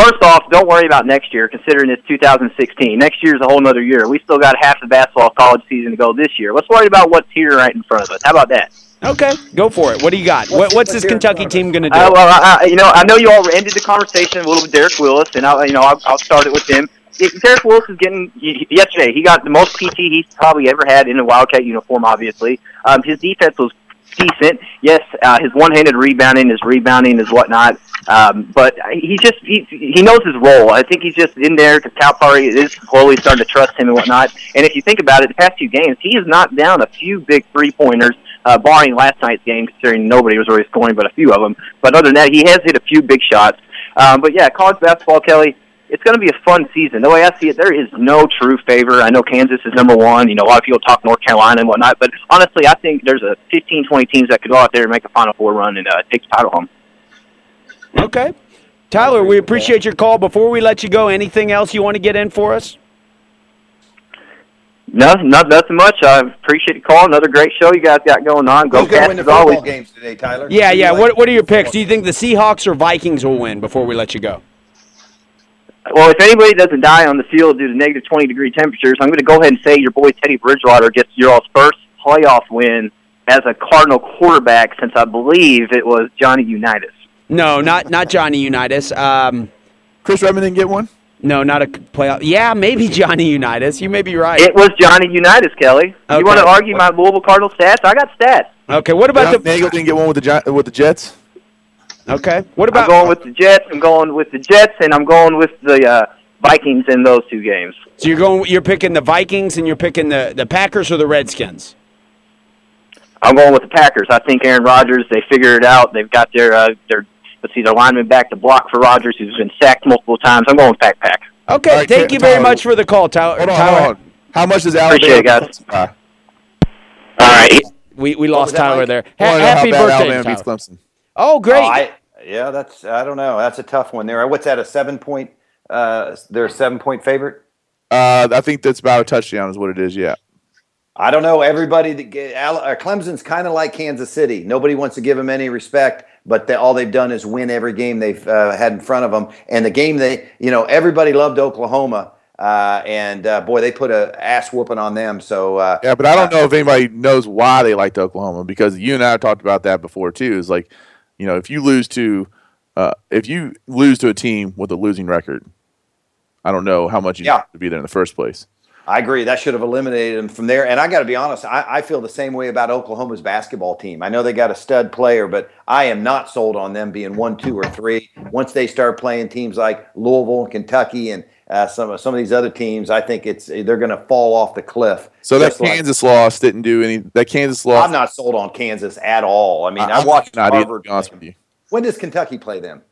Speaker 9: First off, don't worry about next year, considering it's 2016. Next year's a whole other year. We still got half the basketball college season to go this year. Let's worry about what's here right in front of us. How about that?
Speaker 1: Okay, go for it. What do you got? What, what's this Kentucky team going to do?
Speaker 9: Uh, well, I, I- you know, I know you all ended the conversation a little with Derek Willis, and I, you know, I'll, I'll start it with him. Derek Willis is getting yesterday. He got the most PT he's probably ever had in a Wildcat uniform. Obviously, um, his defense was decent. Yes, uh, his one-handed rebounding, his rebounding, is whatnot. Um, but he just he, he knows his role. I think he's just in there because Calipari is slowly starting to trust him and whatnot. And if you think about it, the past few games, he has knocked down a few big three-pointers uh, barring last night's game, considering nobody was really scoring but a few of them. But other than that, he has hit a few big shots. Um, but yeah, college basketball, Kelly, it's going to be a fun season. The way I see it, there is no true favor. I know Kansas is number one. You know, a lot of people talk North Carolina and whatnot. But honestly, I think there's a 15, 20 teams that could go out there and make a Final Four run and uh, take the title home.
Speaker 1: Okay. Tyler, we appreciate your call. Before we let you go, anything else you want to get in for us?
Speaker 9: No, not nothing much. I appreciate the call. Another great show you guys got going on. Go
Speaker 2: Who's going to win the
Speaker 9: as always.
Speaker 2: games today, Tyler?
Speaker 1: Yeah, yeah. What What are your picks? Do you think the Seahawks or Vikings will win? Before we let you go.
Speaker 9: Well, if anybody doesn't die on the field due to negative 20 degree temperatures, I'm going to go ahead and say your boy Teddy Bridgewater gets your all's first playoff win as a Cardinal quarterback since I believe it was Johnny Unitas.
Speaker 1: No, not not Johnny Unitas. Um,
Speaker 3: Chris Redman didn't get one.
Speaker 1: no, not a playoff. Yeah, maybe Johnny Unitas. You may be right.
Speaker 9: It was Johnny Unitas, Kelly.
Speaker 1: Okay.
Speaker 9: You want to argue my Louisville Cardinal stats? I got stats.
Speaker 1: Okay, what about
Speaker 3: John
Speaker 1: the?
Speaker 3: Nagel didn't get one with the with the Jets.
Speaker 1: Okay, what about?
Speaker 9: I'm
Speaker 1: about?
Speaker 9: going with the Jets. I'm going with the Jets, and I'm going with the uh, Vikings in those two games.
Speaker 1: So you're going. You're picking the Vikings and you're picking the the Packers or the Redskins.
Speaker 9: I'm going with the Packers. I think Aaron Rodgers. They figured it out. They've got their uh, their let's see their lineman back to block for Rodgers, who's been sacked multiple times. I'm going with Pack Pack.
Speaker 1: Okay,
Speaker 3: All right,
Speaker 1: thank
Speaker 3: Ty-
Speaker 1: you very
Speaker 3: Tyler,
Speaker 1: much for the call, Tyler.
Speaker 3: Hold on,
Speaker 1: Tyler.
Speaker 3: hold on. How much does Alabama?
Speaker 9: Appreciate it, guys.
Speaker 3: Uh,
Speaker 9: All right.
Speaker 1: We we lost Tyler
Speaker 2: Mike?
Speaker 1: there. Ha-
Speaker 3: wanna know how
Speaker 1: happy birthday,
Speaker 3: Alabama
Speaker 1: Tyler.
Speaker 3: beats Clemson.
Speaker 1: Oh, great.
Speaker 2: Oh, I, yeah, that's I don't know. That's a tough one there. What's that? A seven point? Uh, they're a seven point favorite.
Speaker 3: Uh, I think that's about a touchdown, is what it is. Yeah.
Speaker 2: I don't know. Everybody that get, uh, Clemson's kind of like Kansas City. Nobody wants to give them any respect, but they, all they've done is win every game they've uh, had in front of them. And the game they, you know, everybody loved Oklahoma, uh, and uh, boy, they put a ass whooping on them. So uh,
Speaker 3: Yeah, but I don't know if anybody knows why they liked Oklahoma because you and I have talked about that before too. Is like, you know, if you lose to, uh, if you lose to a team with a losing record, I don't know how much you
Speaker 2: Yeah.
Speaker 3: have to be there in the first place.
Speaker 2: I agree. That should have eliminated them from there. And I got to be honest, I, I feel the same way about Oklahoma's basketball team. I know they got a stud player, but I am not sold on them being one, two, or three. Once they start playing teams like Louisville and Kentucky and uh, some some of these other teams, I think it's they're going to fall off the cliff.
Speaker 3: So that
Speaker 2: Just like-
Speaker 3: Kansas loss didn't do any. That Kansas loss.
Speaker 2: I'm not sold on Kansas at all. I mean, I,
Speaker 3: I'm
Speaker 2: watched
Speaker 3: not
Speaker 2: Harvard.
Speaker 3: honest with you.
Speaker 2: When does Kentucky play them?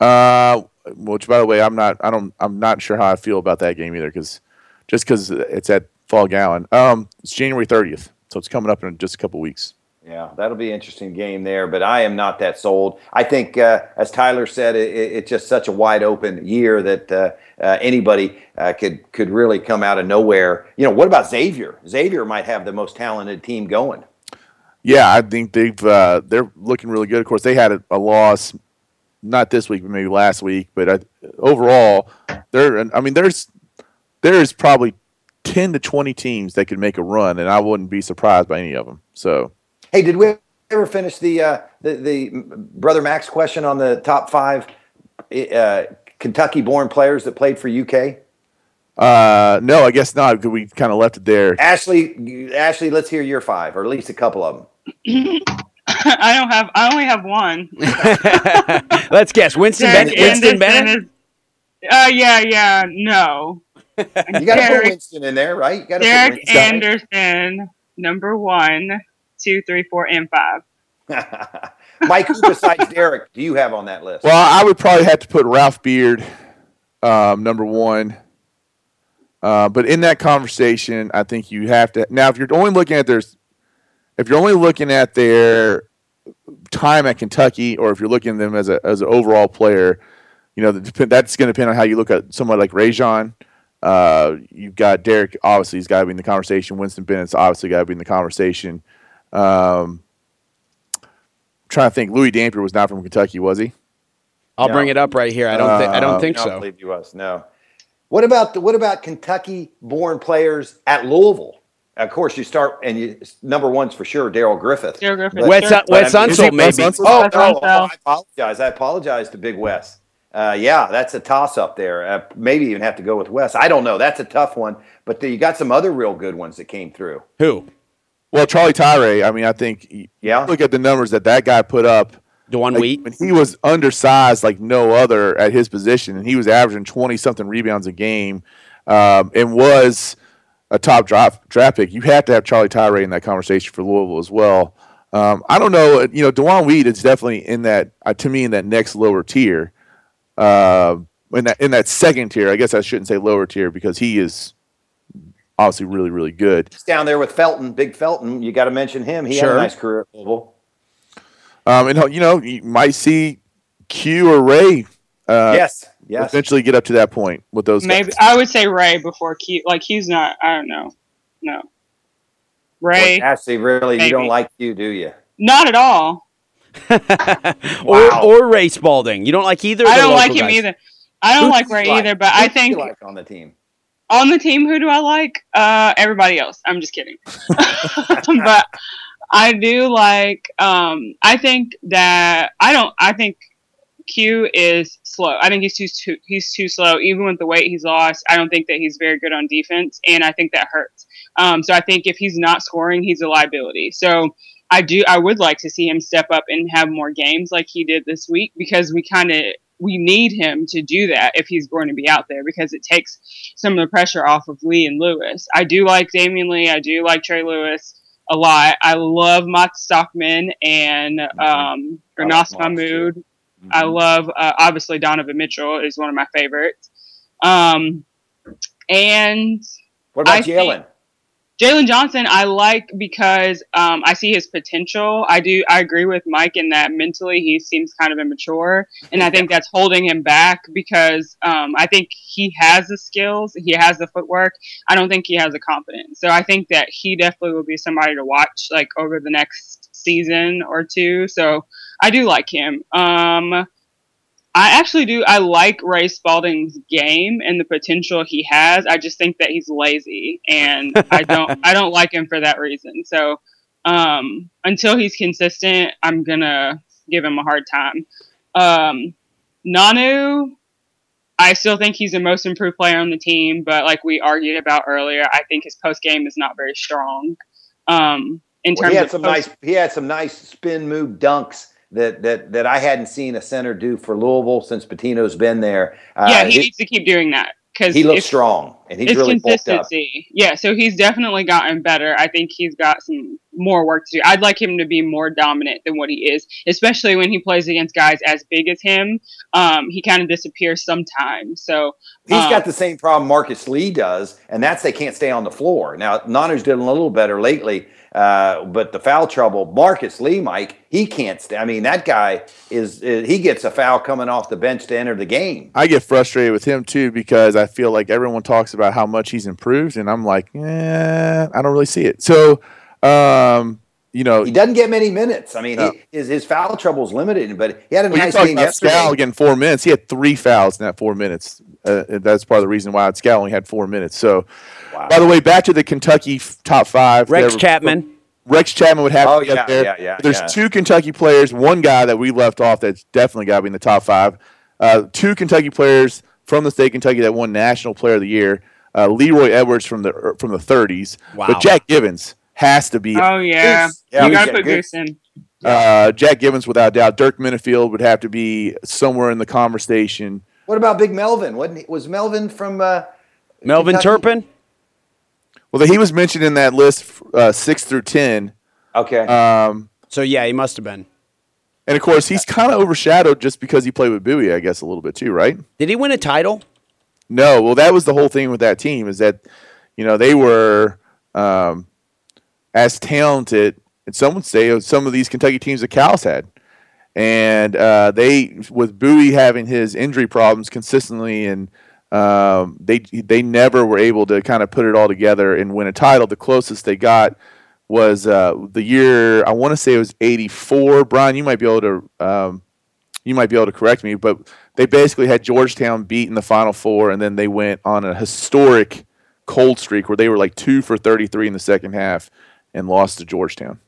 Speaker 3: Uh, which by the way, I'm not. I don't. I'm not sure how I feel about that game either, because just because it's at Phog Allen. Um, it's January 30th, so it's coming up in just a couple weeks.
Speaker 2: Yeah, that'll be an interesting game there, but I am not that sold. I think, uh, as Tyler said, it, it, it's just such a wide open year that uh, uh, anybody uh, could could really come out of nowhere. You know, what about Xavier? Xavier might have the most talented team going.
Speaker 3: Yeah, I think they've uh, they're looking really good. Of course, they had a, a loss, not this week, but maybe last week. But I, overall, there. I mean, there's there's probably ten to twenty teams that could make a run, and I wouldn't be surprised by any of them. So
Speaker 2: Hey, did we ever finish the uh, the, the brother Max question on the top five uh, Kentucky-born players that played for UK?
Speaker 3: uh, no, I guess not. We kind of left it there.
Speaker 2: Ashley, Ashley, let's hear your five, or at least a couple of them.
Speaker 4: I don't have. I only have one.
Speaker 1: Let's guess. Winston Bennett. Winston
Speaker 4: Anderson
Speaker 1: Bennett.
Speaker 4: is- Uh, yeah, yeah, no.
Speaker 2: You got to put
Speaker 4: Derek,
Speaker 2: Winston in there, right? You got to put
Speaker 4: Derek
Speaker 2: Winston.
Speaker 4: Anderson, number one, two, three, four, and five.
Speaker 2: Mike, who besides Derek do you have on that list?
Speaker 3: Well, I would probably have to put Ralph Beard um, number one. Uh, but in that conversation, I think you have to now. If you're only looking at their, if you're only looking at their time at Kentucky, or if you're looking at them as a as an overall player, you know that's going to depend on how you look at someone like Rajon. Uh, you've got Derek. Obviously, he's got to be in the conversation. Winston Bennett's obviously got to be in the conversation. Um, trying to think. Louis Dampier was not from Kentucky, was he?
Speaker 1: I'll
Speaker 2: No.
Speaker 1: bring it up right here. I don't. think I
Speaker 3: Uh,
Speaker 1: don't think so.
Speaker 2: I don't
Speaker 1: so.
Speaker 2: believe he was. No. What about the, what about Kentucky-born players at Louisville? Of course, you start and you number one's for sure Darrell Griffith.
Speaker 4: Darrell Griffith.
Speaker 1: Wes,
Speaker 4: Sure.
Speaker 1: Wes
Speaker 2: I
Speaker 1: Unseld, maybe.
Speaker 3: Unseld?
Speaker 2: Oh,
Speaker 4: Wes
Speaker 2: oh, I apologize. I apologize to Big Wes. Uh, yeah, that's a toss-up there. Uh, maybe even have to go with Wes. I don't know. That's a tough one. But you got some other real good ones that came through.
Speaker 1: Who?
Speaker 3: Well, Charlie Tyra. I mean, I think
Speaker 2: Yeah.
Speaker 3: look at the numbers that that guy put up.
Speaker 1: DeJuan
Speaker 3: Like,
Speaker 1: Wheat.
Speaker 3: when he was undersized like no other at his position, and he was averaging twenty something rebounds a game, um, and was a top draft draft pick. You have to have Charlie Tyra in that conversation for Louisville as well. Um, I don't know. You know, DeJuan Wheat is definitely in that uh, to me in that next lower tier. Uh, in that in that second tier, I guess I shouldn't say lower tier because he is obviously really really good.
Speaker 2: He's down there with Felton, Big Felton. You got to mention him. He had a nice career at Louisville.
Speaker 3: Um, and you know, you might see Q or Ray uh,
Speaker 2: yes, yes.
Speaker 3: eventually get up to that point with those.
Speaker 4: Maybe
Speaker 3: guys.
Speaker 4: I would say Ray before Q. Like he's not. I don't know. No. Ray,
Speaker 2: Well, Ashley, really, you don't like you, do you?
Speaker 4: not at all.
Speaker 2: Wow.
Speaker 1: or or Ray Spalding. You don't like either. of
Speaker 4: I don't like him
Speaker 1: guys?
Speaker 4: either. I don't
Speaker 2: Who
Speaker 4: like
Speaker 2: do you
Speaker 4: Ray either, but
Speaker 2: Who
Speaker 4: I think
Speaker 2: like on the team.
Speaker 4: On the team, who do I like? Uh, everybody else. I'm just kidding. but I do like. Um, I think that I don't. I think Q is slow. I think he's too, too he's too slow. Even with the weight he's lost, I don't think that he's very good on defense, and I think that hurts. Um, so I think if he's not scoring, he's a liability. So I do. I would like to see him step up and have more games like he did this week because we kind of we need him to do that if he's going to be out there because it takes some of the pressure off of Lee and Lewis. I do like Damion Lee. I do like Trey Lewis a lot. I love Matz Stockman and um,
Speaker 2: I like
Speaker 4: Mahmoud.
Speaker 2: too.
Speaker 4: I love uh, obviously Donovan Mitchell is one of my favorites. Um, and
Speaker 2: What about Jaylen?
Speaker 4: Jaylen Johnson, I like because um, I see his potential. I do. I agree with Mike in that mentally he seems kind of immature, and I think that's holding him back because um, I think he has the skills, he has the footwork. I don't think he has the confidence. So I think that he definitely will be somebody to watch like over the next season or two. So I do like him. Um, I actually do. I like Ray Spalding's game and the potential he has. I just think that he's lazy, and I don't. I don't like him for that reason. So um, until he's consistent, I'm gonna give him a hard time. Um, Nanu, I still think he's the most improved player on the team, but like we argued about earlier, I think his post game is not very strong. Um, in
Speaker 2: Well,
Speaker 4: terms
Speaker 2: he had
Speaker 4: of
Speaker 2: some
Speaker 4: post-
Speaker 2: nice. He had some nice spin move dunks that that that I hadn't seen a center do for Louisville since Pitino's been there. Uh,
Speaker 4: yeah, he
Speaker 2: he,
Speaker 4: needs to keep doing that because
Speaker 2: he looks strong and he's really bulked up.
Speaker 4: consistency. Yeah, so he's definitely gotten better. I think he's got some more work to do. I'd like him to be more dominant than what he is, especially when he plays against guys as big as him. Um, he kind of disappears sometimes. So
Speaker 2: He's
Speaker 4: um,
Speaker 2: got the same problem Marcus Lee does, and that's they can't stay on the floor. Now Nanu's did a little better lately, uh, but the foul trouble, Marcus Lee, Mike, he can't. I mean, that guy is, is he gets a foul coming off the bench to enter the game.
Speaker 3: I get frustrated with him too because I feel like everyone talks about how much he's improved, and I'm like, eh, I don't really see it. So, um, you know,
Speaker 2: He doesn't get many minutes. I mean,
Speaker 3: No.
Speaker 2: he, his his foul trouble is limited, but he had a
Speaker 3: Well, you
Speaker 2: nice
Speaker 3: talk
Speaker 2: game
Speaker 3: about
Speaker 2: yesterday.
Speaker 3: Skal getting four minutes. He had three fouls in that four minutes. Uh, that's part of the reason why Skal only had four minutes. So, by the way, back to the Kentucky f- top five.
Speaker 1: Rex
Speaker 3: There-
Speaker 1: Chapman.
Speaker 3: Rex Chapman would have
Speaker 2: Oh,
Speaker 3: to get
Speaker 2: yeah,
Speaker 3: there.
Speaker 2: yeah, yeah,
Speaker 3: There's
Speaker 2: yeah.
Speaker 3: two Kentucky players. One guy that we left off that's definitely got to be in the top five. Uh, two Kentucky players from the state of Kentucky that won National Player of the Year. Uh, Leroy Edwards from the er, from the 30s.
Speaker 1: Wow.
Speaker 3: But Jack Givens has to be.
Speaker 4: oh yeah,
Speaker 2: Goose. Yeah,
Speaker 4: you
Speaker 2: we
Speaker 4: got to put
Speaker 2: Goose.
Speaker 4: Goose in.
Speaker 3: Uh, Jack Givens, without doubt. Dirk Minniefield would have to be somewhere in the conversation.
Speaker 2: What about Big Melvin? Wasn't he, was Melvin from uh,
Speaker 1: Melvin
Speaker 2: Kentucky?
Speaker 1: Turpin.
Speaker 3: Well, he was mentioned in that list, uh, six through ten.
Speaker 2: Okay.
Speaker 3: Um,
Speaker 1: So yeah, he must have been.
Speaker 3: and of course, he's kind of overshadowed just because he played with Bowie, I guess, a little bit too, right?
Speaker 1: Did he win a title?
Speaker 3: No, well, that was the whole thing with that team is that, you know, they were um, as talented, and some would say some of these Kentucky teams that Cal's had, and uh, they with Bowie having his injury problems consistently, and um, they they never were able to kind of put it all together and win a title. The closest they got was uh, the year I want to say it was '84. Brian, you might be able to. Um, you might be able to correct me, but they basically had Georgetown beat in the Final Four, and then they went on a historic cold streak where they were like two for 33 in the second half and lost to Georgetown.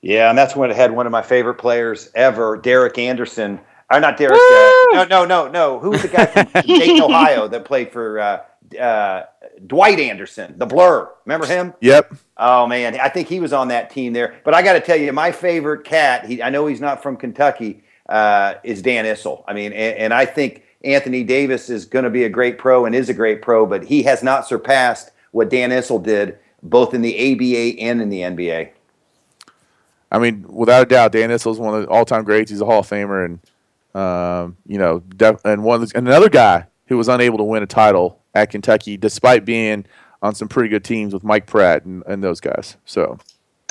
Speaker 2: Yeah, and that's when it had one of my favorite players ever, Derek Anderson. Or not Derek. Uh, no, no, no, no. Who was the guy from Dayton, Ohio that played for uh, uh, Dwight Anderson, the Blur? Remember him?
Speaker 3: Yep.
Speaker 2: Oh man, I think he was on that team there. But I got to tell you, my favorite cat. He, I know he's not from Kentucky. Uh, is Dan Issel. I mean, and, and I think Anthony Davis is going to be a great pro and is a great pro, but he has not surpassed what Dan Issel did both in the ABA and in the NBA.
Speaker 3: I mean, without a doubt, Dan Issel is one of the all-time greats. He's a Hall of Famer, and um, you know, def- and one of the, and another guy who was unable to win a title at Kentucky despite being on some pretty good teams with Mike Pratt and, and those guys. So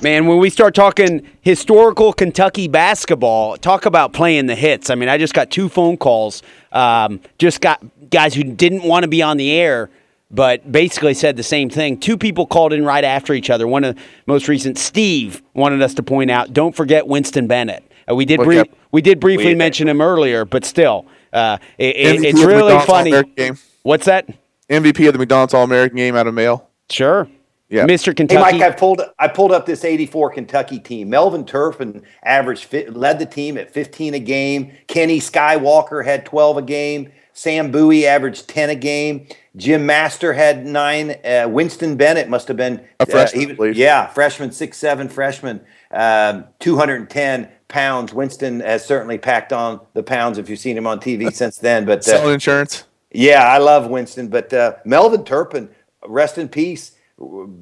Speaker 1: Man, when we start talking historical Kentucky basketball, talk about playing the hits. I mean, I just got two phone calls. Um, just got guys who didn't want to be on the air, but basically said the same thing. Two people called in right after each other. One of the most recent, Steve, wanted us to point out, don't forget Winston Bennett. Uh, we did
Speaker 3: Well,
Speaker 1: brief,
Speaker 3: yep.
Speaker 1: we did briefly
Speaker 2: We-
Speaker 1: mention him earlier, but still, uh, it, it- it's really funny.
Speaker 3: Game.
Speaker 1: What's that?
Speaker 3: MVP of the McDonald's All American game out of Male.
Speaker 1: Sure.
Speaker 3: Yeah.
Speaker 1: Mr. Kentucky.
Speaker 2: Hey, Mike, I pulled I pulled up this '84 Kentucky team. Melvin Turpin averaged fi- led the team at 15 a game. Kenny Skywalker had 12 a game. Sam Bowie averaged 10 a game. Jim Master had nine. Uh, Winston Bennett must have been
Speaker 3: A freshman,
Speaker 2: he
Speaker 3: I
Speaker 2: was- yeah, freshman, six seven freshman, um, 210 pounds. Winston has certainly packed on the pounds if you've seen him on TV since then. But uh,
Speaker 3: Selling insurance.
Speaker 2: yeah, I love Winston, but uh, Melvin Turpin, rest in peace.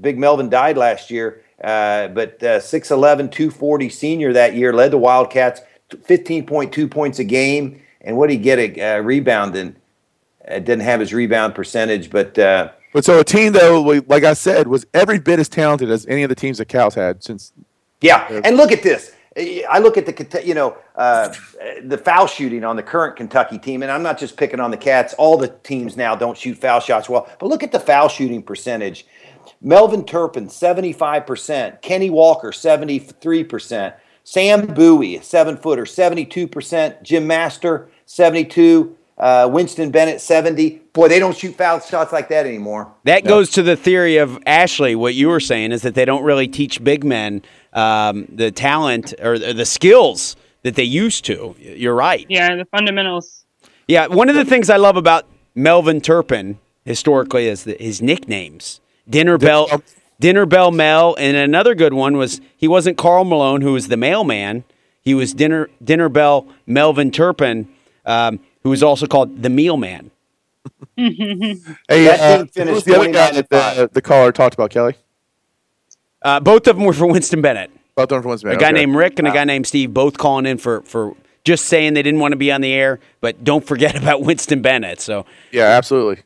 Speaker 2: Big Melvin died last year, uh, but uh, 6'11", 240 senior that year, led the Wildcats, 15.2 points a game. And what did he get a uh, rebounding? Uh, didn't have his rebound percentage, but uh,
Speaker 3: But so a team though, like I said, was every bit as talented as any of the teams that Cal's had since.
Speaker 2: Yeah, and look at this. I look at the you know uh, the foul shooting on the current Kentucky team, and I'm not just picking on the Cats. All the teams now don't shoot foul shots well, but look at the foul shooting percentage. Melvin Turpin, 75%. Kenny Walker, 73%. Sam Bowie, seven footer, 72%. Jim Master, 72. Uh, Winston Bennett, 70. Boy, they don't shoot foul shots like that anymore.
Speaker 1: That goes to the theory of Ashley. What you were saying is that they don't really teach big men um, the talent or the the skills that they used to. You're right.
Speaker 4: Yeah, the fundamentals.
Speaker 1: Yeah, one of the things I love about Melvin Turpin historically is the, his nicknames. Dinner Bell, Dinner Bell Mel, and another good one was he wasn't Karl Malone, who was the mailman. He was Dinner Dinner Bell Melvin Turpin, um, who was also called the Meal Man.
Speaker 3: Hey,
Speaker 2: That
Speaker 3: uh,
Speaker 2: team finished
Speaker 3: who's the other guy that the, the caller talked about, Kelly?
Speaker 1: Uh, both of them were for Winston Bennett.
Speaker 3: Both of them for Winston Bennett.
Speaker 1: A guy
Speaker 3: okay.
Speaker 1: named Rick and a guy named Steve, both calling in for for just saying they didn't want to be on the air, but don't forget about Winston Bennett. So
Speaker 3: Yeah, absolutely.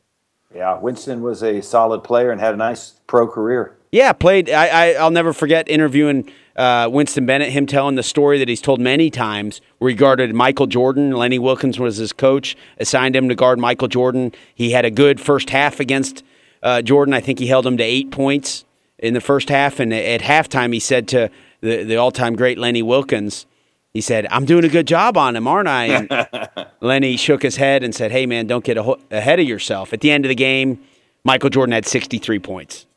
Speaker 2: Yeah, Winston was a solid player and had a nice pro career.
Speaker 1: Yeah, played. I, I I'll never forget interviewing uh, Winston Bennett. Him telling the story that he's told many times, guarded Michael Jordan. Lenny Wilkens was his coach, assigned him to guard Michael Jordan. He had a good first half against uh, Jordan. I think he held him to eight points in the first half, and at halftime he said to the the all time great Lenny Wilkens, he said, "I'm doing a good job on him, aren't I?" And Lenny shook his head and said, "Hey man, don't get a, ahead of yourself." At the end of the game, Michael Jordan had 63 points.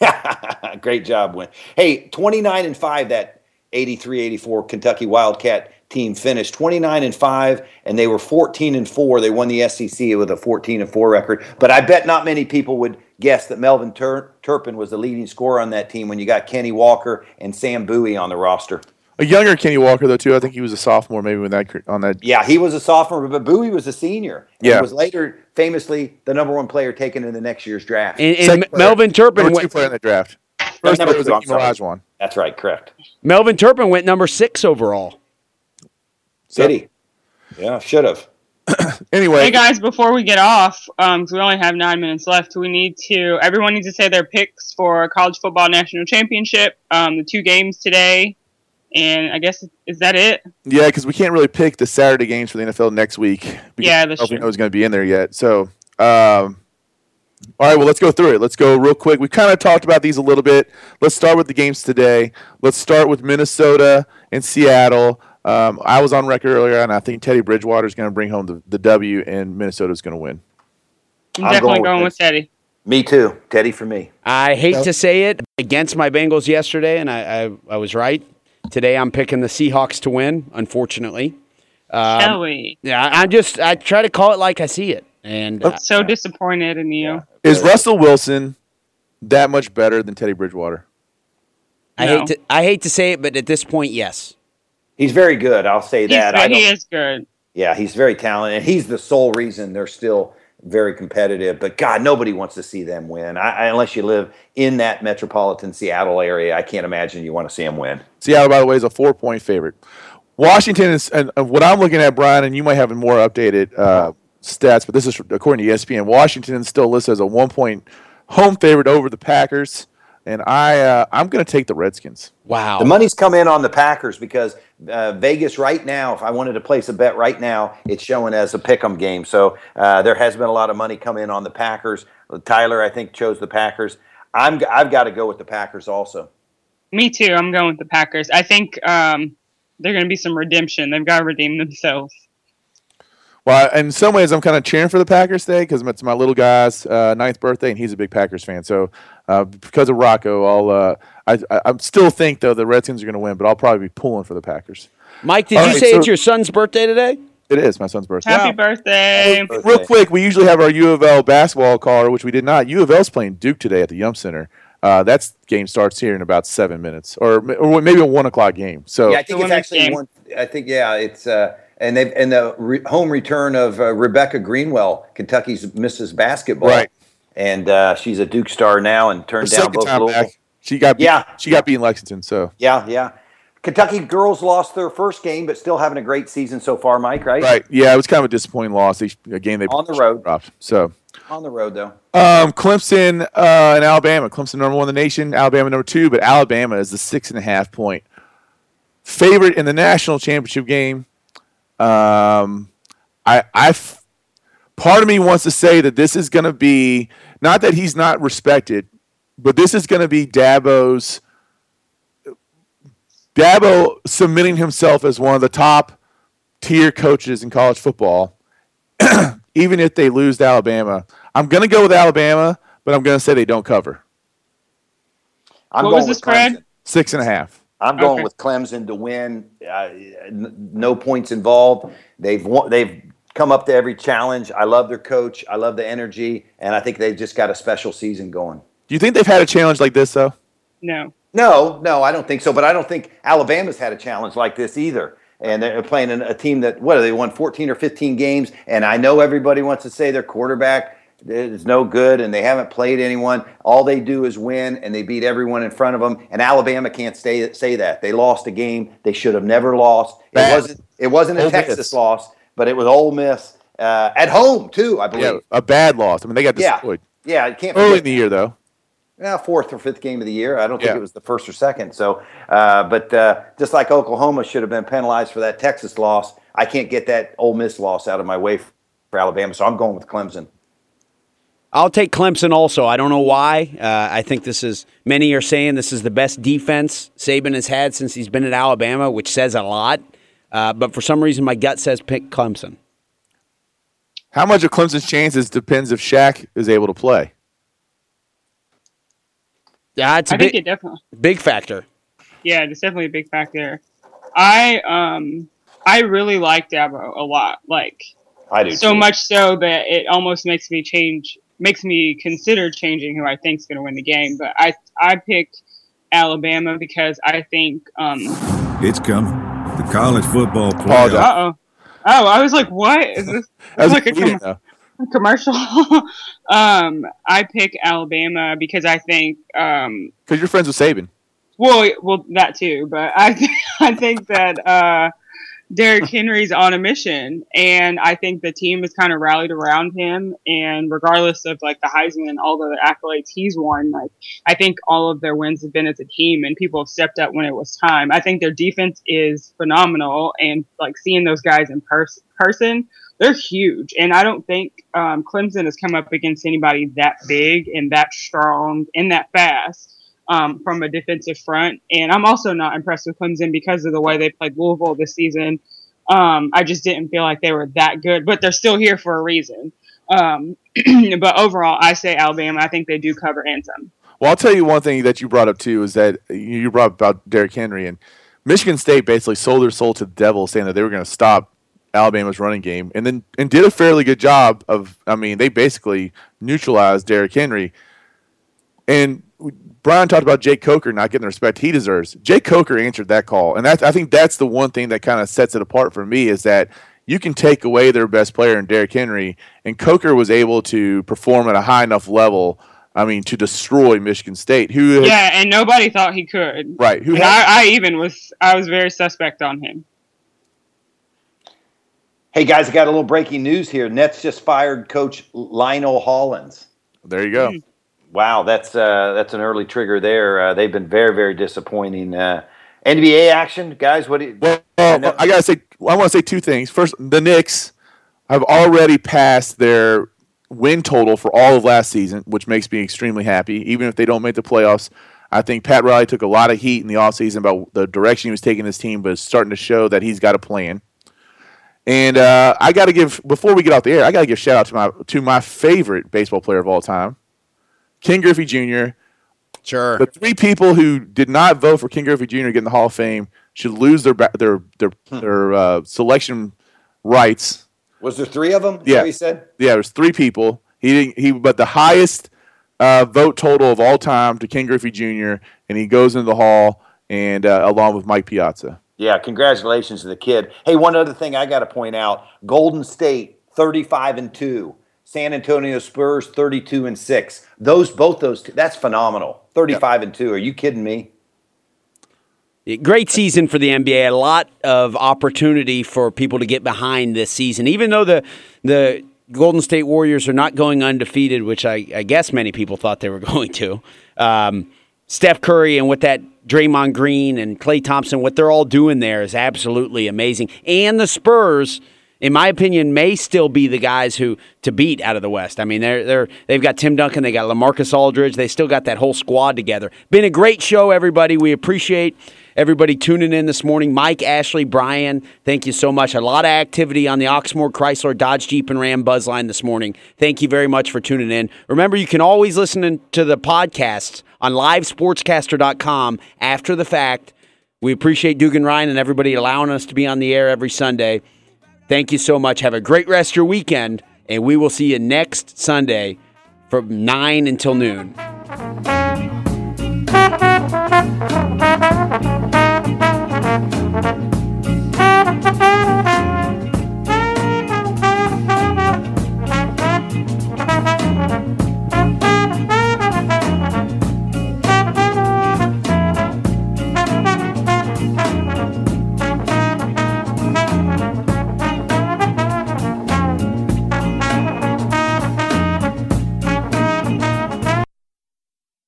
Speaker 2: Great job, Win. Hey, 29 and 5 that 83-84 Kentucky Wildcat team finished 29 and 5 and they were 14 and 4. They won the SEC with a 14 and 4 record. But I bet not many people would guess that Melvin Tur- Turpin was the leading scorer on that team when you got Kenny Walker and Sam Bowie on the roster.
Speaker 3: A younger Kenny Walker though too. I think he was a sophomore maybe when that on that.
Speaker 2: Yeah, he was a sophomore, but Bowie was a senior. And
Speaker 3: Yeah.
Speaker 2: was later famously the number one player taken in the next year's draft.
Speaker 1: And, and
Speaker 3: player.
Speaker 1: Melvin Turpin
Speaker 3: Number two
Speaker 1: went,
Speaker 3: player in the draft. First
Speaker 2: number
Speaker 3: was
Speaker 2: two, I'm
Speaker 3: Hakeem
Speaker 2: sorry.
Speaker 3: Olajuwon.
Speaker 2: That's right, correct.
Speaker 1: Melvin Turpin went number six overall.
Speaker 2: City. he? Yeah, should have.
Speaker 3: Anyway,
Speaker 4: Hey guys, before we get off, um, 'cause we only have nine minutes left, we need to. Everyone needs to say their picks for college football national championship. Um, the two games today, and I guess is that it?
Speaker 3: yeah, because we can't really pick the Saturday games for the NFL next week. because
Speaker 4: Yeah, that's
Speaker 3: nobody
Speaker 4: true.
Speaker 3: knows going to be in there yet. So, um, all right, well, let's go through it. Let's go real quick. We kind of talked about these a little bit. Let's start with the games today. Let's start with Minnesota and Seattle. Um, I was on record earlier, and I think Teddy Bridgewater is going to bring home the, the W, and Minnesota is going to win.
Speaker 4: I'm,
Speaker 2: I'm
Speaker 4: definitely
Speaker 2: going
Speaker 4: going,
Speaker 2: with
Speaker 4: with Teddy.
Speaker 2: Me too. Teddy for me.
Speaker 1: I hate to say it against my Bengals yesterday, and I, I, I was right. Today I'm picking the Seahawks to win, unfortunately. Um,
Speaker 4: Kelly,
Speaker 1: yeah, I- just I try to call it like I see it, and uh,
Speaker 4: so disappointed in you.
Speaker 3: Is Russell Wilson that much better than Teddy Bridgewater?
Speaker 1: I
Speaker 4: No.
Speaker 1: hate to I hate to say it, but at this point, yes.
Speaker 2: He's very good. I'll say
Speaker 4: He's
Speaker 2: that.
Speaker 4: good.
Speaker 2: I
Speaker 4: he is good.
Speaker 2: Yeah, he's very talented, and he's the sole reason they're still very competitive. But God, nobody wants to see them win. I, I, unless you live in that metropolitan Seattle area, I can't imagine you want to see them win.
Speaker 3: Seattle, by the way, is a four point favorite. Washington is, and what I'm looking at, Brian, and you might have more updated uh, stats, but this is according to ESPN. Washington still listed as a one point home favorite over the Packers, and I uh, I'm going to take the Redskins.
Speaker 1: Wow.
Speaker 2: The money's come in on the Packers because uh, Vegas right now, if I wanted to place a bet right now, it's showing as a pick 'em game. So uh, there has been a lot of money come in on the Packers. Tyler, I think, chose the Packers. I'm I've got to go with the Packers also.
Speaker 4: Me too. I'm going with the Packers. I think um, they're going to be some redemption. They've got to redeem themselves.
Speaker 3: Well, in some ways, I'm kind of cheering for the Packers today because it's my little guy's uh, ninth birthday, and he's a big Packers fan. So, uh, because of Rocco, I'll uh, I, I I still think though the Redskins are going to win, but I'll probably be pulling for the Packers.
Speaker 1: Mike, did
Speaker 3: All
Speaker 1: you
Speaker 3: right,
Speaker 1: say
Speaker 3: so-
Speaker 1: it's your son's birthday today?
Speaker 3: It is my son's birthday.
Speaker 4: Happy birthday!
Speaker 3: Real quick, we usually have our U of L basketball caller, which we did not. U of L's playing Duke today at the Yum Center. Uh, that game starts here in about seven minutes, or, or maybe a one o'clock game. So
Speaker 2: Yeah, I think it's actually
Speaker 4: game.
Speaker 2: one. I think yeah, it's uh, and they and the re- home return of uh, Rebecca Greenwell, Kentucky's Mrs. Basketball,
Speaker 3: Right.
Speaker 2: And uh, she's a Duke star now and turned down both
Speaker 3: time
Speaker 2: Louisville.
Speaker 3: back, she got beat,
Speaker 2: Yeah.
Speaker 3: she got beat in Lexington. So
Speaker 2: Yeah, yeah. Kentucky girls lost their first game, but still having a great season so far, Mike. Right?
Speaker 3: right, yeah, it was kind of a disappointing loss. A game they
Speaker 2: On the road.
Speaker 3: dropped. So
Speaker 2: On the road though.
Speaker 3: Um, Clemson uh, and Alabama. Clemson number one in the nation. Alabama number two, but Alabama is the six and a half point favorite in the national championship game. Um, I, I, f- part of me wants to say that this is going to be not that he's not respected, but this is going to be Dabo's. Dabo submitting himself as one of the top tier coaches in college football even if they lose to Alabama. I'm going to go with Alabama, but I'm going to say they don't cover.
Speaker 2: I'm
Speaker 4: What
Speaker 2: going
Speaker 4: was the
Speaker 2: with
Speaker 4: spread?
Speaker 2: Clemson.
Speaker 3: Six and a half.
Speaker 2: I'm going
Speaker 4: Okay.
Speaker 2: with Clemson to win. Uh, no points involved. They've won, they've come up to every challenge. I love their coach. I love the energy, and I think they've just got a special season going.
Speaker 3: Do you think they've had a challenge like this though?
Speaker 4: No.
Speaker 2: No, no, I don't think so. But I don't think Alabama's had a challenge like this either. And they're playing in a team that what are they won 14 or 15 games. And I know everybody wants to say their quarterback is no good and they haven't played anyone. All they do is win and they beat everyone in front of them. And Alabama can't stay, say that they lost a game they should have never lost. It
Speaker 3: Bad.
Speaker 2: wasn't. It wasn't a
Speaker 3: Ole
Speaker 2: Texas
Speaker 3: Miss.
Speaker 2: loss, but it was Ole Miss uh, at home too. I believe.
Speaker 3: Yeah, a bad loss. I mean, they got
Speaker 2: Yeah.
Speaker 3: destroyed
Speaker 2: Yeah, you can't
Speaker 3: early in the year though.
Speaker 2: yeah, fourth or fifth game of the year. I don't think
Speaker 3: Yeah.
Speaker 2: it was the first or second. So, uh, but uh, just like Oklahoma should have been penalized for that Texas loss, I can't get that Ole Miss loss out of my way for Alabama. So I'm going with Clemson.
Speaker 1: I'll take Clemson also. I don't know why. Uh, I think this is, many are saying this is the best defense Saban has had since he's been at Alabama, which says a lot. Uh, but for some reason, my gut says pick Clemson.
Speaker 3: How much of Clemson's chances depends if Shaq is able to play.
Speaker 1: Yeah, it's a
Speaker 4: I think
Speaker 1: big,
Speaker 4: it definitely.
Speaker 1: big factor.
Speaker 4: Yeah, it's definitely a big factor. I um I really like Dabo a lot. Like
Speaker 2: I do
Speaker 4: so
Speaker 2: too.
Speaker 4: much so that it almost makes me change makes me consider changing who I think is going to win the game. But I I picked Alabama because I think um
Speaker 10: It's coming. The college football
Speaker 3: Apologize.
Speaker 10: playoff.
Speaker 4: uh oh oh I was like what is this
Speaker 3: That was
Speaker 4: like a
Speaker 3: immediate,
Speaker 4: com-
Speaker 3: though.
Speaker 4: commercial? um I pick Alabama because I think um
Speaker 3: Because you're friends with Saban.
Speaker 4: Well, well, that too, but I th- I think that uh, Derrick Henry's on a mission, and I think the team has kind of rallied around him. And regardless of like the Heisman and all the accolades he's won, like I think all of their wins have been as a team, and people have stepped up when it was time. I think their defense is phenomenal, and like seeing those guys in pers- person, they're huge. And I don't think um, Clemson has come up against anybody that big and that strong and that fast um, from a defensive front. And I'm also not impressed with Clemson because of the way they played Louisville this season. Um, I just didn't feel like they were that good, but they're still here for a reason. Um, but overall, I say Alabama. I think they do cover Anthem.
Speaker 3: Well, I'll tell you one thing that you brought up too is that you brought up about Derrick Henry and Michigan State basically sold their soul to the devil, saying that they were going to stop Alabama's running game, and then and did a fairly good job of. I mean, they basically neutralized Derrick Henry. And Brian talked about Jake Coker not getting the respect he deserves. Jake Coker answered that call, and that, I think that's the one thing that kind of sets it apart for me is that you can take away their best player in Derrick Henry, and Coker was able to perform at a high enough level. I mean, to destroy Michigan State, who had-
Speaker 4: Yeah, and nobody thought he could.
Speaker 3: right, who
Speaker 4: And
Speaker 3: had,
Speaker 4: I, I even was I was very suspect on him.
Speaker 2: Hey guys, I got a little breaking news here. Nets just fired Coach Lionel Hollins.
Speaker 3: there you go. Hmm.
Speaker 2: Wow, that's uh, that's an early trigger there. Uh, they've been very very disappointing. Uh, NBA action, guys. What do you?
Speaker 3: Well,
Speaker 2: I
Speaker 3: I gotta say, I want to say two things. First, the Knicks have already passed their win total for all of last season, which makes me extremely happy. Even if they don't make the playoffs, I think Pat Riley took a lot of heat in the offseason about the direction he was taking his team, but it's starting to show that he's got a plan. And uh, I got to give before we get off the air, I got to give shout out to my to my favorite baseball player of all time, Ken Griffey Jr.
Speaker 1: Sure.
Speaker 3: The three people who did not vote for Ken Griffey Jr. to get in the Hall of Fame should lose their ba- their their their uh, selection rights.
Speaker 2: Was there three of them?
Speaker 3: Yeah.
Speaker 2: what you said.
Speaker 3: Yeah, there's three people. He didn't. He but the highest uh, vote total of all time to Ken Griffey Jr. and he goes into the Hall and uh, along with Mike Piazza.
Speaker 2: Yeah, congratulations to the kid. Hey, one other thing I got to point out: Golden State thirty-five and two, San Antonio Spurs thirty-two and six. Those both those two, that's phenomenal. Thirty-five and two. Are you kidding me?
Speaker 1: Great season for the NBA. A lot of opportunity for people to get behind this season. Even though the the Golden State Warriors are not going undefeated, which I, I guess many people thought they were going to. Um, Steph Curry and what that Draymond Green and Klay Thompson, what they're all doing there is absolutely amazing. And the Spurs, in my opinion, may still be the guys who to beat out of the West. I mean, they're they're they've got Tim Duncan, they got LaMarcus Aldridge, they still got that whole squad together. Been a great show, everybody. We appreciate everybody tuning in this morning. Mike, Ashley, Brian, thank you so much. A lot of activity on the Oxmoor Chrysler Dodge Jeep and Ram Buzz line this morning. Thank you very much for tuning in. Remember, you can always listen to the podcasts on livesportscaster.com after the fact. We appreciate Dugan Ryan and everybody allowing us to be on the air every Sunday. Thank you so much. Have a great rest of your weekend, and we will see you next Sunday from 9 until noon.